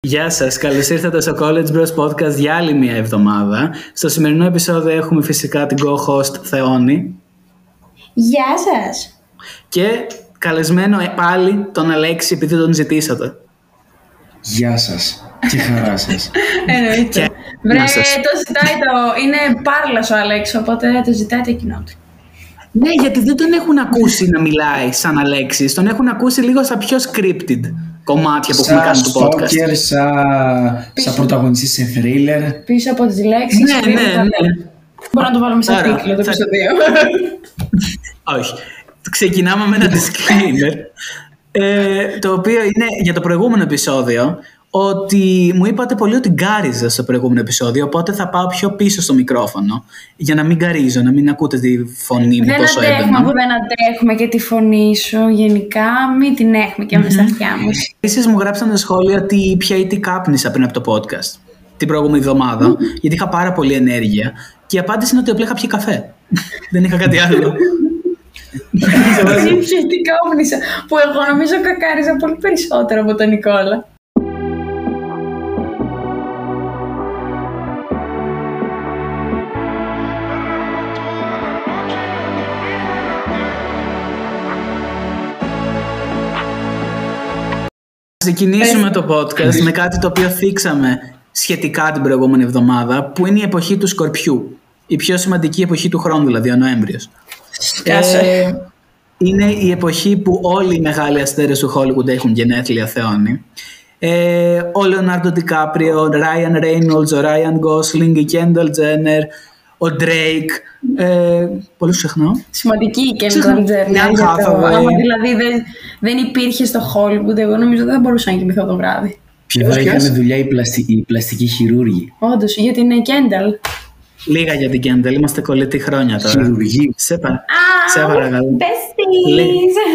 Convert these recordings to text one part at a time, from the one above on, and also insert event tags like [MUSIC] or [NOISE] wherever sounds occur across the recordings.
Γεια σας, καλώς ήρθατε στο College Bros Podcast για άλλη μια εβδομάδα. Στο σημερινό επεισόδιο έχουμε φυσικά την co-host Θεόνη. Γεια σας. Και καλεσμένο πάλι τον Αλέξη επειδή τον ζητήσατε. Γεια σας και χαρά σας. [LAUGHS] Εννοείται. Βρε, το ζητάει το... Είναι πάρλας ο Αλέξη, οπότε το ζητάει το κοινό του. Ναι, γιατί δεν τον έχουν ακούσει να μιλάει σαν Αλέξης. Τον έχουν ακούσει λίγο σαν πιο scripted κομμάτια που έχουμε κάνει στο podcast. Σαν σαν, σαν πρωταγωνιστής σε thriller. Πίσω από τις λέξεις. Ναι, ναι, ναι. Μπορώ να το βάλουμε σε τίτλο το επεισόδιο. [LAUGHS] Όχι. Ξεκινάμε με ένα [LAUGHS] disclaimer. ε, το οποίο είναι για το προηγούμενο επεισόδιο ότι μου είπατε πολύ ότι γκάριζα στο προηγούμενο επεισόδιο, οπότε θα πάω πιο πίσω στο μικρόφωνο για να μην γκαρίζω, να μην ακούτε τη φωνή μου δεν τόσο έντονα. έντονα. Δεν δεν αντέχουμε και τη φωνή σου γενικά, μην την έχουμε και με στα αυτιά μου. Εσείς μου γράψαν στα σχόλια ότι πια ή τι κάπνισα πριν από το podcast την προηγούμενη εβδομάδα, γιατί είχα πάρα πολύ ενέργεια και η απάντηση είναι ότι απλά είχα πιει καφέ. [LAUGHS] δεν είχα κάτι άλλο. Τι κάπνισα, που εγώ νομίζω κακάριζα πολύ περισσότερο από τον Νικόλα. Ξεκινήσουμε το podcast με κάτι το οποίο θίξαμε σχετικά την προηγούμενη εβδομάδα, που είναι η εποχή του Σκορπιού. Η πιο σημαντική εποχή του χρόνου, δηλαδή ο Νοέμβριος. Ε, είναι η εποχή που όλοι οι μεγάλοι αστέρες του Hollywood έχουν γενέθλια θεώνει. Ε, ο Λεωνάρντο Ντικάπριο, ο Ράιαν Ρέινολτς, ο Ράιαν Γκόσλινγκ, η Κένταλ Τζένερ, ο Ντρέικ. Ε, πολύ ξεχνάω. Σημαντική η Κένταλ Τζένερ. Άμα δηλαδή δεν, δεν υπήρχε στο Hollywood, εγώ νομίζω δεν θα μπορούσα να κοιμηθώ το βράδυ. Ποιος έκανε δουλειά οι πλαστικοί, οι πλαστικοί χειρούργοι; Όντως, γιατί είναι Κένταλ. Λίγα για την Κέντελ, είμαστε κολλητοί χρόνια τώρα. Χειρουργοί. Σε, πα... Ah, σε παρακαλώ.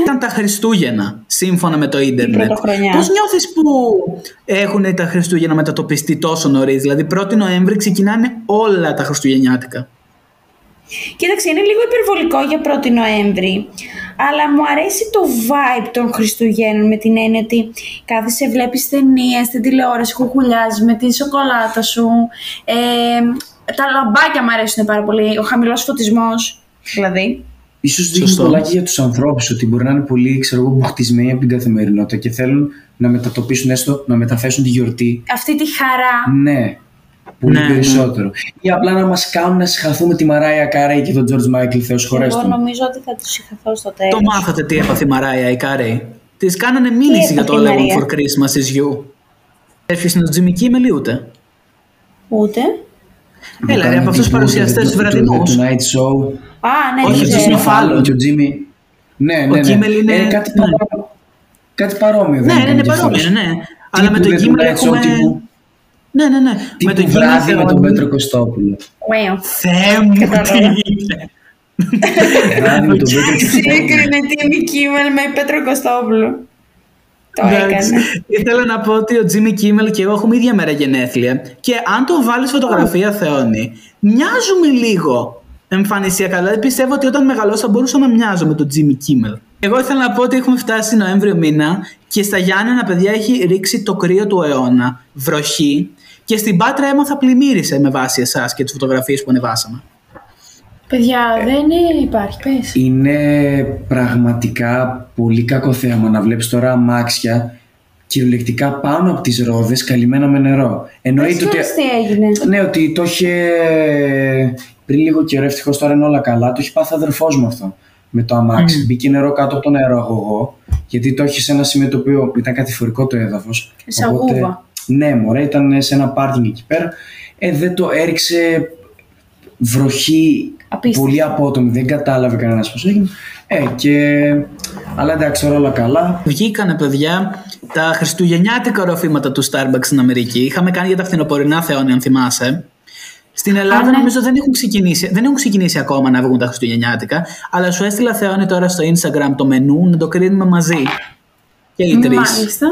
Ήταν τα Χριστούγεννα, σύμφωνα με το ίντερνετ. Πώς νιώθεις που έχουν τα Χριστούγεννα μετατοπιστεί τόσο νωρίς, δηλαδή 1η Νοέμβρη ξεκινάνε όλα τα Χριστουγεννιάτικα. Κοίταξε, είναι λίγο υπερβολικό για 1η Νοέμβρη, αλλά μου αρέσει το vibe των Χριστουγέννων με την έννοια ότι κάθεσαι, βλέπεις ταινία στην τηλεόραση, κουκουλιάζεις με τη σοκολάτα σου, ε, τα λαμπάκια μου αρέσουν πάρα πολύ, ο χαμηλός φωτισμός, δηλαδή. Ίσως δείχνει πολλάκι για τους ανθρώπους ότι μπορεί να είναι πολύ ξέρω εγώ, μπουχτισμένοι από την καθημερινότητα και θέλουν να μετατοπίσουν έστω, να μεταθέσουν τη γιορτή. Αυτή τη χαρά. Ναι, πολύ Ναι, περισσότερο. Ή απλά να μας κάνουν να συγχαθούμε τη Μαράια Κάρεϊ και τον George Michael, Θεός χωρέστον. Εγώ νομίζω ότι θα τους συγχαθώ στο τέλος. Το μάθατε τι έπαθε η Μαράια η Κάρεϊ. Της κάνανε μήνυση για το έπαθε η All I Want Μαρία; for Christmas is You. Έρχεσαι να Jimmy Kimmel ούτε. Ούτε. Έλα, ρε, από αυτούς του παρουσιαστές του βραδινού. Το Tonight Show. Α, ναι, Όχι, δεν το ξέρω. Jimmy Fallon. Και ο Jimmy. Ναι, ναι, Ο ναι. Kimmel είναι- Ε, κάτι, ναι. παρόμοιο, κάτι παρόμοιο. δεν Ναι, ναι, έκανε είναι κι παρόμοιο, αυτός. ναι. Αλλά με τον Τύπου Kimmel The Tonight Show, έχουμε. τύπου- Ναι, ναι, ναι. Με τον Τύπου βράδυ Kimmel με τον θεώνει- Πέτρο Κωστόπουλο. Wow. Θεέ μου, τι είναι. Βράδυ με τον Πέτρο Κωστόπουλο. Σύγκρινε Τίμη Κίμελ με Πέτρο Κωστόπουλο. Το Εντάξει. έκανε. Ήθελα να πω ότι ο Jimmy Kimmel και εγώ έχουμε ίδια μέρα γενέθλια. Και αν το βάλεις φωτογραφία, Θεόνη, μοιάζουμε λίγο εμφανισιακά. Δηλαδή πιστεύω ότι όταν μεγαλώσω θα μπορούσα να μοιάζω με τον Jimmy Kimmel. Εγώ ήθελα να πω ότι έχουμε φτάσει Νοέμβριο μήνα και στα Γιάννενα, παιδιά, έχει ρίξει το κρύο του αιώνα, βροχή. Και στην Πάτρα έμαθα πλημμύρισε με βάση εσάς και τις φωτογραφίες που ανεβάσαμε. Παιδιά, δεν υπάρχει, πες. Είναι πραγματικά πολύ κακό θέαμα να βλέπεις τώρα αμάξια κυριολεκτικά πάνω από τις ρόδες καλυμμένα με νερό. Εννοείται ότι, Ξέρεις τι έγινε. ναι, ότι το είχε πριν λίγο καιρό, ευτυχώς τώρα είναι όλα καλά, το έχει πάθει αδερφός μου αυτό με το αμάξι. Μπήκε νερό κάτω από τον νεροαγωγό, γιατί το έχει σε ένα σημείο το οποίο ήταν κατηφορικό το έδαφος. Σαν Οπότε- γούβα. Ναι, μωρέ, ήταν σε ένα πάρκινγκ εκεί πέρα. Ε, δεν το έριξε βροχή Απίστευτο. πολύ απότομη, δεν κατάλαβε κανένας πώς έγινε. Ε, και... Αλλά εντάξει, τώρα όλα καλά. Βγήκανε, παιδιά, τα χριστουγεννιάτικα ροφήματα του Starbucks στην Αμερική. Είχαμε κάνει για τα φθινοπορεινά θεόνια, αν θυμάσαι. Στην Ελλάδα Α, ναι. νομίζω δεν έχουν, ξεκινήσει, δεν έχουν ξεκινήσει ακόμα να βγουν τα χριστουγεννιάτικα, αλλά σου έστειλα θεόνι τώρα στο Instagram το μενού να το κρίνουμε μαζί. Και οι τρεις. Μάλιστα.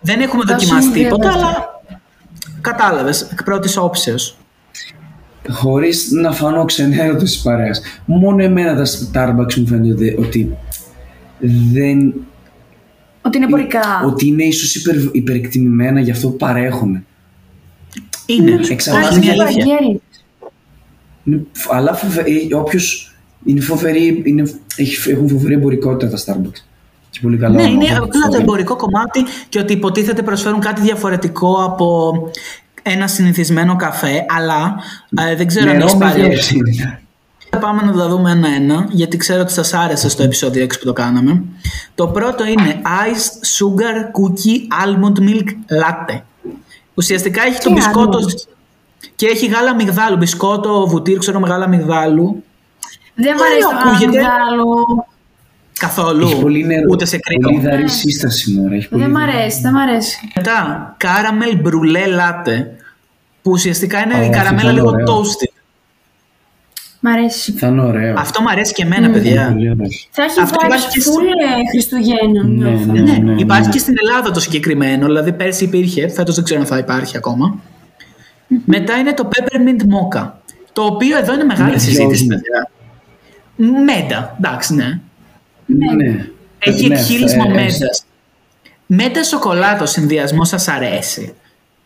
Δεν έχουμε Θα δοκιμάσει σου τίποτα, διαβάσω. αλλά κατάλαβες εκ πρώτης όψεως. Χωρίς να φανώ ξενέρωτο της παρέας. Μόνο εμένα τα Starbucks μου φαίνεται ότι δεν Ότι είναι εμπορικά. Ότι είναι ίσως υπερ, υπερεκτιμημένα για αυτό που παρέχουν. Είναι. Εξαρτάται Άρχισε για η αλήθεια. Ευαγγέλη. Είναι φ- Αλλά φοβε, ε, όποιος είναι φοβερή, είναι, έχει, έχουν φοβερή εμπορικότητα τα Starbucks. Και πολύ καλό. Ναι, είναι όνομα. απλά το εμπορικό κομμάτι και ότι υποτίθεται προσφέρουν κάτι διαφορετικό από ένα συνηθισμένο καφέ, αλλά ε, δεν ξέρω αν Νερό έχεις με πάρει. γεύση. Θα πάμε να τα δούμε ένα-ένα, γιατί ξέρω ότι σας άρεσε στο επεισόδιο 6 που το κάναμε. Το πρώτο είναι Iced Sugar Cookie Almond Milk Latte. Ουσιαστικά έχει το Τι μπισκότο almond? και έχει γάλα μυγδάλου. Μπισκότο, βουτύρ, ξέρω με γάλα μυγδάλου. Δεν μου Ωραίο αρέσει το ακούγεται. γάλα Καθόλου. Έχει πολύ νερό. Ούτε σε κρύο. Πολύ δαρή σύσταση μωρέ. Έχει πολύ Δεν μ' δαρή. αρέσει, δεν μ' αρέσει. Μετά, caramel brulee latte. Που ουσιαστικά είναι Ω, η αυτό καραμέλα θα είναι λίγο ωραίο. toasted. Μ' αρέσει. Θα είναι ωραίο. Αυτό μου αρέσει και εμένα, Είναι παιδιά. πολύ ωραίο. Θα έχει Αυτό υπάρχει και vibes στη- full ε, Χριστουγέννων. Ναι, νιώθω. ναι, Ναι, ναι, ναι. υπάρχει και στην Ελλάδα το συγκεκριμένο. Δηλαδή, πέρσι υπήρχε, φέτος δεν ξέρω αν θα υπάρχει ακόμα. Μετά είναι το peppermint mocha. Το οποίο εδώ είναι μεγάλη Ναι, συζήτηση, ναι. παιδιά. Μέντα, εντάξει, ναι. Ναι. Έχει Ναι, εκχύλισμα ε, ε, μέντα. Μέντα σοκολάτο συνδυασμό σας αρέσει;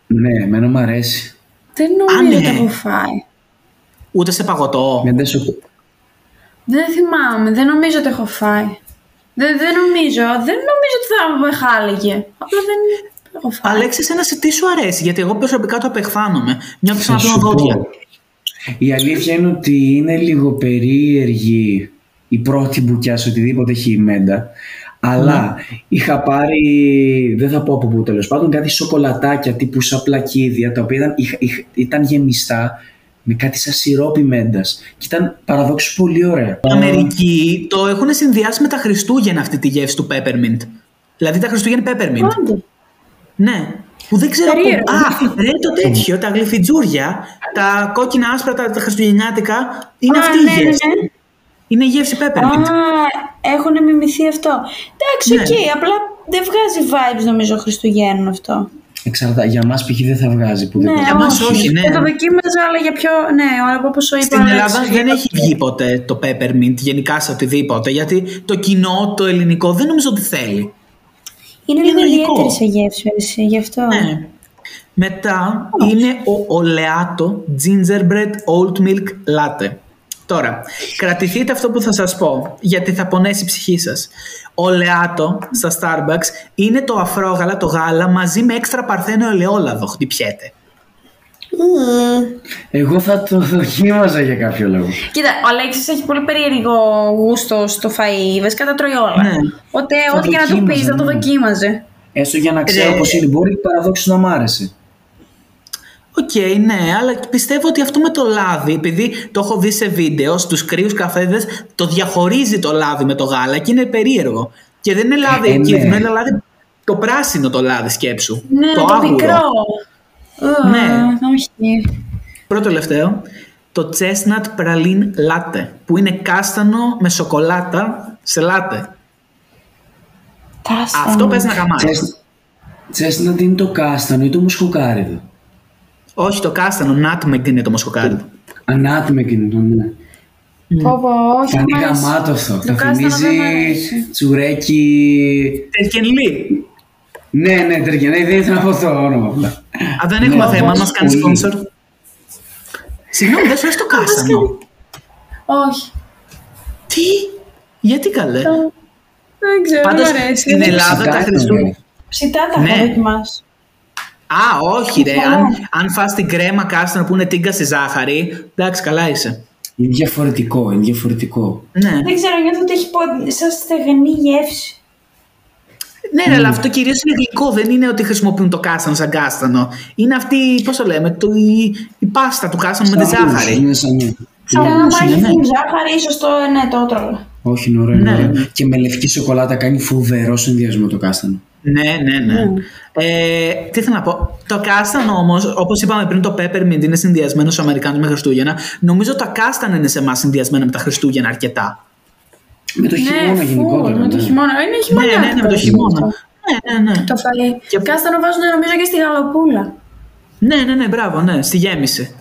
Ναι, εμένα μου αρέσει. Δεν νομίζω Α, ότι ναι. έχω φάει. Ούτε σε παγωτό. Με δεν σου- Δεν θυμάμαι, δεν νομίζω ότι έχω φάει. Δεν, δεν νομίζω, δεν νομίζω ότι θα με χάλεγε. Απλά δεν έχω φάει. Αλέξης, ένα σε τι σου αρέσει, γιατί εγώ προσωπικά το απεχθάνομαι. Νιώθω σαν Θα να σου πλώνω δόντια. πω. Η αλήθεια είναι ότι είναι λίγο περίεργη η πρώτη μπουκιά σε οτιδήποτε έχει η μέντα. Αλλά Ναι. είχα πάρει, δεν θα πω από πού τέλος πάντων, κάτι σοκολατάκια τύπου σαν πλακίδια τα οποία ήταν, είχα- είχα- ήταν γεμιστά με κάτι σαν σιρόπι μέντας. Και ήταν παραδόξως πολύ ωραία. Στην Αμερική το έχουν συνδυάσει με τα Χριστούγεννα αυτή τη γεύση του peppermint. Δηλαδή τα Χριστούγεννα peppermint. Άντε. Ναι. Που δεν ξέρω πού. Περίεργο. Α, ρε το τέτοιο, τα γλυφιτζούρια, τα κόκκινα άσπρα, τα, τα χριστουγεννιάτικα. Είναι Α, αυτή η ναι, ναι, γεύση. ναι. Είναι η γεύση Α, peppermint. έχουν μιμηθεί αυτό. Εντάξει, Ναι. οκ, απλά δεν βγάζει vibes νομίζω Χριστουγέννων αυτό. Εξαρτά, για μας π.χ. δεν θα βγάζει που Ναι, δεν Για μας όχι, ναι. Δεν το δοκίμαζα, αλλά για πιο. Ναι, όπω το είπα. Στην Αλέξη, Ελλάδα για δεν το- έχει βγει ποτέ το peppermint γενικά σε οτιδήποτε. Γιατί το κοινό, το ελληνικό, δεν νομίζω ότι θέλει. Είναι είναι λίγο λογικό. ιδιαίτερη σε γεύση, εσύ, γι' αυτό. Ναι. Μετά είναι ο Oleato Gingerbread Oat Milk Latte. Τώρα, κρατηθείτε αυτό που θα σας πω, γιατί θα πονέσει η ψυχή σας. Oleato στα Starbucks είναι το αφρόγαλα, το γάλα, μαζί με έξτρα παρθένο ελαιόλαδο. Χτυπιέται. Εγώ θα το δοκίμαζα για κάποιο λόγο. Κοίτα, ο Αλέξης έχει πολύ περίεργο γούστο στο φαΐ. Βασικά τα τρώει όλα. Ναι. Οπότε, Θα ό,τι και να του δοκίμαζα, πεις, θα το ναι. δοκίμαζε. Έστω για να ξέρω Ε, πώς είναι. Μπορεί παραδόξως να μ' άρεσε. Οκ, ναι, αλλά πιστεύω ότι αυτό με το λάδι, επειδή το έχω δει σε βίντεο, στους κρύους καφέδες, το διαχωρίζει το λάδι με το γάλα και είναι περίεργο. Και δεν είναι λάδι Ε, ναι. κύκνο, είναι λάδι το πράσινο το λάδι σκέψου. Ναι, το, άγουρο. πικρό. Ω, Ναι. Όχι. Πρώτο τελευταίο, το chestnut praline latte, που είναι κάστανο με σοκολάτα σε λάτε. Κάστα. Αυτό παίζει να γαμάει. Τσέσνατ είναι το κάστανο ή το μουσκοκάριδο. Όχι το κάστανο, nutmeg είναι το μοσχοκάρι. Ανάτιμο είναι το ναι. Πω, πω, όχι. Φανεί μ' αρέσει. γαμάτος αυτό. Το Θα κάστανο δεν μ' θυμίζει αρέσει. τσουρέκι. Τερκενλί. Ναι, ναι, τρέχει. Ναι, δεν ήθελα να πω το όνομα. απλά. Α, δεν έχουμε Ναι, θέμα, όμως μας κάνει πολύ. sponsor. Συγγνώμη, δεν σου αρέσει το κάστανο. Όχι. Τι, γιατί καλέ; Δεν ξέρω, Πάντως δεν μ' αρέσει. στην Ελλάδα τα Ψητά Χριστούγεννα. είναι. Ψητά τα Ναι. έχω δοκιμάσει. Α, όχι ρε. Καλά. Αν, αν φας την κρέμα κάστανο που είναι τίγκα στη ζάχαρη, εντάξει, καλά είσαι. Είναι διαφορετικό, είναι διαφορετικό. Ναι, Δεν ξέρω, νιώθω ότι έχει πο- σαν στεγνή γεύση. ναι ρε, αλλά αυτό κυρίως είναι γλυκό. Δεν είναι ότι χρησιμοποιούν το κάστανο σαν κάστανο. Είναι αυτή, πώς το λέμε, το, η, η πάστα του κάστανου με τη Σαν μousse, ζάχαρη. Είναι σαν ναι. Σαν Ναι, να όμως έχει είναι, ναι. την ζάχαρη, ίσως το, ναι, το έτρωγα. Όχι, είναι ωραίο. είναι Ναι. ωραίο. Και με λευκή σοκολάτα κάνει φοβερό συνδυασμό το κάστανο. Ναι, ναι, ναι. Ε, τι θέλω να πω. Το κάστανο όμως, όπως είπαμε πριν, το peppermint είναι συνδυασμένο στου Αμερικάνου με Χριστούγεννα. Νομίζω τα κάστανα είναι σε εμάς συνδυασμένα με τα Χριστούγεννα αρκετά. Με το χειμώνα ναι, γενικότερα. full, με το ναι. χειμώνα. Είναι Ναι, χειμώνα. ναι, ναι, με το χειμώνα. Ναι, ναι, ναι. Το φαΐ. Και- Κάστανο βάζουν νομίζω και στη γαλοπούλα. Ναι, ναι, ναι, μπράβο, ναι, στη γέμιση.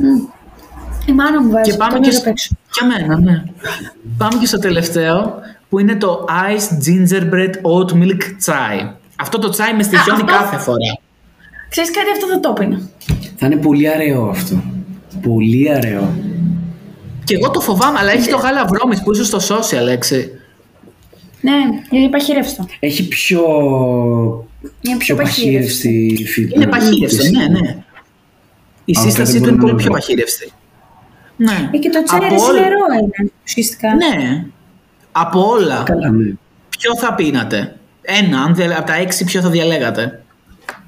Η μάνα μου βάζει. Και πάμε τον και, είδα σ- απ' έξω. και εμένα, ναι. πάμε και στο τελευταίο που είναι το Iced Gingerbread Oat Milk Chai. Αυτό το τσάι με στοιχιώνει αυτό- κάθε φορά. Ξέρεις κάτι, αυτό θα το πίνα. Θα είναι πολύ αραιό αυτό. Πολύ αραιό. Και εγώ το φοβάμαι, αλλά έχεις το γάλα βρώμης που είσαι στο social, έξι. Ναι, γιατί παχύρευστο. Έχει πιο, Είναι πιο πιο παχύρευστη φύση. Είναι παχύρευστη, ναι, ναι. Η Α, σύστασή δεν του είναι μπορούμε πολύ να πιο το- παχύρευστη. Ναι. Ε, και το τσέρι Από είναι όλα- νερό είναι, ουσιαστικά. Ναι. Από όλα, Καλά, ναι. ποιο θα πίνατε; Ένα, αν δεν- από τα έξι ποιο θα διαλέγατε;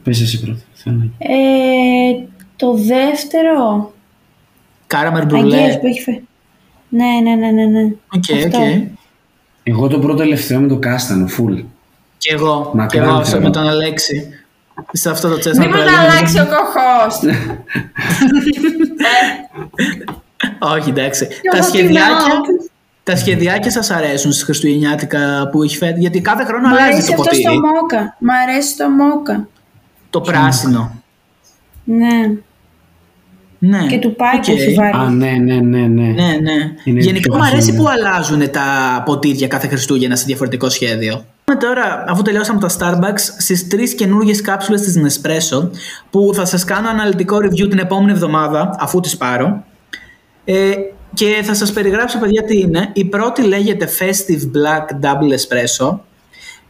Πες εσύ πρώτα. Θέλω. Ε, το δεύτερο. Κάραμερ Αγγέλος μπρουλέ. που έχει φε... Ναι, ναι, ναι, ναι. ναι. Οκ, Αυτό. οκ. Εγώ το πρώτο τελευταίο με το κάστανο, full. Και εγώ, και Μακράν εγώ θέλω. με τον Αλέξη. Σε αυτό το τσέστα Μην μου τα αλλάξει ο κοχός. [LAUGHS] Όχι, εντάξει. Και τα εγώ σχεδιάκια, τιμάω. Τα σχεδιάκια σας αρέσουν στις Χριστουγεννιάτικα που έχει φέρει, γιατί κάθε χρόνο Μ' αλλάζει αρέσει το αυτό ποτήρι. στο μόκα. Μ' αρέσει το μόκα. Το πράσινο. Ναι. Ναι. Και του πάει Οκ. που έχει βάλει. Α, ναι, ναι, ναι, ναι. Ναι, ναι. Είναι Γενικά πιο μου αρέσει βαθύ, που αλλάζουν τα ποτήρια κάθε Χριστούγεννα σε διαφορετικό σχέδιο. Πάμε τώρα, αφού τελειώσαμε τα Starbucks, στις τρεις καινούργιες κάψουλες της Nespresso που θα σας κάνω αναλυτικό review την επόμενη εβδομάδα αφού τις πάρω. Ε, και θα σας περιγράψω παιδιά τι είναι. Η πρώτη λέγεται Festive Black Double Espresso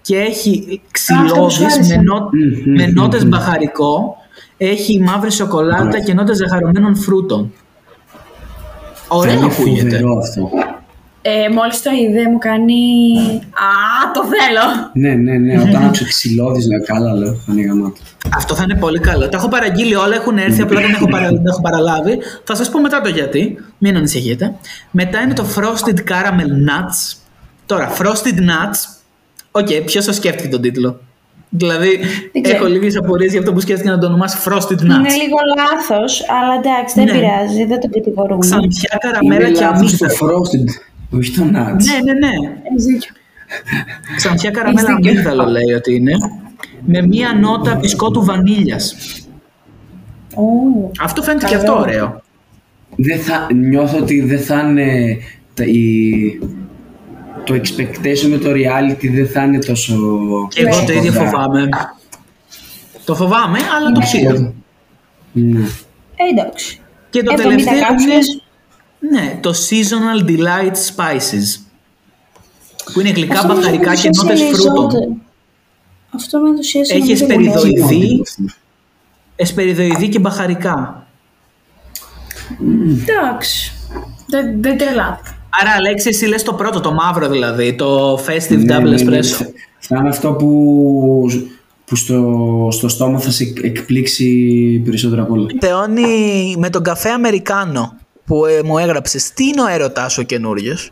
και έχει ξυλώδεις άρεσε. με, νο... Μμμ, με μμμ, νότες μμμ. μπαχαρικό, έχει μαύρη σοκολάτα και νότες ζαχαρωμένων φρούτων. Ωραία Είναι ακούγεται. φοβερό αυτό. Ε, μόλις το είδε μου κάνει... Α, το θέλω! Ναι, ναι, ναι. Όταν άκουσα ξυλώδης, λέω καλά, λέω. Θα είναι γαμάτο. Αυτό θα είναι πολύ καλό. Τα έχω παραγγείλει όλα, έχουν έρθει, απλά δεν έχω, παρα... δεν έχω παραλάβει. Θα σας πω μετά το γιατί, μην ανησυχείτε. Μετά είναι το Frosted Caramel Nuts. Τώρα, Frosted Nuts, οκ, okay, ποιος θα σκέφτηκε τον τίτλο; Δηλαδή, Δεν ξέρω. έχω λίγες απορίες για αυτό που σκέφτηκε να το ονομάσει Frosted Είναι Nuts. λίγο λάθος, αλλά εντάξει, δεν Ναι. πειράζει, δεν το κατηγορούμε. Ξανθιά καραμέλα Είναι και λάθος το αμύγδαλο. frosted, όχι το nuts. Ναι, ναι, ναι. Έχεις δίκιο. Ξανθιά καραμέλα Έχεις δίκιο. αμύγδαλο λέει ότι είναι. Με μία νότα μπισκότου βανίλιας. Ω, Αυτό φαίνεται και Καλό. αυτό ωραίο. Δεν θα, νιώθω ότι δεν θα είναι τα, η, το expectation με το reality δεν θα είναι τόσο Και εγώ τόσο το ίδιο κοντά. φοβάμαι. Το φοβάμαι, αλλά το Ναι. ξέρω. Ναι. Ε, εντάξει. Και το 70 τελευταίο είναι κάψουλες. Ναι, το Seasonal Delight Spices. Που είναι γλυκά Αυτό με μπαχαρικά και ενθουσίασε νότες φρούτων. περισσότερο. Αυτό με ενθουσίασε. Έχεις νομίζω πολύ. εσπεριδοειδή. Εσπεριδοειδή και μπαχαρικά. Εντάξει. Δεν, δεν τρελάθηκα. Άρα, Αλέξη, εσύ λες το πρώτο, το μαύρο δηλαδή, το Festive Ναι, Double ναι, ναι. Espresso. Θα είναι αυτό που, που στο, στο στόμα θα σε εκπλήξει περισσότερο από όλα. Θεώνει με τον καφέ Αμερικάνο που ε, μου έγραψες. Τι είναι ο έρωτάς ο καινούριος.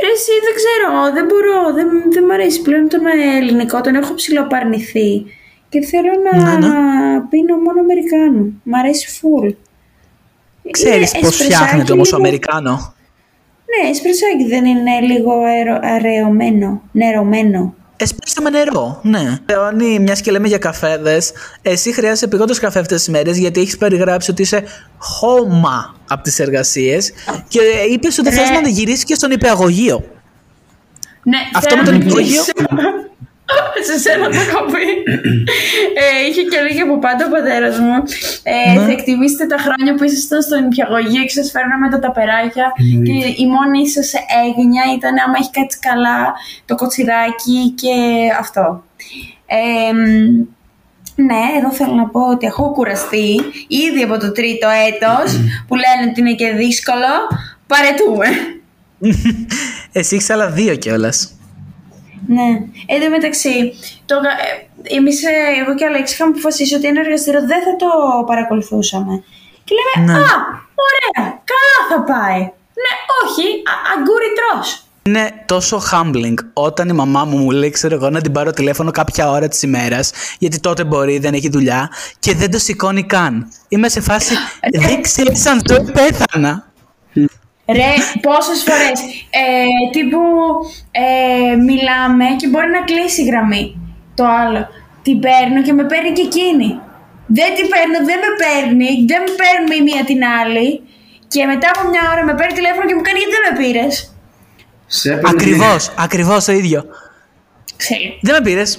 Ρε, εσύ δεν ξέρω, δεν μπορώ, δεν, δεν μ' αρέσει πλέον τον ελληνικό, τον έχω ψηλοπαρνηθεί και θέλω να Ναι, ναι. πίνω μόνο Αμερικάνο. Μ' αρέσει full. Ξέρεις Είναι πώς εσπρεσάκι φτιάχνεται όμως ο λίγο- Αμερικάνο; Ναι, εσπρεσάκι δεν είναι λίγο αερο, αραιωμένο, νερωμένο. Εσπρέσο με νερό, ναι. Θεώνει, μιας και λέμε για καφέδες, εσύ χρειάζεσαι επιγόντω καφέ αυτές τις μέρες γιατί έχεις περιγράψει ότι είσαι χώμα από τις εργασίες και είπες ότι Ρε. θες να γυρίσεις και στον υπηαγωγείο. Ναι, Αυτό θέλω με τον να υπόγειο. γυρίσω. [LAUGHS] Σε σένα το έχω πει. ε, είχε και λέγει από πάντα ο πατέρας μου. Ε, Ναι. Θα εκτιμήσετε τα χρόνια που ήσασταν στον νηπιαγωγείο και σα φέρναμε τα ταπεράκια. Εννοείται. Και η μόνη σα έγνοια ήταν άμα έχει κάτσει καλά το κοτσιδάκι και αυτό. Ε, μ, ναι, εδώ θέλω να πω ότι έχω κουραστεί ήδη από το τρίτο έτος που λένε ότι είναι και δύσκολο. Παρετούμε. [LAUGHS] Εσύ έχεις άλλα δύο κιόλας. Ναι. Εν τω μεταξύ, το, γα- ε, εμείς, ε, εγώ και ο Αλέξη είχαμε αποφασίσει ότι ένα εργαστήριο δεν θα το παρακολουθούσαμε. Και λέμε, Ναι. α, ωραία, καλά θα πάει. Ναι, όχι, α- αγκούρι τρως. Είναι τόσο humbling όταν η μαμά μου μου λέει, ξέρω εγώ, να την πάρω τηλέφωνο κάποια ώρα της ημέρας, γιατί τότε μπορεί, δεν έχει δουλειά και δεν το σηκώνει καν. Είμαι σε φάση, δεν ξέρεις αν το πέθανα. Ρε, πόσες φορές, ε, τύπου ε, μιλάμε και μπορεί να κλείσει η γραμμή. Το άλλο, την παίρνω και με παίρνει και εκείνη. Δεν την παίρνω, δεν με παίρνει, δεν με παίρνουμε η μία την άλλη. Και μετά από μια ώρα με παίρνει τηλέφωνο και μου κάνει γιατί δεν με πήρες; Σε έπαιρνε- Ακριβώς, ακριβώς το ίδιο. Ξέρω. Δεν με πήρες.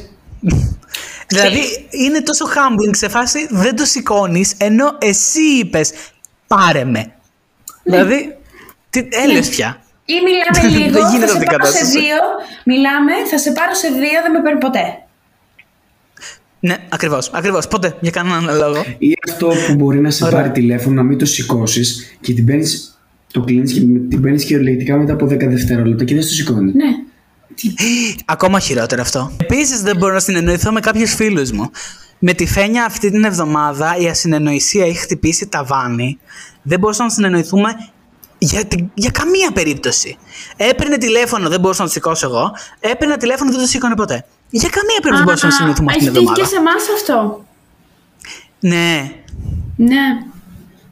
[LAUGHS] Δηλαδή είναι τόσο humbling σε φάση δεν το σηκώνεις ενώ εσύ είπες πάρε με. Δηλαδή. Τι, έλεος πια. Ή μιλάμε [LAUGHS] Δεν λίγο, γίνεται θα σε αυτή η πάρω σε κατάσταση. δύο. Μιλάμε, θα σε πάρω σε δύο, δεν με παίρνει ποτέ. Ναι, ακριβώς. Ακριβώς. Ποτέ για κανέναν λόγο. Ή αυτό που μπορεί να σε Ωραία. πάρει τηλέφωνο, να μην το σηκώσεις και την παίρνεις. Το κλείνεις και την παίρνεις κυριολεκτικά μετά από 10 δευτερόλεπτα και δεν στο σηκώνει. Ναι. Ακόμα χειρότερο αυτό. Επίσης, δεν μπορώ να συνεννοηθώ με κάποιους φίλους μου. Με τη Φένια αυτή την εβδομάδα η ασυνεννοησία έχει χτυπήσει ταβάνι. Δεν μπορούσαμε να συνεννοηθούμε για, την- για καμία περίπτωση. Έπαιρνε τηλέφωνο, δεν μπορούσα να το σηκώσω εγώ. Έπαιρνε τηλέφωνο, δεν το σήκωνε ποτέ. Για καμία περίπτωση δεν μπορούσαμε να συνεννοηθούμε αυτή την Έχει τύχει και εβδομάδα. σε εμάς αυτό. Ναι. Ναι.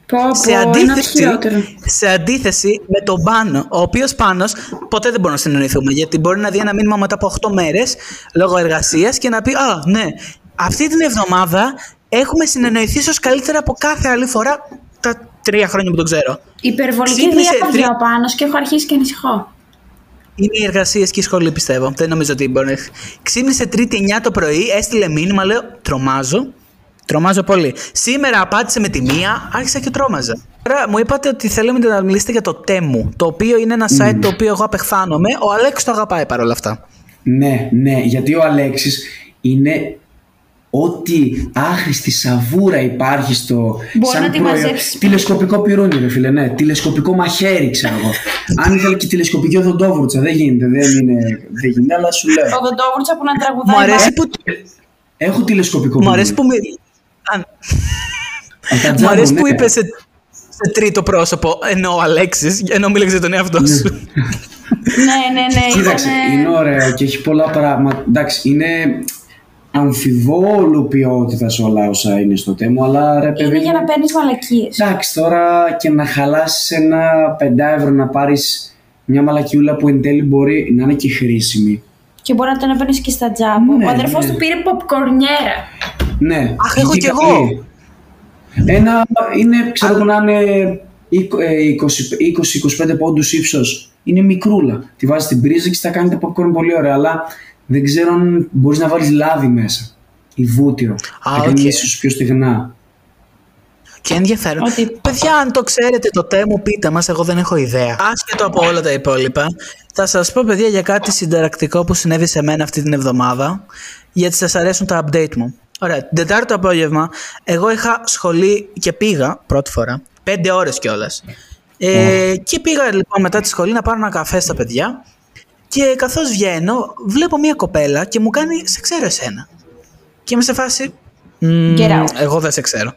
Πω, Σε πω, είναι ό,τι αντίθεση, χειρότερο. σε αντίθεση με τον Πάνο, ο οποίος Πάνος ποτέ δεν μπορούμε να συνεννοηθούμε. Γιατί μπορεί να δει ένα μήνυμα μετά από 8 μέρες λόγω εργασίας και να πει Α, ναι, αυτή την εβδομάδα έχουμε συνεννοηθεί ίσως καλύτερα από κάθε άλλη φορά τα τρία χρόνια που τον ξέρω. Υπερβολική Ξύπνησε διάβγεια τρι- ο Πάνος και έχω αρχίσει και ανησυχώ. Είναι οι εργασίες και η σχολή, πιστεύω. Δεν νομίζω ότι μπορεί. να- Ξύπνησε Τρίτη 9 το πρωί, έστειλε μήνυμα, λέω Τρομάζω. Τρομάζω πολύ. Σήμερα απάντησε με τη μία, άρχισα και τρόμαζα. Τώρα μου είπατε ότι θέλετε να μιλήσετε για το Τέμου, το οποίο είναι ένα site το οποίο εγώ απεχθάνομαι. Ο Αλέξ το αγαπάει παρόλα αυτά. Ναι, ναι, γιατί ο Αλέξης είναι ό,τι άχρηστη σαβούρα υπάρχει στο Μπορεί να τη μαζέψει. Τηλεσκοπικό πυρούνι, ρε φίλε, ναι. Τηλεσκοπικό μαχαίρι, ξέρω εγώ. [LAUGHS] Αν ήθελε και τηλεσκοπική οδοντόβουρτσα, δεν γίνεται, δεν είναι, δεν γίνεται, αλλά σου λέω. Ο Δοντόβουρτσα που να Μου τραγουδάει. αρέσει που, Έχω τηλεσκοπικό μου αρέσει πυρούνι. που, μι- αν- Από τα μου τζάμπο, αρέσει που ναι. είπες σε, σε τρίτο πρόσωπο, ενώ ο Αλέξης, ενώ μίλησε για τον εαυτό σου. Ναι, ναι, ναι. Κοίταξε, ήτανε- είναι ωραίο και έχει πολλά πράγματα. Εντάξει, είναι αμφιβόλου ποιότητας όλα όσα είναι στο τέμο, αλλά ρε παιδί. Είναι για μου, να παίρνεις μαλακίες. Εντάξει, τώρα και να χαλάσει ένα 5 ευρώ να πάρεις μια μαλακιούλα που εν τέλει μπορεί να είναι και χρήσιμη. Και μπορεί να τον έπαιρνε και στα τζάμπο. Ναι, Ο αδερφός ναι. του πήρε popcornιέρα. Ναι. Αχ, έχω και κι εγώ. καλή. Ένα είναι, ξέρω εγώ, να είναι 20-25 πόντους ύψος. Είναι μικρούλα. Τη βάζει στην πρίζα και θα κάνει τα popcorn πολύ ωραία. Αλλά δεν ξέρω αν μπορείς να βάλεις λάδι μέσα. Ή βούτυρο. Α, Θα κάνει οκ. ίσως πιο στεγνά. Και ενδιαφέρον. Ότι- Παιδιά, αν το ξέρετε το Temu, πείτε μας, εγώ δεν έχω ιδέα. Άσχετο από όλα τα υπόλοιπα, θα σας πω, παιδιά, για κάτι συνταρακτικό που συνέβη σε μένα αυτή την εβδομάδα, γιατί σας αρέσουν τα update μου. Ωραία, την Τετάρτη το απόγευμα, εγώ είχα σχολή και πήγα, πρώτη φορά, πέντε ώρες κιόλας. Ε, και πήγα λοιπόν μετά τη σχολή να πάρω ένα καφέ στα παιδιά και καθώς βγαίνω, βλέπω μια κοπέλα και μου κάνει «Σε ξέρω εσένα». Και είμαι σε φάση «Μμμ, Get out. εγώ δεν σε ξέρω.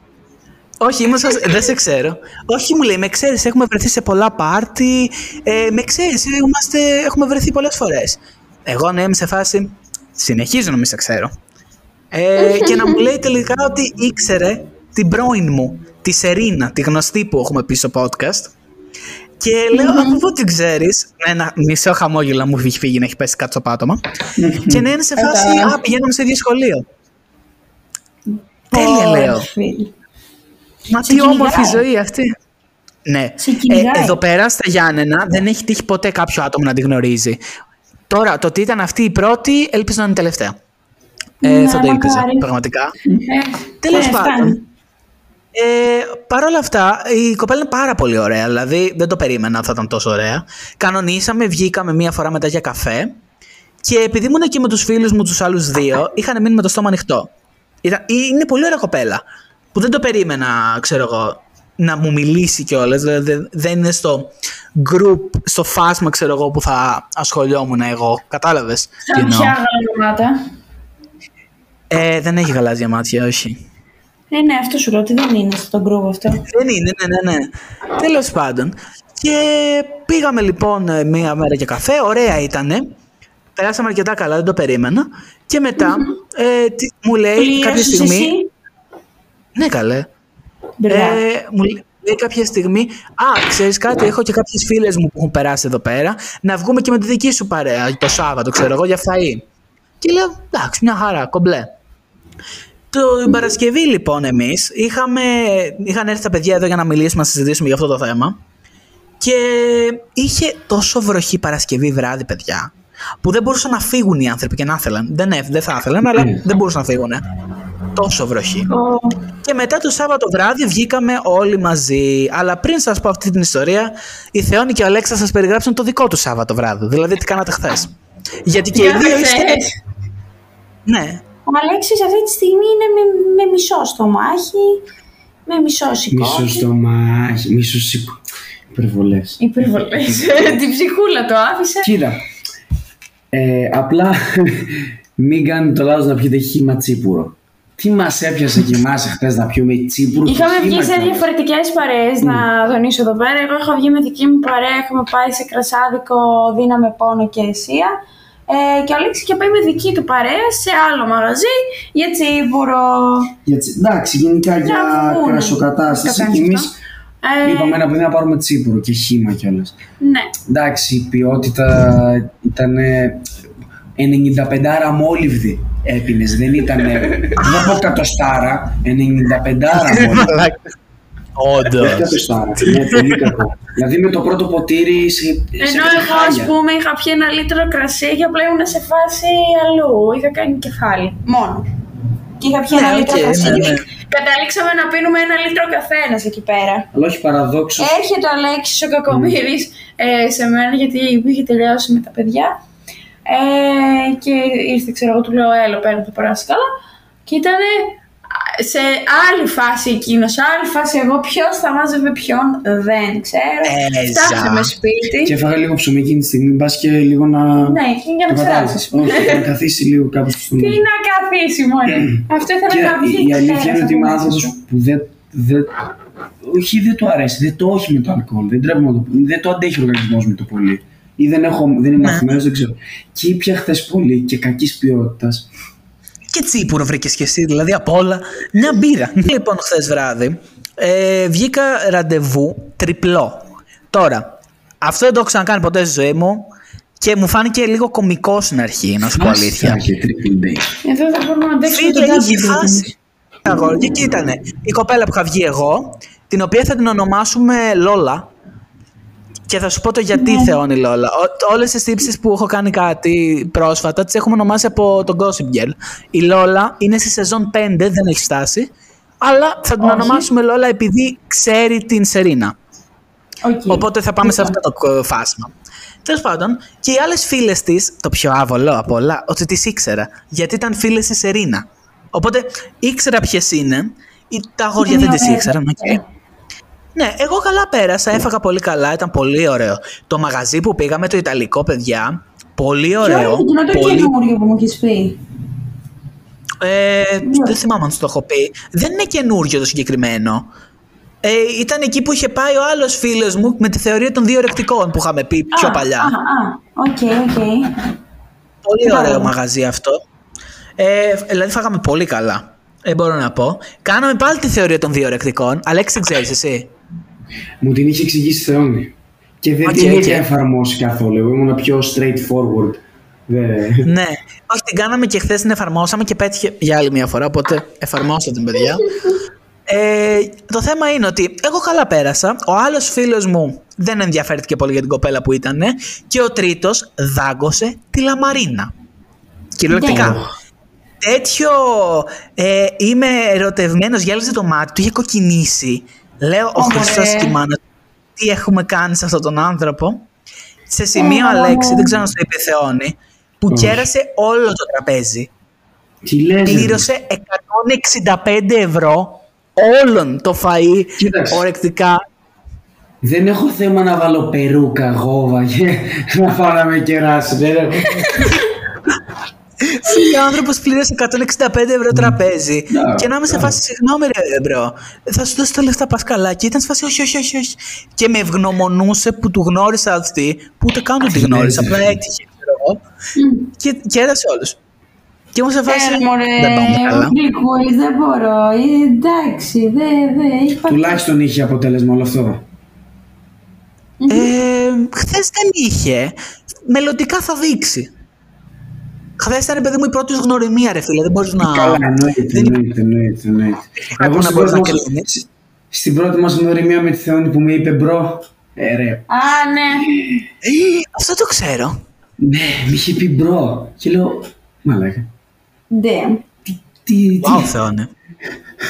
Όχι, είμαι σας, δεν σε ξέρω. Όχι, μου λέει, με ξέρεις, έχουμε βρεθεί σε πολλά πάρτι, ε, με ξέρεις, είμαστε, έχουμε βρεθεί πολλές φορές. Εγώ ναι, είμαι σε φάση, συνεχίζω να μην σε ξέρω. Ε, και να μου λέει τελικά ότι ήξερε την πρώην μου, τη Σερίνα, τη γνωστή που έχουμε πει στο podcast. Και λέω, από πού την ξέρεις, με ένα μισό χαμόγελο μου έχει φύγει να έχει πέσει κάτω στο πάτωμα. και να είναι σε φάση, Κατά. α, πηγαίνουμε σε ίδιο σχολείο. Τέλεια λέω. Ω, φίλε. Μα Σε τι όμορφη κυνηγάει. ζωή αυτή. Ναι. Σε κυνηγάει. εδώ πέρα στα Γιάννενα δεν έχει τύχει ποτέ κάποιο άτομο να τη γνωρίζει. Τώρα, το ότι ήταν αυτή η πρώτη, ελπίζω να είναι η τελευταία. Ε, Ναι, θα το ήλπιζα, μακάρι. πραγματικά. Ε, Τέλος ε, πάντων. Φτάνει. Ε, Παρ' όλα αυτά, η κοπέλα είναι πάρα πολύ ωραία. Δηλαδή, δεν το περίμενα θα ήταν τόσο ωραία. Κανονίσαμε, βγήκαμε μία φορά μετά για καφέ. Και επειδή ήμουν και με τους φίλους μου, τους άλλους δύο, είχαν μείνει με το στόμα ανοιχτό. Ήταν, είναι πολύ ωραία κοπέλα. Που δεν το περίμενα, ξέρω εγώ, να μου μιλήσει κιόλας. Δηλαδή, δεν είναι στο group, στο φάσμα, ξέρω εγώ, που θα ασχολιόμουν εγώ. Κατάλαβες; Σαν ποια γαλανομάτα. Ε, δεν έχει γαλάζια μάτια, όχι. Ε, ναι, αυτό σου λέω ότι δεν είναι στον group αυτό. Δεν είναι, ναι, ναι, ναι. Τέλος πάντων. Και πήγαμε λοιπόν ε, μία μέρα για καφέ, ωραία ήτανε. Περάσαμε αρκετά καλά, δεν το περίμενα. Και μετά ε, τι- μου λέει κάποια Πλήρωσες στιγμή. εσύ. Ναι, καλέ. Μπράβο. Ε, μου λέει κάποια στιγμή, Α, ξέρεις κάτι, έχω και κάποιες φίλες μου που έχουν περάσει εδώ πέρα. Να βγούμε και με τη δική σου παρέα το Σάββατο, ξέρω εγώ, για φαΐ. Και λέω, εντάξει, μια χαρά, κομπλέ. Το την Παρασκευή λοιπόν εμείς είχαμε, είχαν έρθει τα παιδιά εδώ για να μιλήσουμε, να συζητήσουμε για αυτό το θέμα και είχε τόσο βροχή Παρασκευή βράδυ παιδιά που δεν μπορούσαν να φύγουν οι άνθρωποι και να ήθελαν. Δεν, ε, δεν θα ήθελαν, αλλά δεν μπορούσαν να φύγουν. Τόσο βροχή. Και μετά το Σάββατο βράδυ βγήκαμε όλοι μαζί. Αλλά πριν σας πω αυτή την ιστορία, η Θεόνη και ο Αλέξας σας περιγράψαν το δικό τους Σάββατο βράδυ. Δηλαδή, τι κάνατε χθες. Γιατί και οι δύο είστε. Ναι. Ο Αλέξης αυτή τη στιγμή είναι με, με μισό στομάχι, με μισό σηκώτη. Μισό στομάχι, μισό σηκώ. Υπερβολές. Υπερβολές. Την ψυχούλα το άφησε. Κοίτα. Ε, απλά [LAUGHS] μην κάνετε το λάθος να πιείτε χύμα τσίπουρο. Τι μας έπιασε και εμάς χθε να πιούμε τσίπουρο. Είχαμε βγει σε διαφορετικές παρέες, να τονίσω εδώ πέρα. Εγώ είχα βγει με δική μου παρέα, έχουμε πάει σε κρασάδικο, δύναμε πόνο και αισία. Ε, και ο Αλέξη είχε πάει με δική του παρέα σε άλλο μαγαζί για τσίπουρο. Για τσι... Εντάξει, γενικά για, Για βούνε. κρασοκατάσταση. Το Και εμεί Ε, είπαμε ένα παιδί να πάρουμε τσίπουρο και χύμα κιόλας. Ναι. Εντάξει, η ποιότητα ήταν 95 άρα μόλιβδη έπινες. Δεν ήταν. [LAUGHS] δεν θα πω κατοστάρα, 95 άρα αμόλυβδη. Όντως. Όχι κατοστάρα. Ναι, πολύ κακό. δηλαδή με το πρώτο ποτήρι σε, σε Ενώ εγώ, ας χάλια. πούμε, είχα πιει ένα λίτρο κρασί και απλά ήμουν σε φάση αλλού. Είχα κάνει κεφάλι. Μόνο. Και είχα πιει Ναι, ένα λίτρο οκ, κρασί. ναι, ναι. Καταλήξαμε να πίνουμε ένα λίτρο καθένα εκεί πέρα. Αλλά όχι παραδόξως. Έρχεται ο Αλέξης ο Κακομοίρης ε, σε μένα γιατί είχε τελειώσει με τα παιδιά. Ε, και ήρθε, ξέρω εγώ, του λέω: Έλα, πέρα, θα περάσεις καλά. Και ήταν σε άλλη φάση εκείνος, σε άλλη φάση εγώ. Ποιος θα μάζευε ποιον, δεν ξέρω. Έζα. Φτάσαμε σπίτι. Και έφαγα λίγο ψωμί εκείνη τη στιγμή, μπας και λίγο να. Ναι, και για να το ξεράσεις. κατάλαβες. Όχι, να καθίσει λίγο κάπου στο Τι στόμα. να καθίσει μόνο. [CLEARS THROAT] Αυτό ήθελα Και να βγει. η, η αλήθεια πέρα είναι ότι είμαι από άνθρωπος μέσα σου. που δεν. δεν όχι, δεν του αρέσει, δεν το όχι με το αλκοόλ. Δεν, τρέπω να το, δεν το αντέχει ο οργανισμός με το πολύ. Ή δεν, έχω, δεν είμαι Ναι. αφημένος, δεν ξέρω. Και ήπια χθες πολύ και κακής ποιότητας. Και τσίπουρο βρήκες και εσύ, δηλαδή από όλα. Μια μπύρα. [LAUGHS] λοιπόν, χθες βράδυ ε, βγήκα ραντεβού τριπλό. Τώρα, αυτό δεν το έχω ξανακάνει ποτέ στη ζωή μου και μου φάνηκε λίγο κωμικός στην αρχή, να σου πω αλήθεια. και triple day. Εδώ δεν μπορούμε να αντέξουμε Φίλε, τον είχε Double φάση. Αγόρι, και εκεί ήταν η κοπέλα που είχα βγει εγώ, την οποία θα την ονομάσουμε Λόλα. Και θα σου πω το γιατί Ναι. Θεόνη Λόλα. Όλες τις τύπισσες που έχω κάνει κάτι πρόσφατα τις έχουμε ονομάσει από τον Gossip Girl. Η Λόλα είναι στη σεζόν 5, δεν έχει φτάσει. Αλλά θα την Όχι. ονομάσουμε Λόλα επειδή ξέρει την Σερίνα. Οκ. Οπότε θα πάμε σε αυτό το ε, φάσμα. Τέλος πάντων, και οι άλλες φίλες της, το πιο άβολο από όλα, ότι τις ήξερα. Γιατί ήταν φίλες της Σερίνα. Οπότε ήξερα ποιες είναι. ή Τα αγόρια δεν τις ωραία. ήξεραν. οκ. Ναι, εγώ καλά πέρασα, έφαγα πολύ καλά, ήταν πολύ ωραίο. Το μαγαζί που πήγαμε, το Ιταλικό, παιδιά, πολύ Ποιο ωραίο. είναι εκείνο το πολύ... καινούριο που μου έχεις πει. Ε, δεν θυμάμαι αν σου το έχω πει. Δεν είναι καινούριο το συγκεκριμένο. Ε, ήταν εκεί που είχε πάει ο άλλος φίλος μου με τη θεωρία των δύο ορεκτικών που είχαμε πει πιο Α, παλιά. Α, α, οκ, οκ. Πολύ Κατάλαβα. ωραίο μαγαζί αυτό. Ε, δηλαδή φάγαμε πολύ καλά. Δεν μπορώ να πω. Κάναμε πάλι τη θεωρία των δύο ορεκτικών. Αλέξη, την ξέρεις εσύ. Μου την είχε εξηγήσει η Θεόνη. Και δεν Οκ, την οκ. είχε εφαρμόσει καθόλου. Εγώ ήμουν πιο straightforward. Δεν- ναι. Όχι, την κάναμε και χθες την εφαρμόσαμε και πέτυχε για άλλη μια φορά. Οπότε εφαρμόστε την, παιδιά. Ε, το θέμα είναι ότι εγώ καλά πέρασα. Ο άλλος φίλος μου δεν ενδιαφέρθηκε πολύ για την κοπέλα που ήταν. Και ο τρίτος δάγκωσε τη λαμαρίνα. Κυριολεκτικά. Ναι. Τέτοιο ε, είμαι ερωτευμένος, γέλασε το μάτι του, είχε κοκκινήσει. Λέω, ο Ωραία. Χριστός και η μάνα του, τι έχουμε κάνει σε αυτόν τον άνθρωπο. Σε σημείο, Ω. Αλέξη, δεν ξέρω αν σου το είπε η Θεόνη, που Όχι. κέρασε όλο το τραπέζι. Τι λες, ρε; Πλήρωσε 165 ευρώ όλον το φαΐ Κοίταξε. ορεκτικά. Δεν έχω θέμα να βάλω περούκα, γόβα και να πάω να με κεράσει. Δεν έχω- Ο άνθρωπος πλήρωσε 165 ευρώ τραπέζι. Ναι, και να είμαι σε ναι. φάση, συγγνώμη, ρε bro. Θα σου δώσω τα λεφτά, πας καλά. Και ήταν σε φάση, όχι, όχι, όχι, όχι. Και με ευγνωμονούσε που του γνώρισα αυτή, που ούτε καν του τη γνώρισα. Απλά έτυχε, ξέρω εγώ. Και κέρασε όλους. Και ήμουν σε φάση. Έλα, μωρέ, Δεν πάμε καλά. ο Γλυκούλης, δεν μπορώ. Ε, εντάξει, δεν, δεν, έχει πάθει. Τουλάχιστον είχε αποτέλεσμα όλο αυτό. Ε, Χθες δεν είχε. Μελλοντικά θα δείξει. Χθες ήταν, παιδί μου, η πρώτη σου γνωριμία, ρε φίλε. Δεν μπορείς να. Καλά, εννοείται, δεν εννοείται, εννοείται, εννοείται. Κάπου Εγώ να στην μπορείς πρώτη, να μας, κρίνεις. στην πρώτη μας γνωριμία με τη Θεόνη που με είπε bro, ε, ρε, Α, ναι. Ε, Αυτό το ξέρω. Ναι, μ' είχε πει bro. Και λέω, μαλάκα. Damn. Τι, τι, Wow, Θεόνη.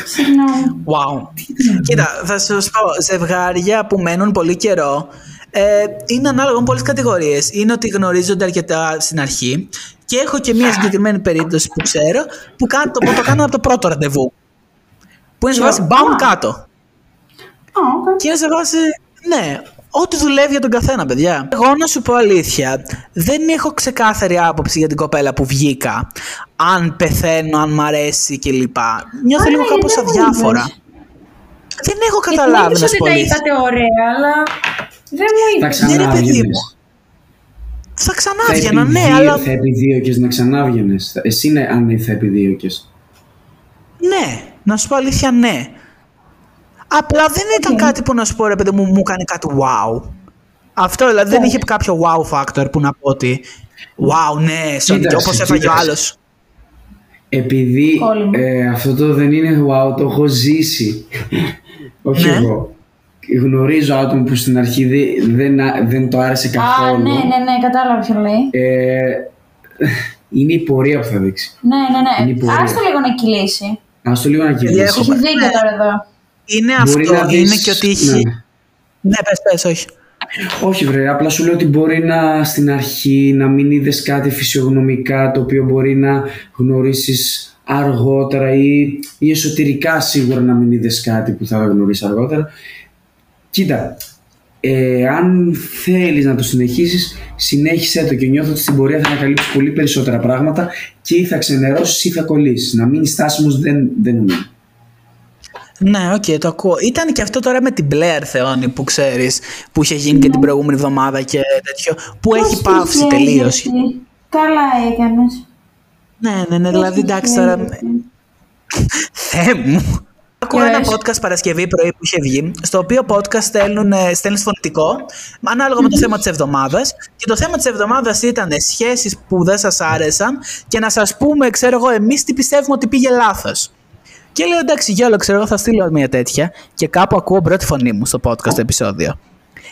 Συγγνώμη. Wow. Κοίτα, θα σου πω, ζευγάρια που μένουν πολύ καιρό ε, είναι ανάλογα με πολλές κατηγορίες. Είναι ότι γνωρίζονται αρκετά στην αρχή και έχω και μια συγκεκριμένη περίπτωση που ξέρω που, κάνω, που το κάνω από το πρώτο ραντεβού. Που είναι σε φάση μπαμ κάτω. Α, οκ. Και είναι σε φάση, ναι, ό,τι δουλεύει για τον καθένα, παιδιά. Εγώ να σου πω αλήθεια, δεν έχω ξεκάθαρη άποψη για την κοπέλα που βγήκα. Αν πεθαίνω, αν μ' αρέσει κλπ. Νιώθω Α, λίγο ναι, κάπως γιατί δεν μου αδιάφορα. είπες. Δεν έχω Γιατί καταλάβει μου είπες να σου ότι πω τα αλήθεια. είπατε ωραία, αλλά δεν μου Θα είπες. Ναι, ρε παιδί ξανάβγαινες. μου. Θα ξανά Θα, βγαίνα, ναι, επιδίω- αλλά. θα επιδίωκες να ξανάβγαινες. Θα- Εσύ ναι, αν θα επιδίωκες. Ναι, να σου πω αλήθεια, ναι. Απλά δεν ήταν κάτι που να σου πω ρε παιδί μου, μου κάνει κάτι wow. Αυτό δηλαδή δεν Ναι. είχε κάποιο wow factor που να πω ότι wow, ναι, Sonic, Κοίταξε, όπως έφαγε ο κοίταξε. άλλος. Επειδή Όλοι μου. ε, αυτό το δεν είναι wow, το έχω ζήσει. [LAUGHS] Όχι Ναι. εγώ. Γνωρίζω άτομα που στην αρχή δεν, δεν, δεν το άρεσε Α, καθόλου. ναι, ναι, ναι, κατάλαβα ποιο λέει. Ε, είναι η πορεία που θα δείξει. Ναι, ναι, Είναι η ναι. πορεία. Άστο λίγο να κυλήσει. Ας το λίγο να έχω- κυλήσει. Έχει δίκιο Ναι. τώρα εδώ. Είναι Μπορεί αυτό, να δεις- είναι και ότι έχει... ναι. Ναι, πες, πες, όχι. Όχι βρε, απλά σου λέω ότι μπορεί να στην αρχή να μην είδες κάτι φυσιογνωμικά το οποίο μπορεί να γνωρίσεις αργότερα ή, ή εσωτερικά σίγουρα να μην είδες κάτι που θα γνωρίσεις αργότερα. Κοίτα, ε, αν θέλεις να το συνεχίσεις, συνέχισε το και νιώθω ότι στην πορεία θα ανακαλύψεις πολύ περισσότερα πράγματα και ή θα ξενερώσεις ή θα κολλήσεις. Να μείνει στάσιμος δεν, δεν νομίζω. Ναι, οκ, το ακούω. Ήταν και αυτό τώρα με την Blair Θεόνη που ξέρεις, που είχε γίνει και την προηγούμενη εβδομάδα και τέτοιο, που έχει Πώς πάυσει τυχαίνει τελείως. αυτή. Καλά έκανες. Ναι, ναι, ναι, δηλαδή εντάξει Τυχαίνει τώρα. αυτή. [LAUGHS] Θεέ μου. Ακούω ένα Yes. podcast Παρασκευή πρωί που είχε βγει, στο οποίο podcast στέλνουν, ε, στέλνεις φωνητικό, ανάλογα με το θέμα της εβδομάδας. Και το θέμα της εβδομάδας ήταν σχέσεις που δεν σας άρεσαν και να σας πούμε, ξέρω εγώ, εμείς τι πιστεύουμε ότι πήγε λάθος. Και λέω εντάξει, γιόλο, ξέρω εγώ, θα στείλω μια τέτοια. Και κάπου ακούω πρώτη φωνή μου στο podcast το επεισόδιο.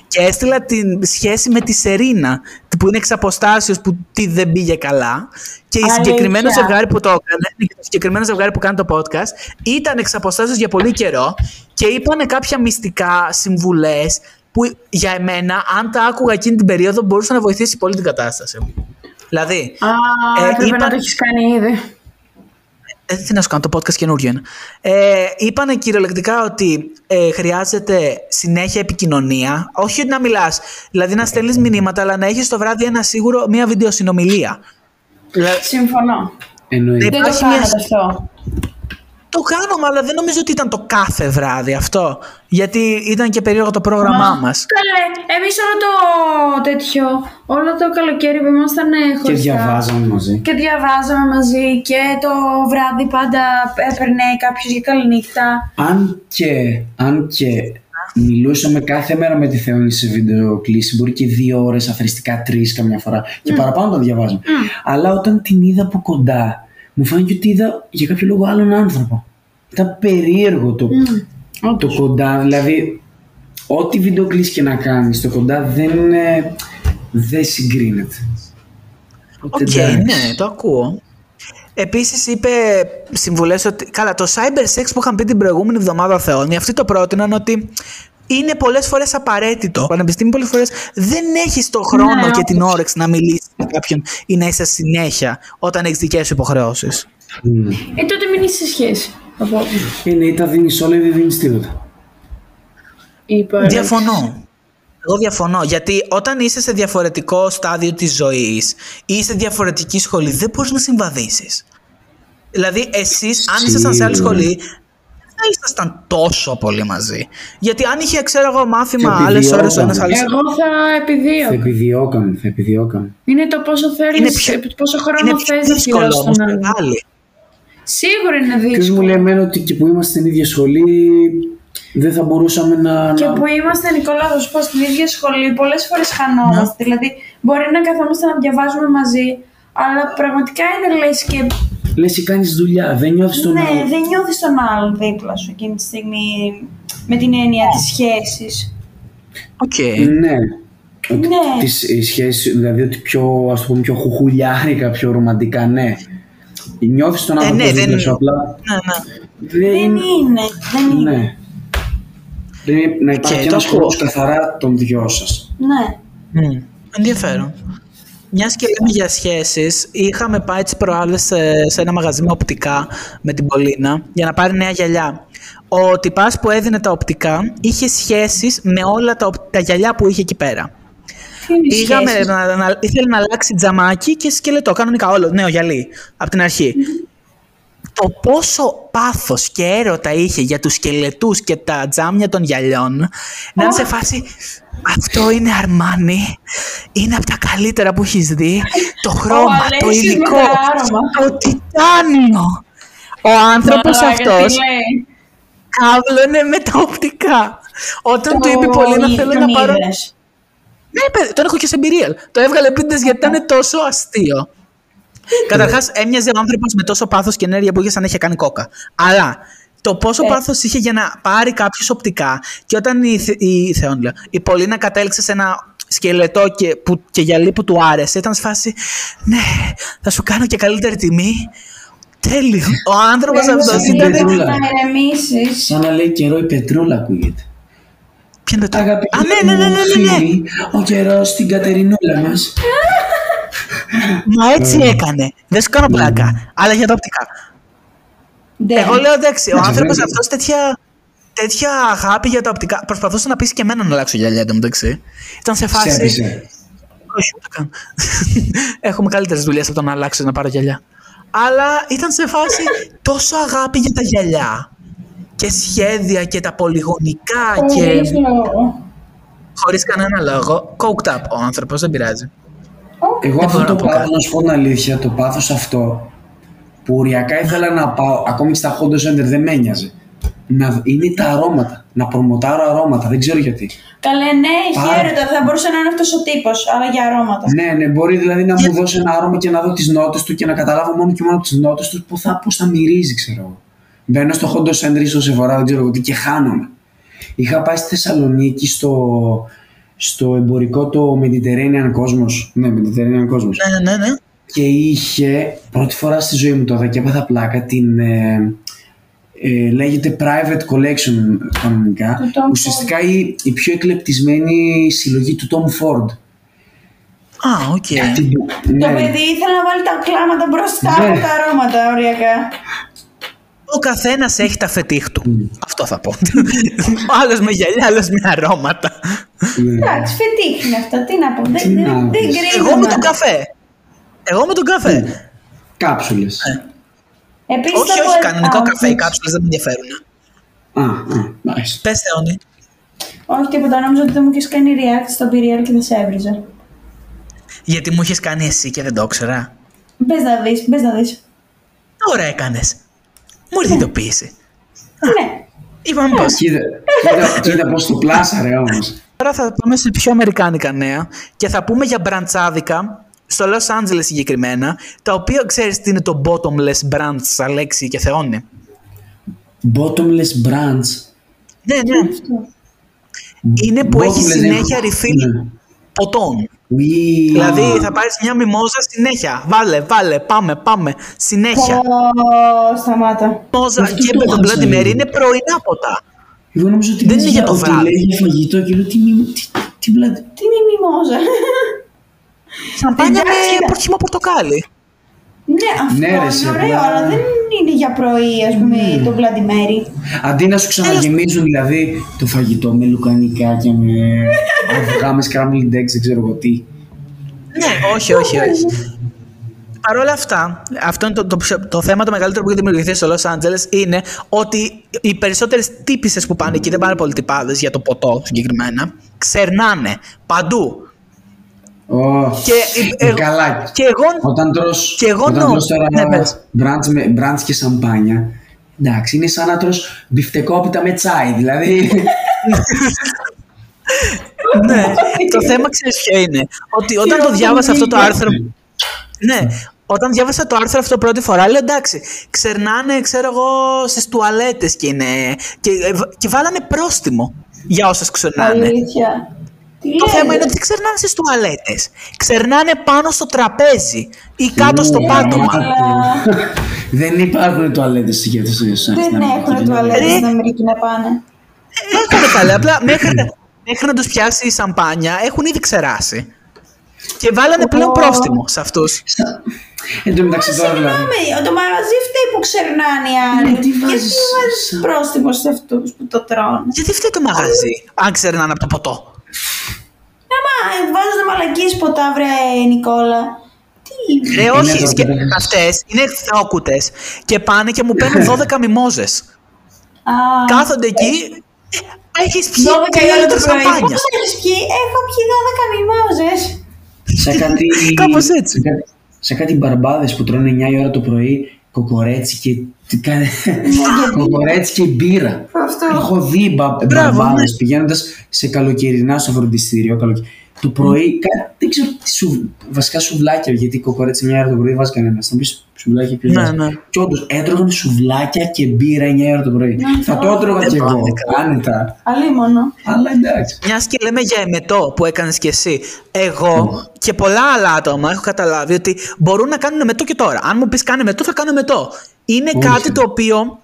Και έστειλα τη σχέση με τη Σερίνα, που είναι εξ αποστάσεως που τι δεν πήγε καλά. Και η Αλήθεια. συγκεκριμένο ζευγάρι που το έκανε, το συγκεκριμένο ζευγάρι που κάνει το podcast, ήταν εξ αποστάσεως για πολύ καιρό και είπανε κάποια μυστικά συμβουλές που για εμένα, αν τα άκουγα εκείνη την περίοδο, μπορούσαν να βοηθήσει πολύ την κατάσταση. Δηλαδή, Α, Ε, έπρεπε είπα- να το έχεις κάνει ήδη. Ε, τι να σου κάνω, το podcast καινούριο είναι. Ε, είπανε κυριολεκτικά ότι ε, χρειάζεται συνέχεια επικοινωνία. Όχι να μιλάς, δηλαδή να στέλνεις μηνύματα, αλλά να έχεις το βράδυ ένα σίγουρο, μια βιντεοσυνομιλία. Δηλαδή, Συμφωνώ. Εννοείται. Ναι. Δεν το Υπάρχει μια- κάνατε αυτό. Το κάνουμε, αλλά δεν νομίζω ότι ήταν το κάθε βράδυ αυτό. Γιατί ήταν και περίεργο το πρόγραμμά μα. Καλέ, εμείς όλο το τέτοιο, όλο το καλοκαίρι που ήμασταν ε, Και χωριστά. διαβάζαμε μαζί. Και διαβάζαμε μαζί και το βράδυ πάντα έπαιρνε κάποιος για καληνύχτα. Αν και, αν και μιλούσαμε κάθε μέρα με τη Θεόνη σε βίντεο κλίση, μπορεί και δύο ώρες αφριστικά, τρεις καμιά φορά και παραπάνω τα διαβάζαμε. Αλλά όταν την είδα από κοντά, μου φάνηκε ότι είδα για κάποιο λόγο άλλον άνθρωπο. Ήταν περίεργο το, το κοντά, δηλαδή ό,τι βιντεοκλήση και να κάνεις, το κοντά δεν, ε, δεν συγκρίνεται. Οκ, Οπότε, εντάξει. ναι, το ακούω. Επίσης είπε συμβουλές ότι. Καλά, το cyber sex που είχαν πει την προηγούμενη εβδομάδα Θεόνι, αυτοί το πρότειναν ότι είναι πολλές φορές απαραίτητο. Το πανεπιστήμιο πολλές φορές δεν έχει τον χρόνο Ναι, και την όντως. όρεξη να μιλήσει με κάποιον ή να είσαι συνέχεια όταν έχεις δικές σου υποχρεώσεις. Μμ. Ε, τότε μην είσαι σε σχέση. Από Είναι ή τα δίνεις όλα ή δεν δίνεις τίποτα. Είπα. Διαφωνώ. Εγώ διαφωνώ. Γιατί όταν είσαι σε διαφορετικό στάδιο της ζωής ή σε διαφορετική σχολή, δεν μπορείς να συμβαδίσεις. Δηλαδή, εσείς, αν ήσασταν σε άλλη Σίγουρα. σχολή, δεν θα ήσασταν τόσο πολύ μαζί. Γιατί αν είχε, ξέρω εγώ, μάθημα Θα άλλες ώρες ο ένας επιδιώκαμε. άλλο. Εγώ θα Θα επιδίωκα. επιδιώκαμε, θα επιδιώκαμε. Είναι το πόσο θέλεις, Είναι πιο, πόσο χρόνο είναι πιο θες να δύσκολο αφιερώσεις όμω στον και άλλο. Πάλι. Σίγουρα είναι Ποιο μου δύσκολο. λέει εμένα ότι και που είμαστε στην ίδια σχολή δεν θα μπορούσαμε να. Και να- που είμαστε, Νικόλα, θα σου πω στην ίδια σχολή, πολλές φορές χανόμαστε. Δηλαδή, μπορεί να καθόμαστε να διαβάζουμε μαζί, αλλά πραγματικά είναι λες και Λες και κάνεις δουλειά, δεν νιώθεις τον ναι, άλλο. δεν νιώθεις τον άλλον δίπλα σου εκείνη τη στιγμή με την έννοια της σχέσης. Οκ. Ναι. Ότι Ναι. τις, οι σχέσεις, δηλαδή ότι πιο, ας το πούμε, πιο χουχουλιάρικα, πιο ρομαντικά, ναι. Νιώθεις τον άνθρωπο ναι, δίπλα δεν- σου, απλά Ναι, ναι. δεν Δεν είναι... είναι. Δεν είναι. Ναι. Δεν είναι να υπάρχει Και το ένας ακούω. χώρος καθαρά των δυο σας. Ναι. Μμ, Ενδιαφέρον. Μιας και λέμε για σχέσεις, είχαμε πάει τις προάλλες σε, σε ένα μαγαζί με οπτικά με την Πολίνα για να πάρει νέα γυαλιά. Ο τυπάς που έδινε τα οπτικά είχε σχέσεις με όλα τα, οπ- τα γυαλιά που είχε εκεί πέρα. Τι είναι οι Πήγαμε σχέσεις; να, να- ήθελε να αλλάξει τζαμάκι και σκελετό, κανονικά όλο, νέο γυαλί, από την αρχή. Το πόσο πάθος και έρωτα είχε για τους σκελετούς και τα τζάμια των γυαλιών, να είναι σε φάση, αυτό είναι αρμάνι, είναι από τα καλύτερα που έχεις δει, το χρώμα, το Αλέξης με υλικό, τα άρωμα. το τιτάνιο. Ο άνθρωπος Μαλάκα, τι αυτός λέει. κάβλωνε με τα οπτικά. Όταν του είπε Το- πολύ να θέλω τον να πάρω είδες. Ναι, παιδί, τον έχω και σε Imperial. Το έβγαλε πίντε γιατί ήταν τόσο αστείο. Καταρχά, έμοιαζε ο άνθρωπο με τόσο πάθο και ενέργεια που είχε σαν να είχε κάνει κόκα. Αλλά το πόσο Ναι. πάθο είχε για να πάρει κάποιο οπτικά και όταν η, Θε- η, Θεόν, λέω, η Πολίνα κατέληξε σε ένα σκελετό και, που, και γυαλί που του άρεσε, ήταν σε φάση. Ναι, θα σου κάνω και καλύτερη τιμή. Τέλειο. Ο άνθρωπο Πρέπει αυτό σαν ήταν. την Πετρούλα. Να ηρεμήσεις. Σαν να λέει καιρό η πετρούλα ακούγεται. Ποιο είναι το. Αγαπητοί Α, ναι, ναι, ναι, ναι, ναι, ναι. φίλοι, ο καιρός στην Κατερινούλα μας. [LAUGHS] Μα έτσι έκανε. Δεν σου κάνω πλάκα. Αλλά για τα οπτικά. Ναι. Εγώ λέω εντάξει, ο Εντάξει, άνθρωπος βέβαια. αυτός τέτοια, τέτοια αγάπη για τα οπτικά. Προσπαθούσε να πείσει και εμένα να αλλάξω γυαλιά εντωμεταξύ. Ήταν σε φάση. Ξέπησε. Όχι, ούτε καν. [LAUGHS] Έχουμε καλύτερες δουλειές από το να αλλάξω να πάρω γυαλιά. Αλλά ήταν σε φάση τόσο αγάπη για τα γυαλιά. Και σχέδια και τα πολυγωνικά και. Χωρίς λόγο. Χωρίς κανένα λόγο. Coked up ο άνθρωπος, δεν πειράζει. Εγώ Δεν αυτό μπορώ το να πω πάθος, κάτι. να σου πω την αλήθεια, το πάθος αυτό που οριακά ήθελα να πάω, ακόμη και στα Honda Center δεν με ένοιαζε. Να, είναι τα αρώματα. Να προμοτάρω αρώματα, δεν ξέρω γιατί. Καλέ, ναι, Πάρα. χαίρετα. Θα μπορούσε να είναι αυτός ο τύπος, αλλά για αρώματα. Ναι, ναι, μπορεί δηλαδή να μου δώσει ένα άρωμα και να δω τις νότες του και να καταλάβω μόνο και μόνο τις νότες του πώ θα, πώς θα μυρίζει, ξέρω εγώ. Μπαίνω στο Honda Center ή στο Sephora, δεν ξέρω εγώ τι, και χάνομαι. Είχα πάει στη Θεσσαλονίκη στο, στο εμπορικό το Mediterranean Cosmos. Ναι, Mediterranean Cosmos. Ναι, ναι, ναι. και είχε πρώτη φορά στη ζωή μου το είδα και έπαθα πλάκα την ε, ε, λέγεται private collection κανονικά Του Tom ουσιαστικά η, η πιο εκλεπτισμένη συλλογή του Tom Ford Α, οκ. Την- Το ναι. παιδί ήθελε να βάλει τα κλάματα μπροστά Ναι. από τα αρώματα, οριακά. Ο καθένας έχει τα φετίχ του. Αυτό θα πω. Ο [LAUGHS] άλλος με γυαλιά, άλλος με αρώματα. Ναι. Εντάξει, φετίχ είναι αυτό. Τι να πω. Δεν, Τι δεν, να δεν πεις. κρίνουμε. Εγώ με τον καφέ. Εγώ με τον καφέ. κάψουλες Επίσης, όχι, θα όχι, πω- κανονικό α, καφέ. Οι όχι. κάψουλες δεν με ενδιαφέρουν. α, α, nice. Πες, Θεόνι. Όχι τίποτα, νόμιζα ότι δεν μου έχει κάνει react στο Imperial και δεν σε έβριζε. Γιατί μου είχες κάνει εσύ και δεν το ήξερα. Μπες να δεις, μπες να δεις. Ωραία έκανες. Μου ήρθε η ειδοποίηση. Ναι. Είπαμε πώς. κοίτα, κοίτα, κοίτα πως το πλάσαρε όμως Τώρα θα πάμε σε πιο αμερικάνικα νέα και θα πούμε για μπραντσάδικα στο Los Angeles συγκεκριμένα, τα οποία ξέρεις τι είναι το bottomless brunch, Αλέξη και Θεόνι. bottomless branch Ναι, ναι. Είναι που έχει Bottomless συνέχεια είναι- refill ναι. Ποτών. Ουί. Δηλαδή θα πάρεις μια μιμόζα συνέχεια. Βάλε, βάλε, πάμε, πάμε. Συνέχεια. Ω, σταμάτα. Μιμόζα Αυτό και το με τον άκουσα Bloody Mary λίγο. είναι πρωινά ποτά. Εγώ νομίζω ότι Δεν είναι είναι για το ότι βράδυ. λέει για φαγητό και λέω τι, μη- τι, τι μπλα- Τι είναι η μιμόζα; Σαμπάνια Εντάξει, με κοίτα. πορχήμα πορτοκάλι. Ναι, αυτό Ναι, ρε, είναι σε ωραίο, απλά- αλλά δεν είναι για πρωί, ας πούμε, το Bloody Mary. Αντί να σου ξαναγεμίζουν δηλαδή το φαγητό με λουκανικά και με αυγά με scrambled eggs, δεν ξέρω εγώ τι. Ναι, όχι, όχι, όχι. Παρ' όλα αυτά, αυτό είναι το, το, πιο- το θέμα το μεγαλύτερο που έχει δημιουργηθεί στο Los Angeles είναι ότι οι περισσότερες τύπησες που πάνε εκεί, δεν πάνε πολύ τυπάδες για το ποτό συγκεκριμένα, ξερνάνε παντού. Ω, Και, ε, ε, καλά. και εγώ. Όταν τρως, Και εγώ όταν νο- τρως τώρα ναι, πες. μπραντς, με, μπραντς και σαμπάνια, εντάξει, είναι σαν να τρως μπιφτεκόπιτα με τσάι, δηλαδή. ναι, [LAUGHS] το θέμα ξέρεις ποιο είναι. Ότι όταν το διάβασα αυτό το άρθρο. Ναι, όταν διάβασα το άρθρο αυτό πρώτη φορά, λέω εντάξει, ξερνάνε, ξέρω εγώ, στις τουαλέτες και είναι. Και, και βάλανε πρόστιμο για όσες ξερνάνε. Αλήθεια. Τι Το λες; θέμα είναι ότι δεν ξερνάνε στις τουαλέτες. Ξερνάνε πάνω στο τραπέζι ή κάτω στο Ου, πάτωμα. γαμάτο. Δεν υπάρχουν τουαλέτες στη γεύση. Δεν έχουν τουαλέτες Ρε. στην Αμερική να πάνε. Έχουν καλέ, απλά μέχρι, μέχρι να τους πιάσει η σαμπάνια έχουν ήδη ξεράσει. Και βάλανε πλέον Ω. πρόστιμο σε αυτούς. Εν τω μεταξύ τώρα δηλαδή. Συγγνώμη, το μαγαζί φταίει που ξερνάνε οι άλλοι. Ναι, τι Γιατί βάζεις βάζεις σαν- πρόστιμο σε αυτούς που το τρώνε; Γιατί φταίει το μαγαζί, αν ξερνάνε από το ποτό; Άμα βάζουν μαλακίες ποτά, βρε Νικόλα. Τι. Ε, όχι, εδώ σκε... πέρα. αυτές είναι θεόκουτες και πάνε και μου παίρνουν [LAUGHS] 12 μιμόζες. Α, Κάθονται εκεί. Έχεις πιει 12 η 3 ώρα το λίτρα πρωί. σαμπάνια. Πώς έχεις πιει, έχω πιει 12 μιμόζες. Σε κάτι. Κάπως έτσι. Σε κάτι, σε κάτι μπαρμπάδες που τρώνε 9 η ώρα το πρωί κοκορέτσι και. Τι κάνε- κοκορέτσι και μπύρα. Αυτό. Έχω δει μπα, Μπράβο, ναι. μπαρμπάδες πηγαίνοντας σε καλοκαιρινά στο φροντιστήριο. καλοκαι- Το πρωί, κα- δεν ξέρω τι σου, βασικά σουβλάκια, γιατί κοκορέτσι 9 η ώρα το πρωί δεν βάζει κανένας. Θα μου πει σουβλάκια ποιο Ναι, βάζει. ναι. Και όντως έτρωγαν σουβλάκια και μπύρα 9 η ώρα το πρωί. Θα το έτρωγα Δεν κι εγώ. πάνε καλά. Άνετα. Αλίμονο. Αλλά εντάξει. Μιας και λέμε για εμετό που έκανες κι εσύ. Εγώ και πολλά άλλα άτομα έχω καταλάβει ότι μπορούν να κάνουν εμετό και τώρα. Αν μου πεις κάνε εμετό, θα κάνω εμετό. Είναι Όχι. κάτι το οποίο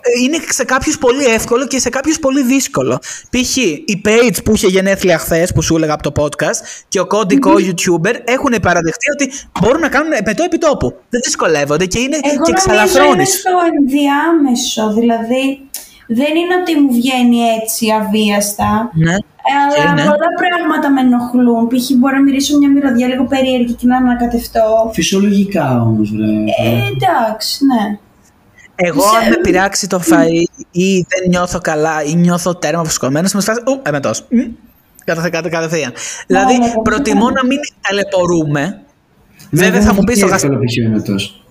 ε, είναι σε κάποιους πολύ εύκολο και σε κάποιους πολύ δύσκολο. Π.χ. η Page που είχε γενέθλια χθες, που σου έλεγα από το podcast, και ο κωδικό YouTuber έχουν παραδεχτεί ότι μπορούν να κάνουν εμετό επί τόπου. Δεν δυσκολεύονται και είναι Εγώ και νομίζω είναι εξαλαφρώνει. στο ενδιάμεσο, δηλαδή δεν είναι ότι μου βγαίνει έτσι αβίαστα. Ναι. Ε, αλλά Και είναι. πολλά πράγματα με ενοχλούν. Π.χ. μπορώ να μυρίσω μια μυρωδιά λίγο περίεργη και να ανακατευτώ. Φυσιολογικά όμως, βρε. Ε, εντάξει, ναι. Εγώ, αν με πειράξει το φαΐ ή δεν νιώθω καλά ή νιώθω τέρμα φουσκωμένος, με σφάσει. Ου, εμετό. Κάθε κάθε κατευθείαν. Δηλαδή, ναι, ναι. προτιμώ να μην ταλαιπωρούμε. Ναι, Βέβαια, θα μου πεις το το γαστρό. εύκολο π.χ. ο εμετός.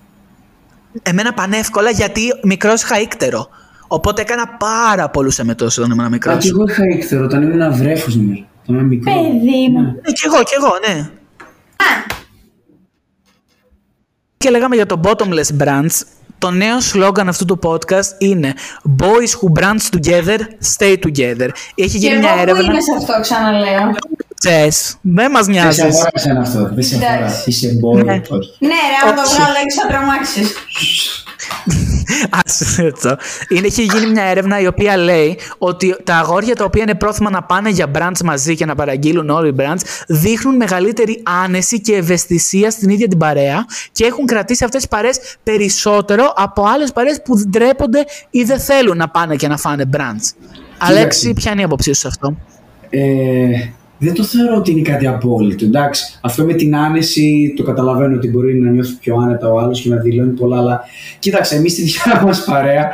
Εμένα πανεύκολα γιατί μικρός είχα ίκτερο. Οπότε έκανα πάρα πολλούς εμετό όταν ήμουν μικρός. Α, και εγώ είχα ίκτερο όταν ήμουν βρέφος νομίζω. Όταν ήμουν μικρό. Παιδί μου. Ναι, κι εγώ, κι εγώ, ναι. Και λέγαμε για το bottomless brunch. Το νέο σλόγκαν αυτού του podcast είναι Boys who brunch together, stay together. Έχει Και γίνει εγώ μια που έρευνα. είμαι σε αυτό, ξαναλέω. Τσες, δεν μας Δεν σε νοιάζεις. αφορά εσένα αυτό; Δεν σε αφορά. Εντάξει. Είσαι boy. Ναι. όχι. Ναι, ρε, άμα το Όχι. βγάλω έξω θα τρομάξεις. Άσε [LAUGHS] αυτό. Είναι, έχει γίνει μια έρευνα η οποία λέει ότι τα αγόρια τα οποία είναι πρόθυμα να πάνε για brands μαζί και να παραγγείλουν όλοι οι brands δείχνουν μεγαλύτερη άνεση και ευαισθησία στην ίδια την παρέα και έχουν κρατήσει αυτές τις παρέες περισσότερο από άλλες παρέες που ντρέπονται ή δεν θέλουν να πάνε και να φάνε brands. Αλέξη, ποια είναι η άποψή σου σε αυτό; Ε, δεν το θεωρώ ότι είναι κάτι απόλυτο. Εντάξει, αυτό με την άνεση το καταλαβαίνω ότι μπορεί να νιώθει πιο άνετα ο άλλος και να δηλώνει πολλά, αλλά κοίταξε, εμείς στη δικιά μας παρέα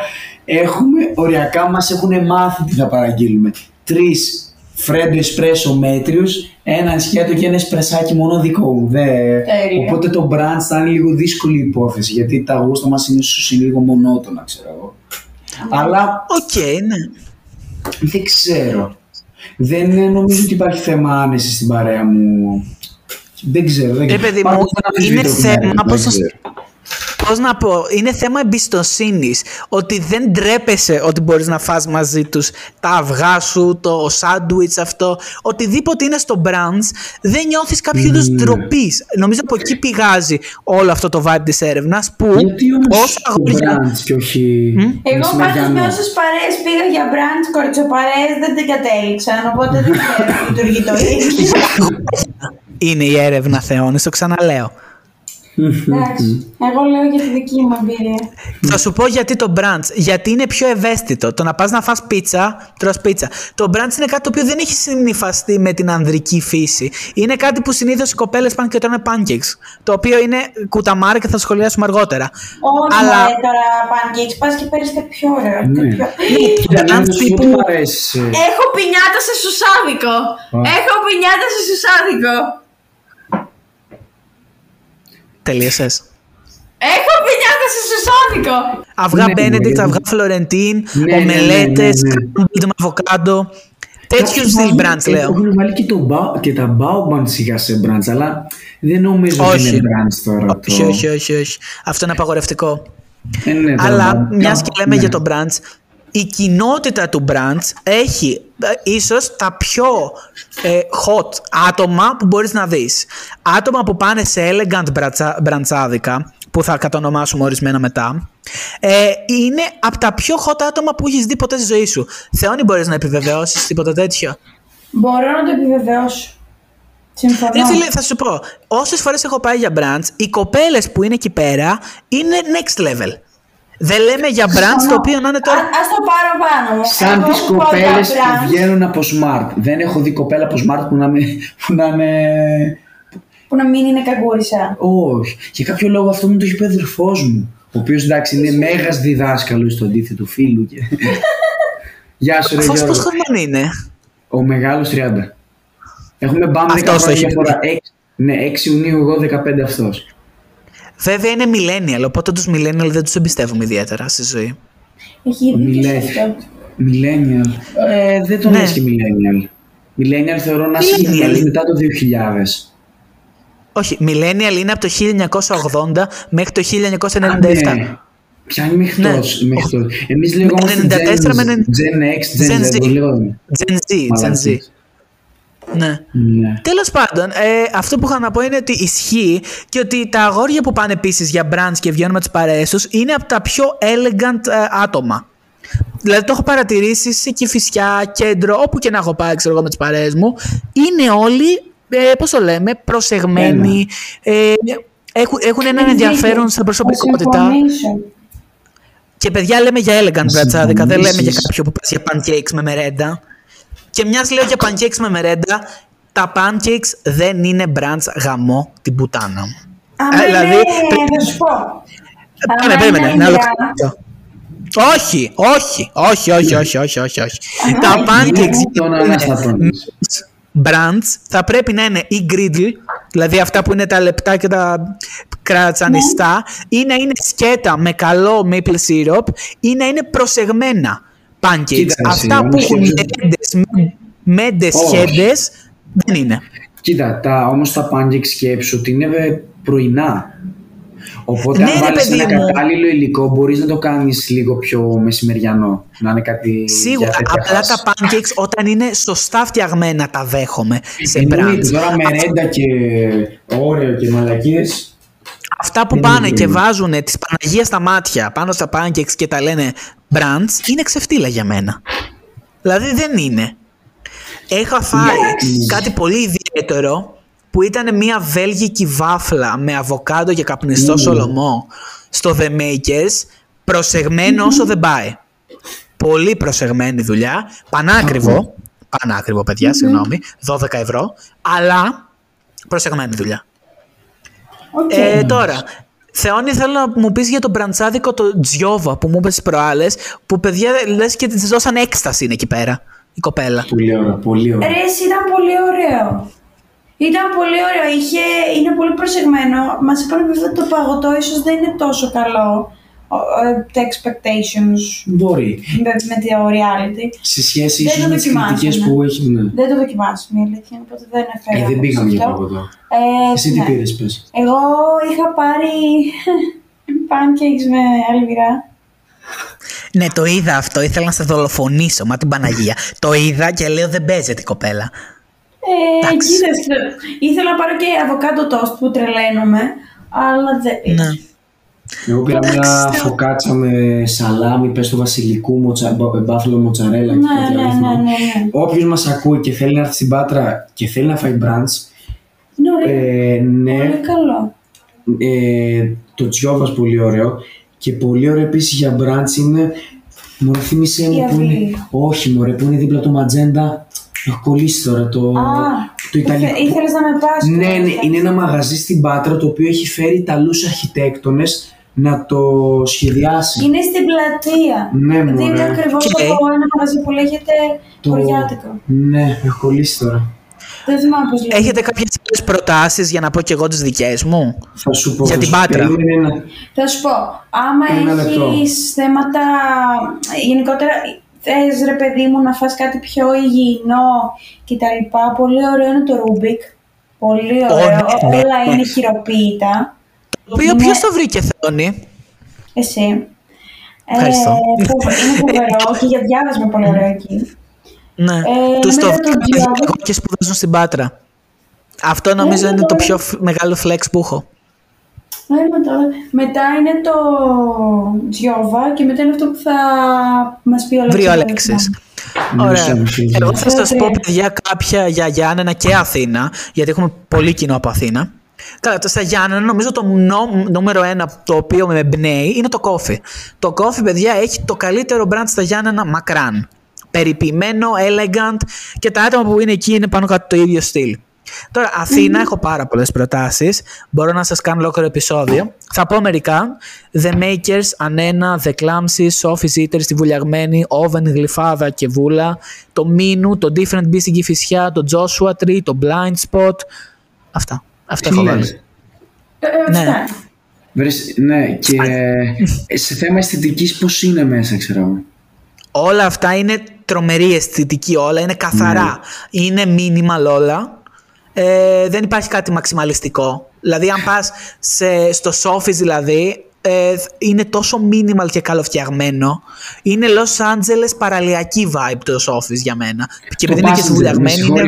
έχουμε οριακά μας έχουν μάθει τι θα παραγγείλουμε. Τρεις φρέντο εσπρέσο μέτριου, ένα σκέτο και ένα εσπρεσάκι μόνο δικό μου. Δε... Τέλεια. Οπότε το brunch θα είναι λίγο δύσκολη υπόθεση γιατί τα γούστα μας είναι, ίσως είναι λίγο μονότονα, ξέρω εγώ. Αλλά Οκ, ναι. δεν ξέρω. Δεν ε, νομίζω ότι υπάρχει θέμα άνεσης στην παρέα μου. Δεν ξέρω. Δεν Ε, ξέρω. παιδί Πάντως μου, δεν αμφισβητώ είναι την θέμα, έρευνα, πώς δεν θα- ξέρω. Πώς να πω, είναι θέμα εμπιστοσύνης. Ότι δεν τρέπεσαι ότι μπορείς να φας μαζί τους τα αυγά σου, το σάντουιτς αυτό. Οτιδήποτε είναι στο brunch, δεν νιώθεις κάποιο είδους Ναι. ντροπής. Νομίζω από εκεί πηγάζει όλο αυτό το vibe της έρευνας που Γιατί όμως όσα το αγόρια. brunch και όχι Εγώ πάντως μεσημεριανό. με όσες παρέες πήγα για μπραντς, κοριτσοπαρέες δεν την κατέληξαν, οπότε δεν ξέρω αν λειτουργεί το [LAUGHS] ίδιο. Είναι η έρευνα θεών, το ξαναλέω. Εντάξει, εγώ λέω για τη δική μου εμπειρία. Θα σου πω γιατί το brunch. Γιατί είναι πιο ευαίσθητο. Το να πας να φας πίτσα, τρως πίτσα. Το brunch είναι κάτι το οποίο δεν έχει συνυφαστεί με την ανδρική φύση. Είναι κάτι που συνήθως οι κοπέλες πάνε και τρώνε pancakes. Το οποίο είναι κουταμάρα και θα το σχολιάσουμε αργότερα. Όχι Αλλά- μωρέ, τώρα pancakes, πας και παίρνεις κάτι πιο ωραίο. κάτι Ναι. πιο- Κοίτα, brunch να σου πω τι τύπου- μ' αρέσει. Έχω πινιάτα σε σουσάδικο. Α. Έχω πινιάτα σε σουσάδικο. Τελείωσες. Έχω πινιάτα σε σουσάδικο. Αυγά Ναι, Benedict, ναι. αυγά Florentine, Ναι, ναι, ναι, ομελέτες, ναι, ναι. με αβοκάντο. Τέτοιους Κάποιοι στυλ βάζουν- brunch λέω. Έχουν βάλει και, το, μπα- και τα baobab σιγά σε brunch, αλλά δεν νομίζω ότι Όχι. είναι brunch τώρα. Όχι, το... όχι, όχι, όχι. Αυτό είναι απαγορευτικό. Ε, ναι, τώρα Αλλά baobab. μιας και λέμε Ναι. για το brunch, η κοινότητα του branch έχει ε, ίσως τα πιο ε, hot άτομα που μπορείς να δεις. Άτομα που πάνε σε elegant μπρατσα- μπραντσάδικα, που θα κατονομάσουμε ορισμένα μετά, ε, είναι από τα πιο hot άτομα που έχεις δει ποτέ στη ζωή σου. Θεόνι μπορείς να επιβεβαιώσεις τίποτα τέτοιο; Μπορώ να το επιβεβαιώσω. Συμφωνώ. Ρε φίλε, θα σου πω, όσες φορές έχω πάει για branch, οι κοπέλες που είναι εκεί πέρα είναι next level. Δεν λέμε για branch το οποίο να είναι τώρα... Α ας το πάρω πάνω μου. Σαν Εγώ τις έχω πάει κοπέλες τα που branch βγαίνουν από smart. Δεν έχω δει κοπέλα από smart που να, με, που να είναι. Που να μην είναι καγκούρισα. Όχι. Για κάποιο λόγο αυτό μου το έχει πει ο αδερφός μου. Ο οποίος εντάξει είναι μέγας διδάσκαλος στο αντίθετο φίλου. Και... [LAUGHS] Γεια σου, ρε Αυτός Γιώργο. πώς χρόνο είναι; Ο μεγάλος 30. Έχουμε μπαμ 10 Αυτός το χρόνια έχεις διαφορά. Έξι- Ναι, 6 Ιουνίου εγώ 15 αυτός. Βέβαια είναι millennial, οπότε τους millennial δεν τους εμπιστεύουμε ιδιαίτερα στη ζωή. Έχει δίκιο σε Millennial. αυτό. Millennial. Ε, δεν τον Ναι. λες και millennial. Millennial θεωρώ να είσαι Millennial. γενιές μετά το 2000. Όχι, millennial είναι από το 1980 μέχρι το 1997. Α, ναι. Πιάνει μέχρι Ναι. τόσο. Μέχρι τότε. Εμείς λεγόμαστε 94 με Gen, 90. Gen X, Gen, Gen Z, Z. πώς λέγαμε. Gen Z, Gen Z. Μαλακίες. Ναι. Ναι. Τέλος πάντων, ε, αυτό που είχα να πω είναι ότι ισχύει και ότι τα αγόρια που πάνε επίσης για branch και βγαίνουν με τις παρέες τους είναι από τα πιο elegant ε, άτομα. Δηλαδή το έχω παρατηρήσει σε κυφισιά, κέντρο, όπου και να έχω πάει, ξέρω εγώ, με τις παρέες μου. Είναι όλοι, ε, πώς το λέμε, προσεγμένοι. Ε, έχουν, έχουν έναν Έχει ενδιαφέρον δίκιο. στην Θα προσωπικότητα. συμφωνήσω. Και παιδιά λέμε για elegant μπρατσάδικα, δεν λέμε για συμφωνήσεις. κάποιο που πας για pancakes με μερέντα. Και μιας λέω για pancakes με μερέντα, τα pancakes δεν είναι brunch γαμό την πουτάνα μου. Άμα Ε, δηλαδή, είναι, πρέπει- θα σου πω. Περίμενε, Άμα περίμενε, είναι να αργά, ολοκληρώσω. Όχι, όχι, όχι, όχι, όχι, όχι, όχι, όχι. Τα pancakes Τον αναστατώνεις. brands θα πρέπει να είναι ή griddle, δηλαδή αυτά που είναι τα λεπτά και τα κρατσανιστά, ή να είναι σκέτα με καλό maple syrup, ή να είναι προσεγμένα pancakes. Κοίτα, εσύ, αυτά που όμως έχουν σκέψου- μέντες, μέντες, Όχι. χέντες, δεν είναι. Κοίτα, τα, όμως τα pancakes σκέψου ότι είναι ε, πρωινά. Οπότε Ναι, αν ρε, βάλεις παιδί ένα μου. κατάλληλο υλικό μπορείς να το κάνεις λίγο πιο μεσημεριανό. Να είναι κάτι Σίγουρα, για τέτοια απλά φάση. τα pancakes όταν είναι σωστά φτιαγμένα τα δέχομαι σε Εννοείται, brunch. Τώρα μερέντα και όρεο και μαλακίες Αυτά που Δεν πάνε είναι και πρόβλημα. βάζουν τις Παναγία στα μάτια πάνω στα pancakes και τα λένε brunch είναι ξεφτύλα για μένα. Δηλαδή δεν είναι. Έχω φάει κάτι πολύ ιδιαίτερο που ήταν μια βέλγικη βάφλα με αβοκάντο και καπνιστό σολομό στο The Makers προσεγμένο όσο δεν πάει. Πολύ προσεγμένη δουλειά. Πανάκριβο. Πανάκριβο, παιδιά, συγγνώμη. 12 ευρώ. Αλλά προσεγμένη δουλειά. Οκ. Ε, τώρα, Θεόνι, θέλω να μου πεις για τον μπραντσάδικο το Τζιόβα που μου είπες τις προάλλες, που παιδιά λες και της δώσαν έκσταση είναι εκεί πέρα, η κοπέλα. Πολύ ωραίο, πολύ ωραίο. Ρε, εσύ, ήταν πολύ ωραίο. Ήταν πολύ ωραίο. Είχε, είναι πολύ προσεγμένο. Μας είπαν βέβαια ότι το παγωτό ίσως δεν είναι τόσο καλό. Ο- ε, Τα expectations Μπορεί. με, με το reality. Σε σχέση Δεν ίσως το με τις δοκιμάσαμε. κριτικές που έχει. Ναι. Δεν το δοκιμάσαμε η αλήθεια, είναι, οπότε δεν έφερα. Ε, δεν πήγαμε για αυτό. παγωτό. Ε, Εσύ τι ναι. πήρες πες. Εγώ είχα πάρει [LAUGHS] pancakes με αλβυρά. Ναι, το είδα αυτό, ήθελα να σε δολοφονήσω, μα την Παναγία. το είδα και λέω δεν παίζεται η κοπέλα. Ε, Εντάξει. κοίταξε, ήθελα να πάρω και αβοκάντο toast που τρελαίνομαι, αλλά δεν πήρα. Ναι. Εγώ πήρα μια φωκάτσα με σαλάμι, πες το βασιλικού, μοτσα, μπα- μπάφλο μοτσαρέλα και Ναι, κάτι ναι, άλλο. ναι, θυμάμαι. ναι, ναι. Όποιος μας ακούει και θέλει να έρθει στην Πάτρα και θέλει να φάει brunch, Είναι ωραίο. ε, ναι, Πολύ καλό. ε, το τσιόβας πολύ ωραίο και πολύ ωραίο επίσης για brunch είναι Μωρέ θύμισέ Η μου που αυλή. είναι Όχι μωρέ που είναι δίπλα το ματζέντα Έχω κολλήσει τώρα το, Α, το Ιταλικό Ήθε- ήθελες να με πας. Ναι, τώρα, ναι, θα- είναι ένα μαγαζί στην Πάτρα το οποίο έχει φέρει Ιταλούς αρχιτέκτονες να το σχεδιάσει. Είναι στην πλατεία. Ναι, μωρέ. Δίπλα ακριβώς Και- από ένα μαγαζί που λέγεται Το... Χωριάτικο. Ναι, έχω κολλήσει τώρα. Δεν θυμάμαι πώς λέγεται. Έχετε κάποιες άλλες προτάσεις για να πω και εγώ τις δικές μου; Θα σου πω. Για θα την σου- Πάτρα. περίμενε ένα- Θα σου πω, άμα Ένα λεπτό. έχεις θέματα, γενικότερα θες ρε παιδί μου να φας κάτι πιο υγιεινό και τα λοιπά, πολύ ωραίο είναι το Rubik. Πολύ Ω, ωραίο, ναι, ναι. όλα είναι χειροποίητα. Το οποίο Ναι. ποιος το βρήκε, Θεόνι. Εσύ. Ευχαριστώ. Ε, που είναι φοβερό [LAUGHS] και για διάβασμα πολύ ωραίο εκεί. Ναι. Ε, Τους το μετά το βγήκαν Τζιόβα. εγώ και σπουδάζουν στην Πάτρα. Αυτό νομίζω Ναι, είναι ναι, το ναι. πιο φ- μεγάλο flex που έχω. Έλα τώρα. Μετά είναι το Τζιόβα και μετά είναι αυτό που θα μας πει ο Βρει ο Αλέξης. Αλέξης. Ναι, Ωραία. σε αμφιβολία. Εγώ θα σας πω, Ωραία. παιδιά, κάποια για Γιάννενα και Αθήνα, γιατί έχουμε πολύ κοινό από Αθήνα. Καλά, το στα Γιάννενα νομίζω το νο- νούμερο ένα το οποίο με εμπνέει είναι το κόφι. Το κόφι, παιδιά, έχει το καλύτερο brand στα Γιάννενα μακράν. Περιποιημένο, elegant και τα άτομα που είναι εκεί είναι πάνω κάτω το ίδιο στυλ. Τώρα, Αθήνα, έχω πάρα πολλές προτάσεις. Μπορώ να σας κάνω ολόκληρο επεισόδιο. Θα πω μερικά. The Makers, Ανένα, The Clumsy, Sophie's Eaters, τη Βουλιαγμένη, Oven, Γλυφάδα και Βούλα, το Μίνου, το Different Beast στην Κηφισιά, το Joshua Tree, το Blind Spot. Αυτά. Αυτά Τι έχω λες; βάλει. Ε, ε, Ναι. αυτά. Βρες, ναι, και σε θέμα αισθητικής πώς είναι μέσα, ξέρω εγώ; Όλα αυτά είναι τρομερή αισθητική όλα, είναι καθαρά. Είναι minimal όλα. Ε, δεν υπάρχει κάτι μαξιμαλιστικό. Δηλαδή αν πας σε, στο Sophie's δηλαδή, ε, είναι τόσο minimal και καλοφτιαγμένο. Είναι Los Angeles παραλιακή vibe το Sophie's για μένα. Και επειδή είναι και Passenger, με συμβουλιαγμένη είναι...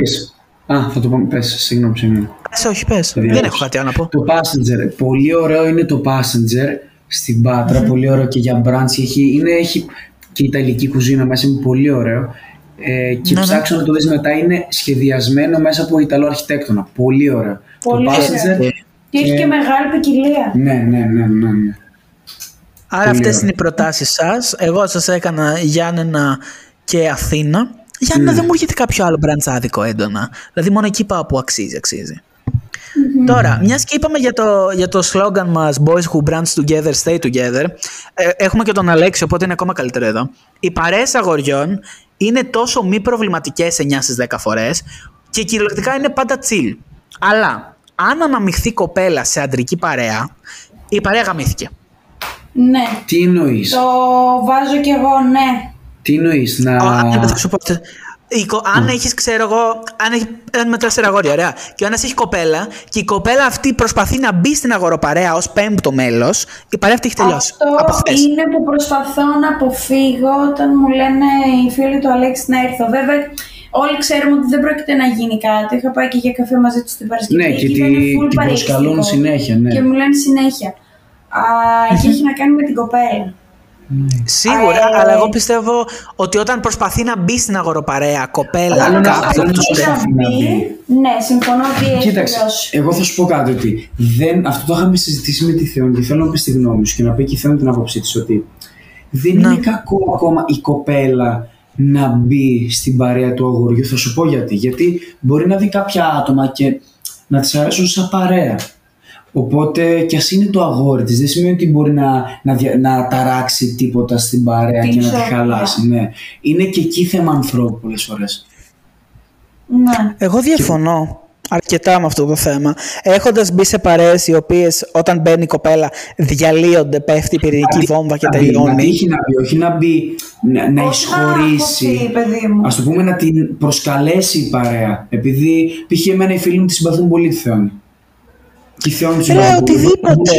συγχωρείς. Α, θα το πω, πες, συγγνώμη, συγγνώμη. Πες, όχι πες, Το δεν διάβασα. έχω κάτι άλλο να πω. Το Passenger, πολύ ωραίο είναι το Passenger στην πατρα πολύ ωραίο και για brunch. Έχει, είναι, έχει και ιταλική κουζίνα μέσα, είναι πολύ ωραίο. Ε, και Ναι, ναι. ψάξω να το δεις μετά, είναι σχεδιασμένο μέσα από Ιταλό αρχιτέκτονα. Πολύ ωραίο. Πολύ το ωραίο. Passenger, Και έχει και μεγάλη ποικιλία. ναι, ναι, ναι, ναι, ναι. Άρα Πολύ αυτές ωραία. είναι οι προτάσεις σας. Εγώ σας έκανα Γιάννενα και Αθήνα. Γιάννενα δεν μου έρχεται κάποιο άλλο μπραντσάδικο έντονα. Δηλαδή μόνο εκεί πάω που αξίζει, αξίζει. Τώρα, μιας και είπαμε για το, για το slogan μας Boys who branch together, stay together, ε, έχουμε και τον Αλέξη, οπότε είναι ακόμα καλύτερο εδώ. Οι παρέες αγοριών είναι τόσο μη προβληματικές 9 στις 10 φορές και κυριολεκτικά είναι πάντα chill. Αλλά αν αναμειχθεί κοπέλα σε αντρική παρέα, η παρέα γαμήθηκε. Ναι. Τι εννοείς, Το βάζω κι εγώ, ναι. Τι εννοείς, να... Α, ναι, θα σου πω. Η κο- Αν έχεις, ξέρω εγώ, αν έχει ένα με τέσσερα αγόρια, ωραία, και ο ένας έχει κοπέλα και η κοπέλα αυτή προσπαθεί να μπει στην αγοροπαρέα ως πέμπτο μέλος, η παρέα αυτή έχει τελειώσει. Από Αυτό χθες. είναι που προσπαθώ να αποφύγω όταν μου λένε οι φίλοι του Αλέξη να έρθω. Βέβαια, όλοι ξέρουμε ότι δεν πρόκειται να γίνει κάτι. Είχα πάει και για καφέ μαζί του την Παρασκευή. Ναι, και Εκεί τη- ήταν full την προσκαλούν παρεϊστικό. συνέχεια, ναι. Και μου λένε συνέχεια. Α, και έχει να κάνει με την κοπέλα. Σίγουρα, Ε, αλλά εγώ πιστεύω ότι όταν προσπαθεί να μπει στην αγοροπαρέα κοπέλα Άλλο να- κάπου. άλλο να τότε- σου να προσπαθεί να μπει, μπει. ναι, συμφωνώ ότι έχει Κοίταξε, τελειώσει. εγώ θα σου πω κάτι ότι δεν, αυτό το είχαμε συζητήσει με τη Θεόν και θέλω να πεις τη γνώμη σου και να πει και η Θεόν την άποψή της ότι δεν Ναι. είναι κακό ακόμα η κοπέλα να μπει στην παρέα του αγοριού. Θα σου πω γιατί. Γιατί μπορεί να δει κάποια άτομα και να της αρέσουν σαν παρέα. Οπότε και ας είναι το αγόρι της, δεν σημαίνει ότι μπορεί να, να, δια- να ταράξει τίποτα στην παρέα Την και να τη ισορροπία. χαλάσει. Ναι. Είναι και εκεί θέμα ανθρώπου πολλές φορές. Ναι. Εγώ διαφωνώ αρκετά με αυτό το θέμα. Έχοντας μπει σε παρέες οι οποίες όταν μπαίνει η κοπέλα διαλύονται, πέφτει η πυρηνική βόμβα και να μπει, να τελειώνει. τύχει να μπει, όχι να μπει, να, να Όχι να εισχωρήσει. αποθεί, παιδί μου. Α το πούμε να την προσκαλέσει η παρέα. Επειδή π.χ. εμένα οι φίλοι μου τη συμπαθούν πολύ τη Θεόνη. Και η Θεόνη του Ρε, οτιδήποτε.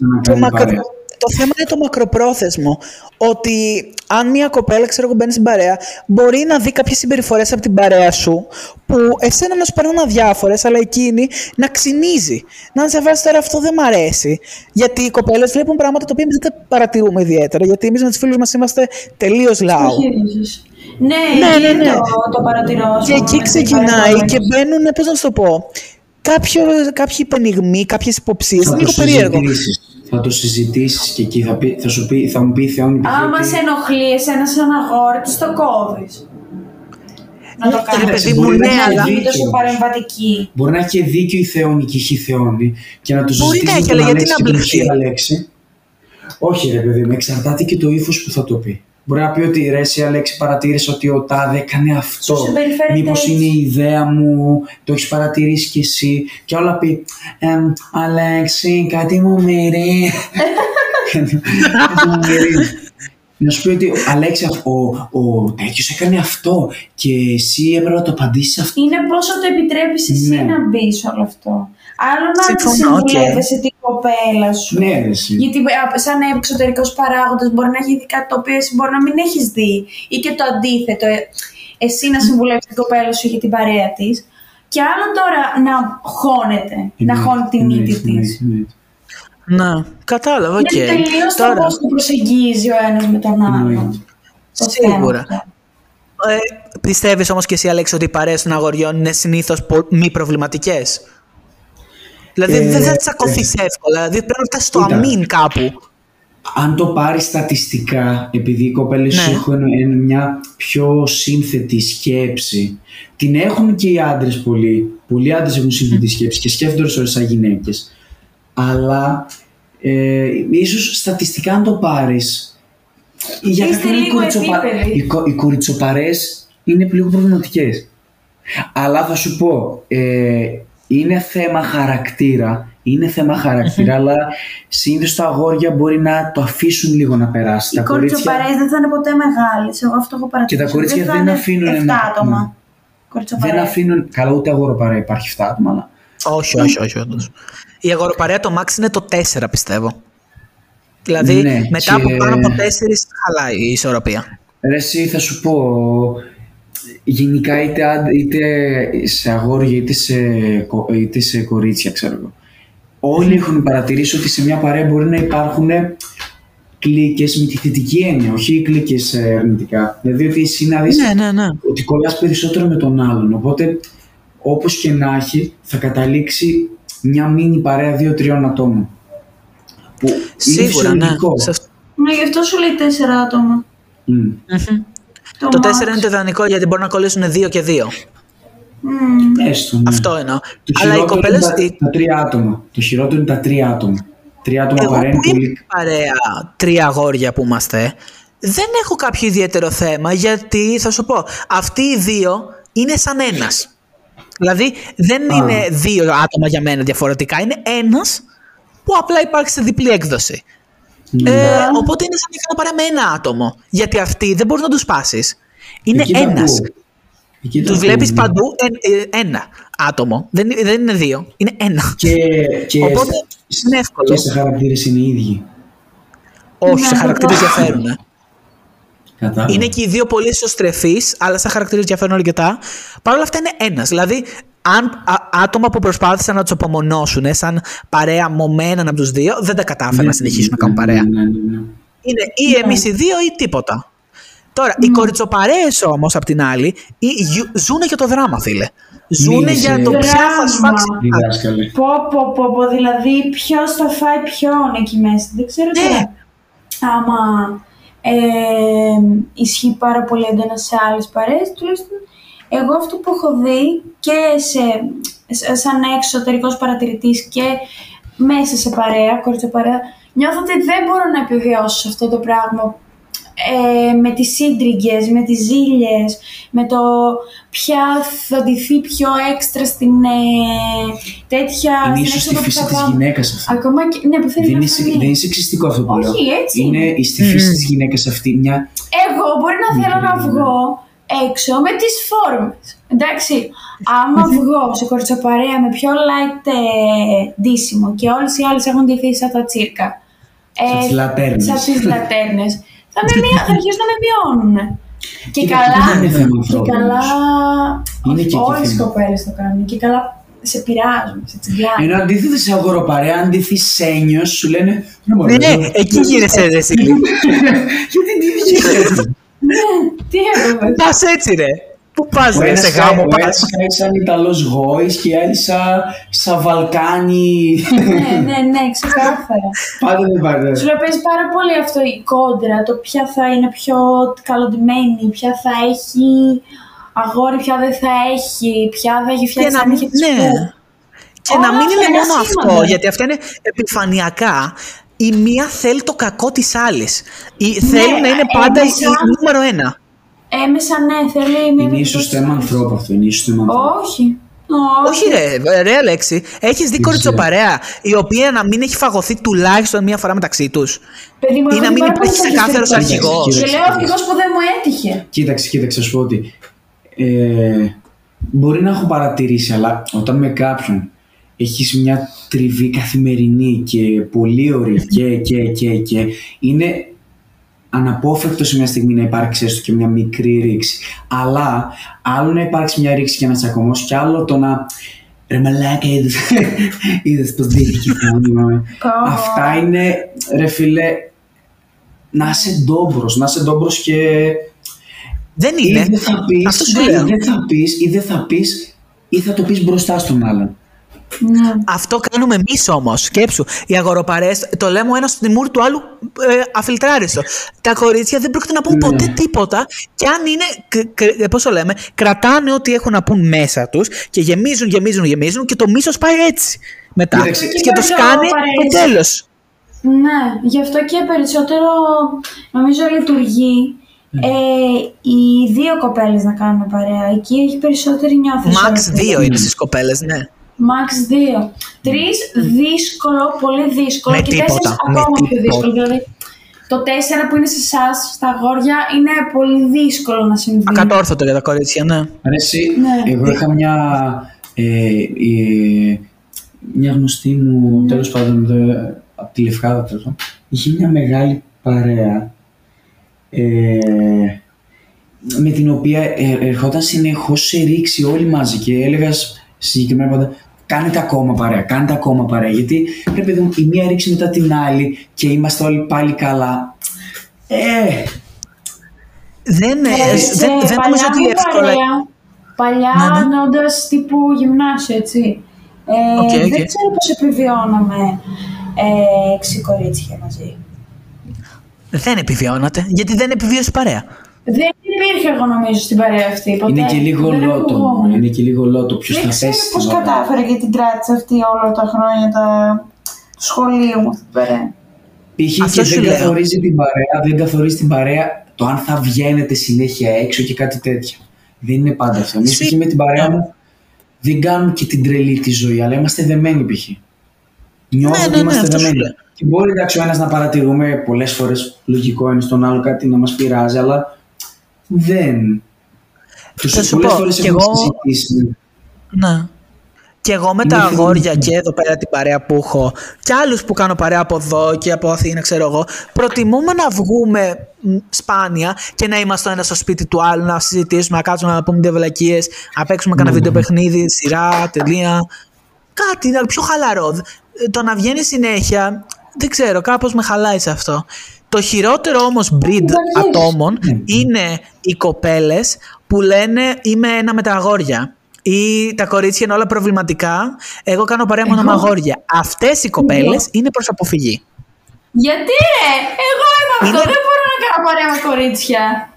να Το, κάνει μακρο... παρέα. το θέμα είναι το μακροπρόθεσμο. Ότι αν μια κοπέλα, ξέρω εγώ, μπαίνει στην παρέα, μπορεί να δει κάποιες συμπεριφορές από την παρέα σου που εσένα να σου περνάνε αδιάφορες, αλλά εκείνη να ξυνίζει. Να σε βάζει τώρα αυτό δεν μ' αρέσει. Γιατί οι κοπέλες βλέπουν πράγματα τα οποία εμείς δεν τα παρατηρούμε ιδιαίτερα. Γιατί εμείς με τους φίλους μας είμαστε τελείως λαό. Όχι ρίζες. Ναι, Ναι, εκεί ναι, ναι. Το, το παρατηρώ. ας Και πούμε, εκεί με την ξεκινάει παρέα και του μπαίνουν, πώς να σου το πω, κάποιο, κάποιοι πενιγμοί, κάποιες υποψίες. Θα Είναι το λίγο περίεργο. συζητήσεις. Θα το συζητήσεις και εκεί θα, πει, θα, σου πει, θα μου πει η Θεόνη. π.χ. Άμα ότι- σε ενοχλεί εσένα σαν αγόρι, τι το κόβεις. Να το ρε κάνεις. παιδί μου, Μπορεί ναι, να αλλά- είναι τόσο παρεμβατική. Μπορεί να έχει δίκιο η Θεόνη και η Θεόνη και να το Μπορεί συζητήσεις να με έχει, τον αλλά γιατί Αλέξη να και τον μπλεχτεί; Χ. Αλέξη. Όχι ρε παιδί μου, εξαρτάται και το ύφος που θα το πει. Μπορεί να πει ότι ρε εσύ Αλέξη παρατήρησε ότι ο Τάδε έκανε αυτό. Σου συμπεριφέρεται Μήπως έτσι. είναι η ιδέα μου, το έχεις παρατηρήσει κι εσύ. Και όλα πει, «Εμ, Αλέξη κάτι μου μυρεί. κάτι μου μυρεί. Να σου πει ότι Αλέξη, ο, ο τέτοιος έκανε αυτό και εσύ έπρεπε να το απαντήσεις αυτό. Είναι πόσο το επιτρέπεις εσύ Ναι. να μπεις σε όλο αυτό. Άλλο να Συμφωνώ, οκ. συμβουλεύεσαι την κοπέλα σου. Ναι, ρε, εσύ. Γιατί α, σαν εξωτερικό παράγοντα μπορεί να έχει δει κάτι το οποίο εσύ μπορεί να μην έχεις δει. Ή και το αντίθετο. ε, Εσύ να συμβουλεύεις την κοπέλα σου για την παρέα της. Και άλλο τώρα να χώνεται. Να χώνει τη μύτη Εννοείται, της. εννοείται, εννοείται. Ναι, κατάλαβα, οκ. Είναι τελείως το Τώρα, πώς το προσεγγίζει ο ένας με τον άλλον. Εννοείται. Το θέμα Σίγουρα. αυτό. ε, πιστεύεις όμως και εσύ, Αλέξη, ότι οι παρέες των αγοριών είναι συνήθως πο- μη προβληματικές; Δηλαδή Ε, δεν θα τσακωθείς εύκολα, δηλαδή πρέπει να φτάσεις στο κοίτα. αμήν κάπου. Αν το πάρεις στατιστικά, επειδή οι κοπέλες Ναι. έχουν ένα- μια πιο σύνθετη σκέψη, την έχουν και οι άντρες πολύ. Πολλοί άντρες έχουν σύνθετη σκέψη και σκέφτονται ώρες σαν γυναίκες. Αλλά ε, ίσως στατιστικά αν το πάρεις. Για Είστε κάποιον οι, λίγο κοριτσοπα... επίπεδοι. οι, κο- οι κοριτσοπαρές είναι λίγο προβληματικές. Αλλά θα σου πω, ε, είναι θέμα χαρακτήρα. Είναι θέμα χαρακτήρα, αλλά συνήθως τα αγόρια μπορεί να το αφήσουν λίγο να περάσει. Οι τα κορίτσια. κοριτσοπαρέες δεν θα είναι ποτέ μεγάλε. Εγώ αυτό έχω παρατηρήσει. Και τα κορίτσια θα δεν είναι αφήνουν 7 να- άτομα. ναι. Κοριτσοπαρέες. Δεν αφήνουν. Καλά, ούτε αγοροπαρέα υπάρχει 7 άτομα, αλλά. Όχι, όχι, όχι, όντως. Η αγοροπαρέα το max είναι το 4, πιστεύω. Δηλαδή, Ναι, μετά από και- πάνω από 4 χαλάει η ισορροπία. Ρε, εσύ θα σου πω. Γενικά είτε, άντε- είτε σε αγόρια είτε σε, κο- είτε σε κορίτσια, ξέρω εγώ. Όλοι έχουν παρατηρήσει ότι σε μια παρέα μπορεί να υπάρχουν κλίκες με τη θετική έννοια, όχι κλίκες ε, αρνητικά. Δηλαδή ότι εσύ να δεις Ναι, ναι, ναι. ότι κολλάς περισσότερο με τον άλλον. Οπότε, όπως και να έχει, θα καταλήξει μια μίνι παρέα δύο-τριών ατόμων. Που είναι Σίγουρα, ναι. φυσιολογικό. Σε αυτό- Ναι, γι' αυτό σου λέει 4 άτομα. Μμ. Μμμ. Το, Το max. 4 είναι το ιδανικό γιατί μπορεί να κολλήσουν 2 και 2. Μμμ. Έστω, ναι. Αυτό εννοώ. Το Αλλά οι χειρότερο κοπέλες. είναι τα, τα τρία άτομα. Το χειρότερο είναι τα τρία άτομα. Τρία άτομα Εγώ παρέα είναι που είμαι πολύ. παρέα τρία αγόρια που είμαστε, δεν έχω κάποιο ιδιαίτερο θέμα γιατί θα σου πω, αυτοί οι δύο είναι σαν ένας. Δηλαδή δεν Α. είναι δύο άτομα για μένα διαφορετικά, είναι ένας που απλά υπάρχει σε διπλή έκδοση. Ναι. Ε, οπότε είναι σαν να κάνω παρέα με ένα άτομο. Γιατί αυτοί δεν μπορείς να τους σπάσει. Είναι Εκεί τα ένας. ακούω. Εκεί τα Τους ακούω, βλέπεις ναι. παντού ε, ε, ένα άτομο. Δεν, δεν είναι δύο, είναι ένα. Και, και, Οπότε σ- είναι εύκολο. και σε χαρακτήρες είναι οι ίδιοι. Όχι, σε Ναι, χαρακτήρες το- διαφέρουν. Κατάλαβα. Είναι και οι δύο πολύ ισοστρεφεί, αλλά σαν χαρακτήρες διαφέρουν αρκετά. Παρ' όλα αυτά είναι ένας. Δηλαδή, αν α- άτομα που προσπάθησαν να τους απομονώσουν σαν παρέα με έναν από τους δύο, δεν τα κατάφεραν Ναι, να συνεχίσουν να κάνουν ναι, παρέα. ναι, ναι, ναι. Είναι ή εμείς οι δύο ή τίποτα. Τώρα, οι κοριτσοπαρέες όμως, απ' την άλλη, ζουν για το δράμα, φίλε. Ζούνε Μίλησε. για το ποια θα σφάξει. Δράμα. Διδάσκαλε. Πω, πω, πω, πω, δηλαδή ποιος θα φάει ποιον εκεί μέσα. Δεν ξέρω Ναι. τώρα. Άμα ε, ισχύει πάρα πολύ έντονα σε άλλες παρέες, τουλάχιστον εγώ αυτό που έχω δει και σε, σε- σαν εξωτερικός παρατηρητής και μέσα σε παρέα, κορίτσια παρέα, νιώθω ότι δεν μπορώ να επιβιώσω αυτό το πράγμα ε, με τις σύντριγγες, με τις ζήλιες, με το ποια θα ντυθεί πιο έξτρα στην ε, τέτοια... Είναι στην ίσως στη έξοδο που φύση θα της πάμε. γυναίκας αυτό. Ακόμα και, ναι, που θέλει Δεν να είναι, φανεί. δεν είναι σεξιστικό αυτό που Όχι, λέω. έτσι Είναι είναι. στη φύση της γυναίκας αυτή μια. Εγώ μπορεί να θέλω να βγω έξω με τις φόρμες. Εντάξει, άμα βγω σε κορτσοπαρέα με πιο light ε, ντύσιμο και όλες οι άλλες έχουν ντυθεί σαν τα τσίρκα. Σαν τις λατέρνες. Σαν τις λατέρνες. θα, με μεια, θα αρχίσουν να με μειώνουν. Και Κοίτα, καλά, δεν είναι θέμα και ανθρώπου καλά, Είναι και εκεί όλες οι θέμα. κοπέλες το κάνουν. Και καλά σε πειράζουν, σε τσιγκλάνε. Ενώ αντίθετα σε αγοροπαρέα, αν ντυθεί σένιο, σου λένε. «Ναι, μωρέ, Ναι, εδώ». εκεί γίνεσαι ρε εσύ. [LAUGHS] Γιατί ντύθηκε έτσι. Ναι, τι έπρεπε. Πας έτσι ρε. Πού πας Ο ρε, ένας σε σκάει- γάμο ο ένας πας. σκάει σαν Ιταλός γόης και η άλλη σαν, σαν Βαλκάνι. ναι, ναι, ναι, ξεκάθαρα. Πάντα δεν πάει. Σου λέω παίζει πάρα πολύ αυτό η κόντρα, το ποια θα είναι πιο καλοντημένη, ποια θα έχει αγόρι, ποια δεν θα έχει, ποια θα έχει Και φτιάξει να τα μην, νύχια της ναι. που. Και να Όλα μην αυτά είναι είναι μόνο ασήμαντα. αυτό, γιατί αυτά είναι επιφανειακά. Η μία θέλει το κακό της άλλης. Η, θέλουν να είναι ε, πάντα η, έμεσα- η νούμερο ένα. Έμεσα ναι, θέλει μια Είναι ίσως θέμα ανθρώπου αυτό. Είναι ίσως θέμα ανθρώπου. Όχι. Όχι ρε, ρε Αλέξη, έχεις δει κοριτσοπαρέα η οποία να μην έχει φαγωθεί τουλάχιστον μία φορά μεταξύ τους; Παιδί μου, Ή έχω να δει μην πάρα υπάρχει πολλές ξεκάθαρος τέτοιες αρχηγός; περιπτώσεις. Και λέω αρχηγός που δεν μου έτυχε. Κοίταξε, κοίταξε, να σου πω ότι. Ε, μπορεί να έχω παρατηρήσει, αλλά όταν με κάποιον έχεις μια τριβή καθημερινή και πολύ ωραία και, και, και, και είναι αναπόφευκτο σε μια στιγμή να υπάρξει έστω και μια μικρή ρήξη. Αλλά άλλο να υπάρξει μια ρήξη και ένα τσακωμός, και άλλο το να. Ρε μαλάκα, είδες, [LAUGHS] είδες πως δείχνει η φωνή μου. Αυτά είναι, ρε φίλε, να είσαι ντόμπρος, να είσαι ντόμπρος και... Δεν είναι. Ή δεν θα πεις, Αυτό σου ή λέω. δεν θα πεις, ή δεν θα πεις, ή θα το πεις μπροστά στον άλλον. Ναι. Αυτό κάνουμε εμείς όμως. Σκέψου. Οι αγοροπαρέ, το λέμε ο ένας στον μούρ του άλλου ε, αφιλτράριστο. Τα κορίτσια δεν πρόκειται να πούν Ναι. ποτέ τίποτα. Και αν είναι. Πώς το λέμε, κρατάνε ό,τι έχουν να πούν μέσα τους και γεμίζουν, γεμίζουν, γεμίζουν και το μίσος πάει έτσι. Μετά. Κοίταξε, και το και σκάνε αγοροπαρές. το τέλος. Ναι, γι' αυτό και περισσότερο νομίζω λειτουργεί Ναι. ε, οι δύο κοπέλες να κάνουν παρέα. Εκεί έχει περισσότερη νιώθει. Max 2 είναι στις κοπέλες, ναι. Max 2. Τρεις δύσκολο, πολύ δύσκολο. Με και τίποτα, τέσσερις με ακόμα πιο τίποτα. δύσκολο. Δηλαδή το 4 που είναι σε εσάς, στα αγόρια, είναι πολύ δύσκολο να συμβεί. Ακατόρθωτο για τα κορίτσια, ναι. Ρε εσύ, Ναι. εγώ είχα μια, ε, ε, μια γνωστή μου, τέλος πάντων, εδώ, από τη Λευκάδα τέλος πάντων, είχε μια μεγάλη παρέα ε, με την οποία ε, ερχόταν συνεχώς σε ρήξη όλοι μαζί και έλεγα σ- συγκεκριμένα πάντα κάνετε ακόμα παρέα, κάνετε ακόμα παρέα γιατί πρέπει να η μία ρήξη μετά την άλλη και είμαστε όλοι πάλι καλά. Ε, Δεν, ε, Ε, δεν, σε δεν παλιά νομίζω ότι μου εύκολα. παρέα, Παλιά Ναι, ναι. εννοώντας τύπου γυμνάσιο, έτσι. Ε, Οκ, οκ. Δεν ξέρω πώς επιβιώναμε ε, έξι κορίτσια μαζί. Δεν επιβιώνατε, γιατί δεν επιβίωσε παρέα. Δεν υπήρχε εγώ νομίζω στην παρέα αυτή. Ποτέ. είναι και λίγο Δεν λότο. ακουγόμουν. Είναι και λίγο λότο. Ποιος Δεν θα ξέρω θέσει πώς την ώρα. κατάφερε και την κράτησε αυτή όλα τα χρόνια τα... του σχολείου μου αυτή την παρέα. Π.χ. Αυτό και σου δεν λέω. καθορίζει την παρέα, δεν καθορίζει την παρέα το αν θα βγαίνετε συνέχεια έξω και κάτι τέτοιο. Δεν είναι πάντα αυτό. Εμείς Εσύ- π.χ. με την παρέα μου δεν κάνουμε και την τρελή τη ζωή, αλλά είμαστε δεμένοι π.χ. Νιώθω Ναι, ότι ναι, ναι, είμαστε αυτό σου δεμένοι. λέω. Και μπορεί εντάξει ο ένας να παρατηρούμε πολλές φορές λογικό είναι στον άλλο κάτι να μας πειράζει, αλλά δεν. Θα σου Πολλές πω, φορές κι έχουμε εγώ- συζητήσει. Ναι. Και εγώ με Είναι τα φίλοι αγόρια μου. και εδώ πέρα την παρέα που έχω και άλλους που κάνω παρέα από εδώ και από Αθήνα ξέρω εγώ προτιμούμε να βγούμε μ, σπάνια και να είμαστε ο ένας στο σπίτι του άλλου να συζητήσουμε, να κάτσουμε να πούμε δύο βλακίες να παίξουμε κανένα βίντεο παιχνίδι, σειρά, τελεία κάτι να- πιο χαλαρό Ε, το να βγαίνει συνέχεια δεν ξέρω κάπως με χαλάει σε αυτό το χειρότερο όμως breed Βαριέσαι. ατόμων είναι οι κοπέλες που λένε είμαι ένα με τα αγόρια ή τα κορίτσια είναι όλα προβληματικά. Εγώ κάνω παρέα μόνο με Εγώ. αγόρια. Αυτές οι κοπέλες είναι προς αποφυγή. Γιατί ρε, εγώ είμαι αυτό, Είναι- δεν μπορώ να κάνω παρέα με κορίτσια.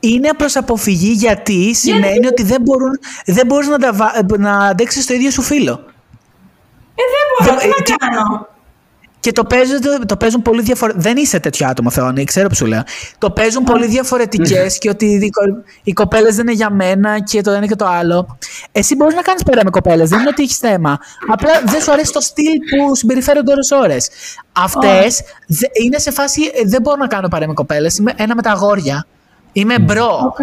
Είναι προς αποφυγή γιατί σημαίνει ότι δεν, μπορούν, δεν μπορείς να, τα, βα- να αντέξεις το ίδιο σου φίλο. Ε, δεν μπορώ, Δεν- τι και- να κάνω; Και το παίζουν, το παίζουν πολύ διαφορετικά. Δεν είσαι τέτοιο άτομο, Θεόνι, ξέρω που σου λέω. Το παίζουν πολύ διαφορετικές και ότι οι, κο- οι κοπέλες δεν είναι για μένα και το ένα και το άλλο. Εσύ μπορείς να κάνεις πέρα με κοπέλες, δεν είναι ότι έχεις θέμα. Απλά δεν σου αρέσει το στυλ που συμπεριφέρονται ώρες-ώρες. Αυτές είναι σε φάση. ε, Δεν μπορώ να κάνω παρέα με κοπέλες. Είμαι ένα με τα αγόρια. Είμαι bro. Οκ.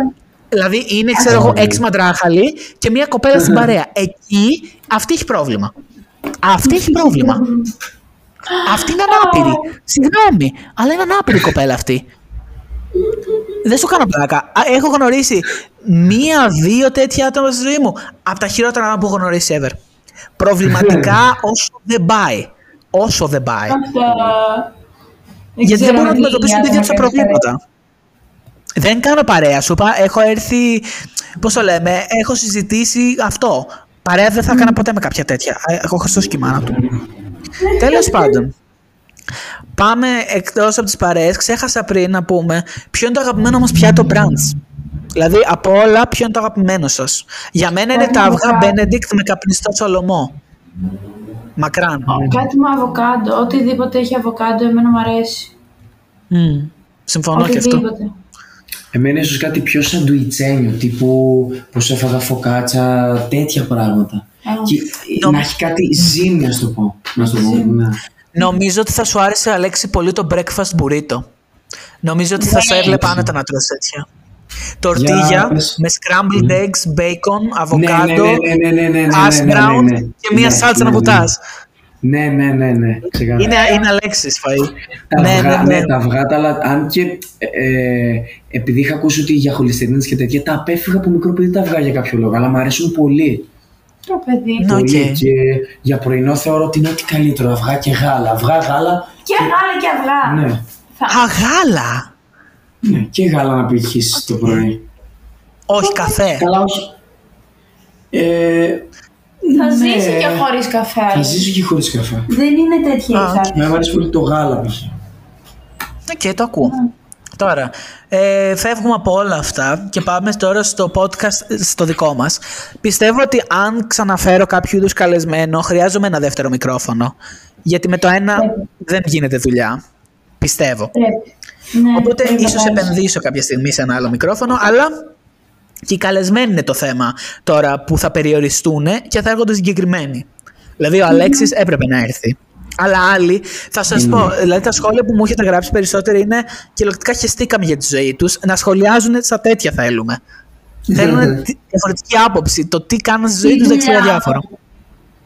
Δηλαδή είναι, ξέρω εγώ, έξι μαντράχαλοι και μία κοπέλα στην παρέα. Εκεί αυτή έχει πρόβλημα. Αυτή έχει πρόβλημα. Αυτή είναι ανάπηρη. Συγγνώμη, αλλά είναι ανάπηρη η κοπέλα αυτή. Δεν σου κάνω πλάκα. Α, Έχω γνωρίσει μία-δύο τέτοια άτομα στη ζωή μου. Από τα χειρότερα άτομα που έχω γνωρίσει ever. Προβληματικά όσο δεν πάει. Όσο δεν πάει. Αυτά. Γιατί δεν ξέρω μπορούν να τι αντιμετωπίσουν τα ίδια τους τα άτομα κάνεις προβλήματα. Δεν κάνω παρέα, σου είπα. Έχω έρθει. Πώς το λέμε, έχω συζητήσει αυτό. Παρέα δεν θα έκανα ποτέ με κάποια τέτοια. Ε, Έχω Χριστό και η μάνα του. Τέλος πάντων. Πάμε εκτός από τις παρέες. Ξέχασα πριν να πούμε ποιο είναι το αγαπημένο μας πιάτο brunch. Δηλαδή από όλα, ποιο είναι το αγαπημένο σας; Για μένα είναι Κάτι τα με αυγά αβοκάντο. Benedict με καπνιστό σολομό. Μακράν. Κάτι με αβοκάντο, οτιδήποτε έχει αβοκάντο, εμένα μου αρέσει. Μμ. Συμφωνώ και αυτό. Οτιδήποτε. Εμένα ίσως κάτι πιο σαντουιτσένιο, τύπου πως έφαγα φωκάτσα, τέτοια πράγματα. Α. Και Νομ- να έχει κάτι ζύμη, να σου το πω. Να σου το πω, ναι. Νομίζω ότι θα σου άρεσε, Αλέξη, πολύ το breakfast burrito. Νομίζω ότι θα Ναι. σε έβλεπα άνετα να τρως τέτοια. Τορτίγια Για πες. με scrambled eggs, bacon, Ναι, αβοκάντο, ναι, ναι, ναι, ναι, ναι, ναι, hash ναι, ναι, brown ναι. και μία Ναι, σάλτσα ναι, να ναι. βουτάς. Ναι, ναι, ναι, ναι, ξεκάθαρα. Είναι, είναι Αλέξης φαΐ. Τα ναι, αυγά, ναι, ναι. ναι, τα αυγά, τα, αλλά αν και ε, ε, επειδή είχα ακούσει ότι για χολυστερίνες και τέτοια, τα απέφυγα από μικρό παιδί τα αυγά για κάποιο λόγο, αλλά μου αρέσουν πολύ. Το παιδί; Ναι. πολύ οκ. και για πρωινό θεωρώ ότι είναι ό,τι καλύτερο, αυγά και γάλα. Αυγά, γάλα, Και γάλα και αυγά. ναι, Α, γάλα! ναι, και γάλα να πιεις το πρωί. Όχι, καφέ. Καλά, όχι. Ε, Θα ναι. ζήσει και χωρίς καφέ. Θα ζήσω και χωρίς καφέ. Δεν είναι τέτοια Α, η εξάρτηση. Με αρέσει πολύ το γάλα π.χ. Οκ, το ακούω. Τώρα, ε, φεύγουμε από όλα αυτά και πάμε τώρα στο podcast στο δικό μας. Πιστεύω ότι αν ξαναφέρω κάποιο είδους καλεσμένο, χρειάζομαι ένα δεύτερο μικρόφωνο. Γιατί με το ένα δεν γίνεται δουλειά. Πιστεύω. Πρέπει. Ναι, Οπότε πρέπει να ίσως πάρεις. επενδύσω κάποια στιγμή σε ένα άλλο μικρόφωνο, αλλά και οι καλεσμένοι είναι το θέμα τώρα που θα περιοριστούν και θα έρχονται συγκεκριμένοι. Δηλαδή ο Αλέξης έπρεπε να έρθει. Αλλά άλλοι, θα σας πω, δηλαδή τα σχόλια που μου έχετε γράψει περισσότερο είναι κυριολεκτικά χεστήκαμε για τη ζωή τους, να σχολιάζουν στα τέτοια θέλουμε. Θέλουν τη- διαφορετική άποψη. Το τι κάνουν στη ζωή Τι τους δεν ξέρω δουλειά διάφορο. μου.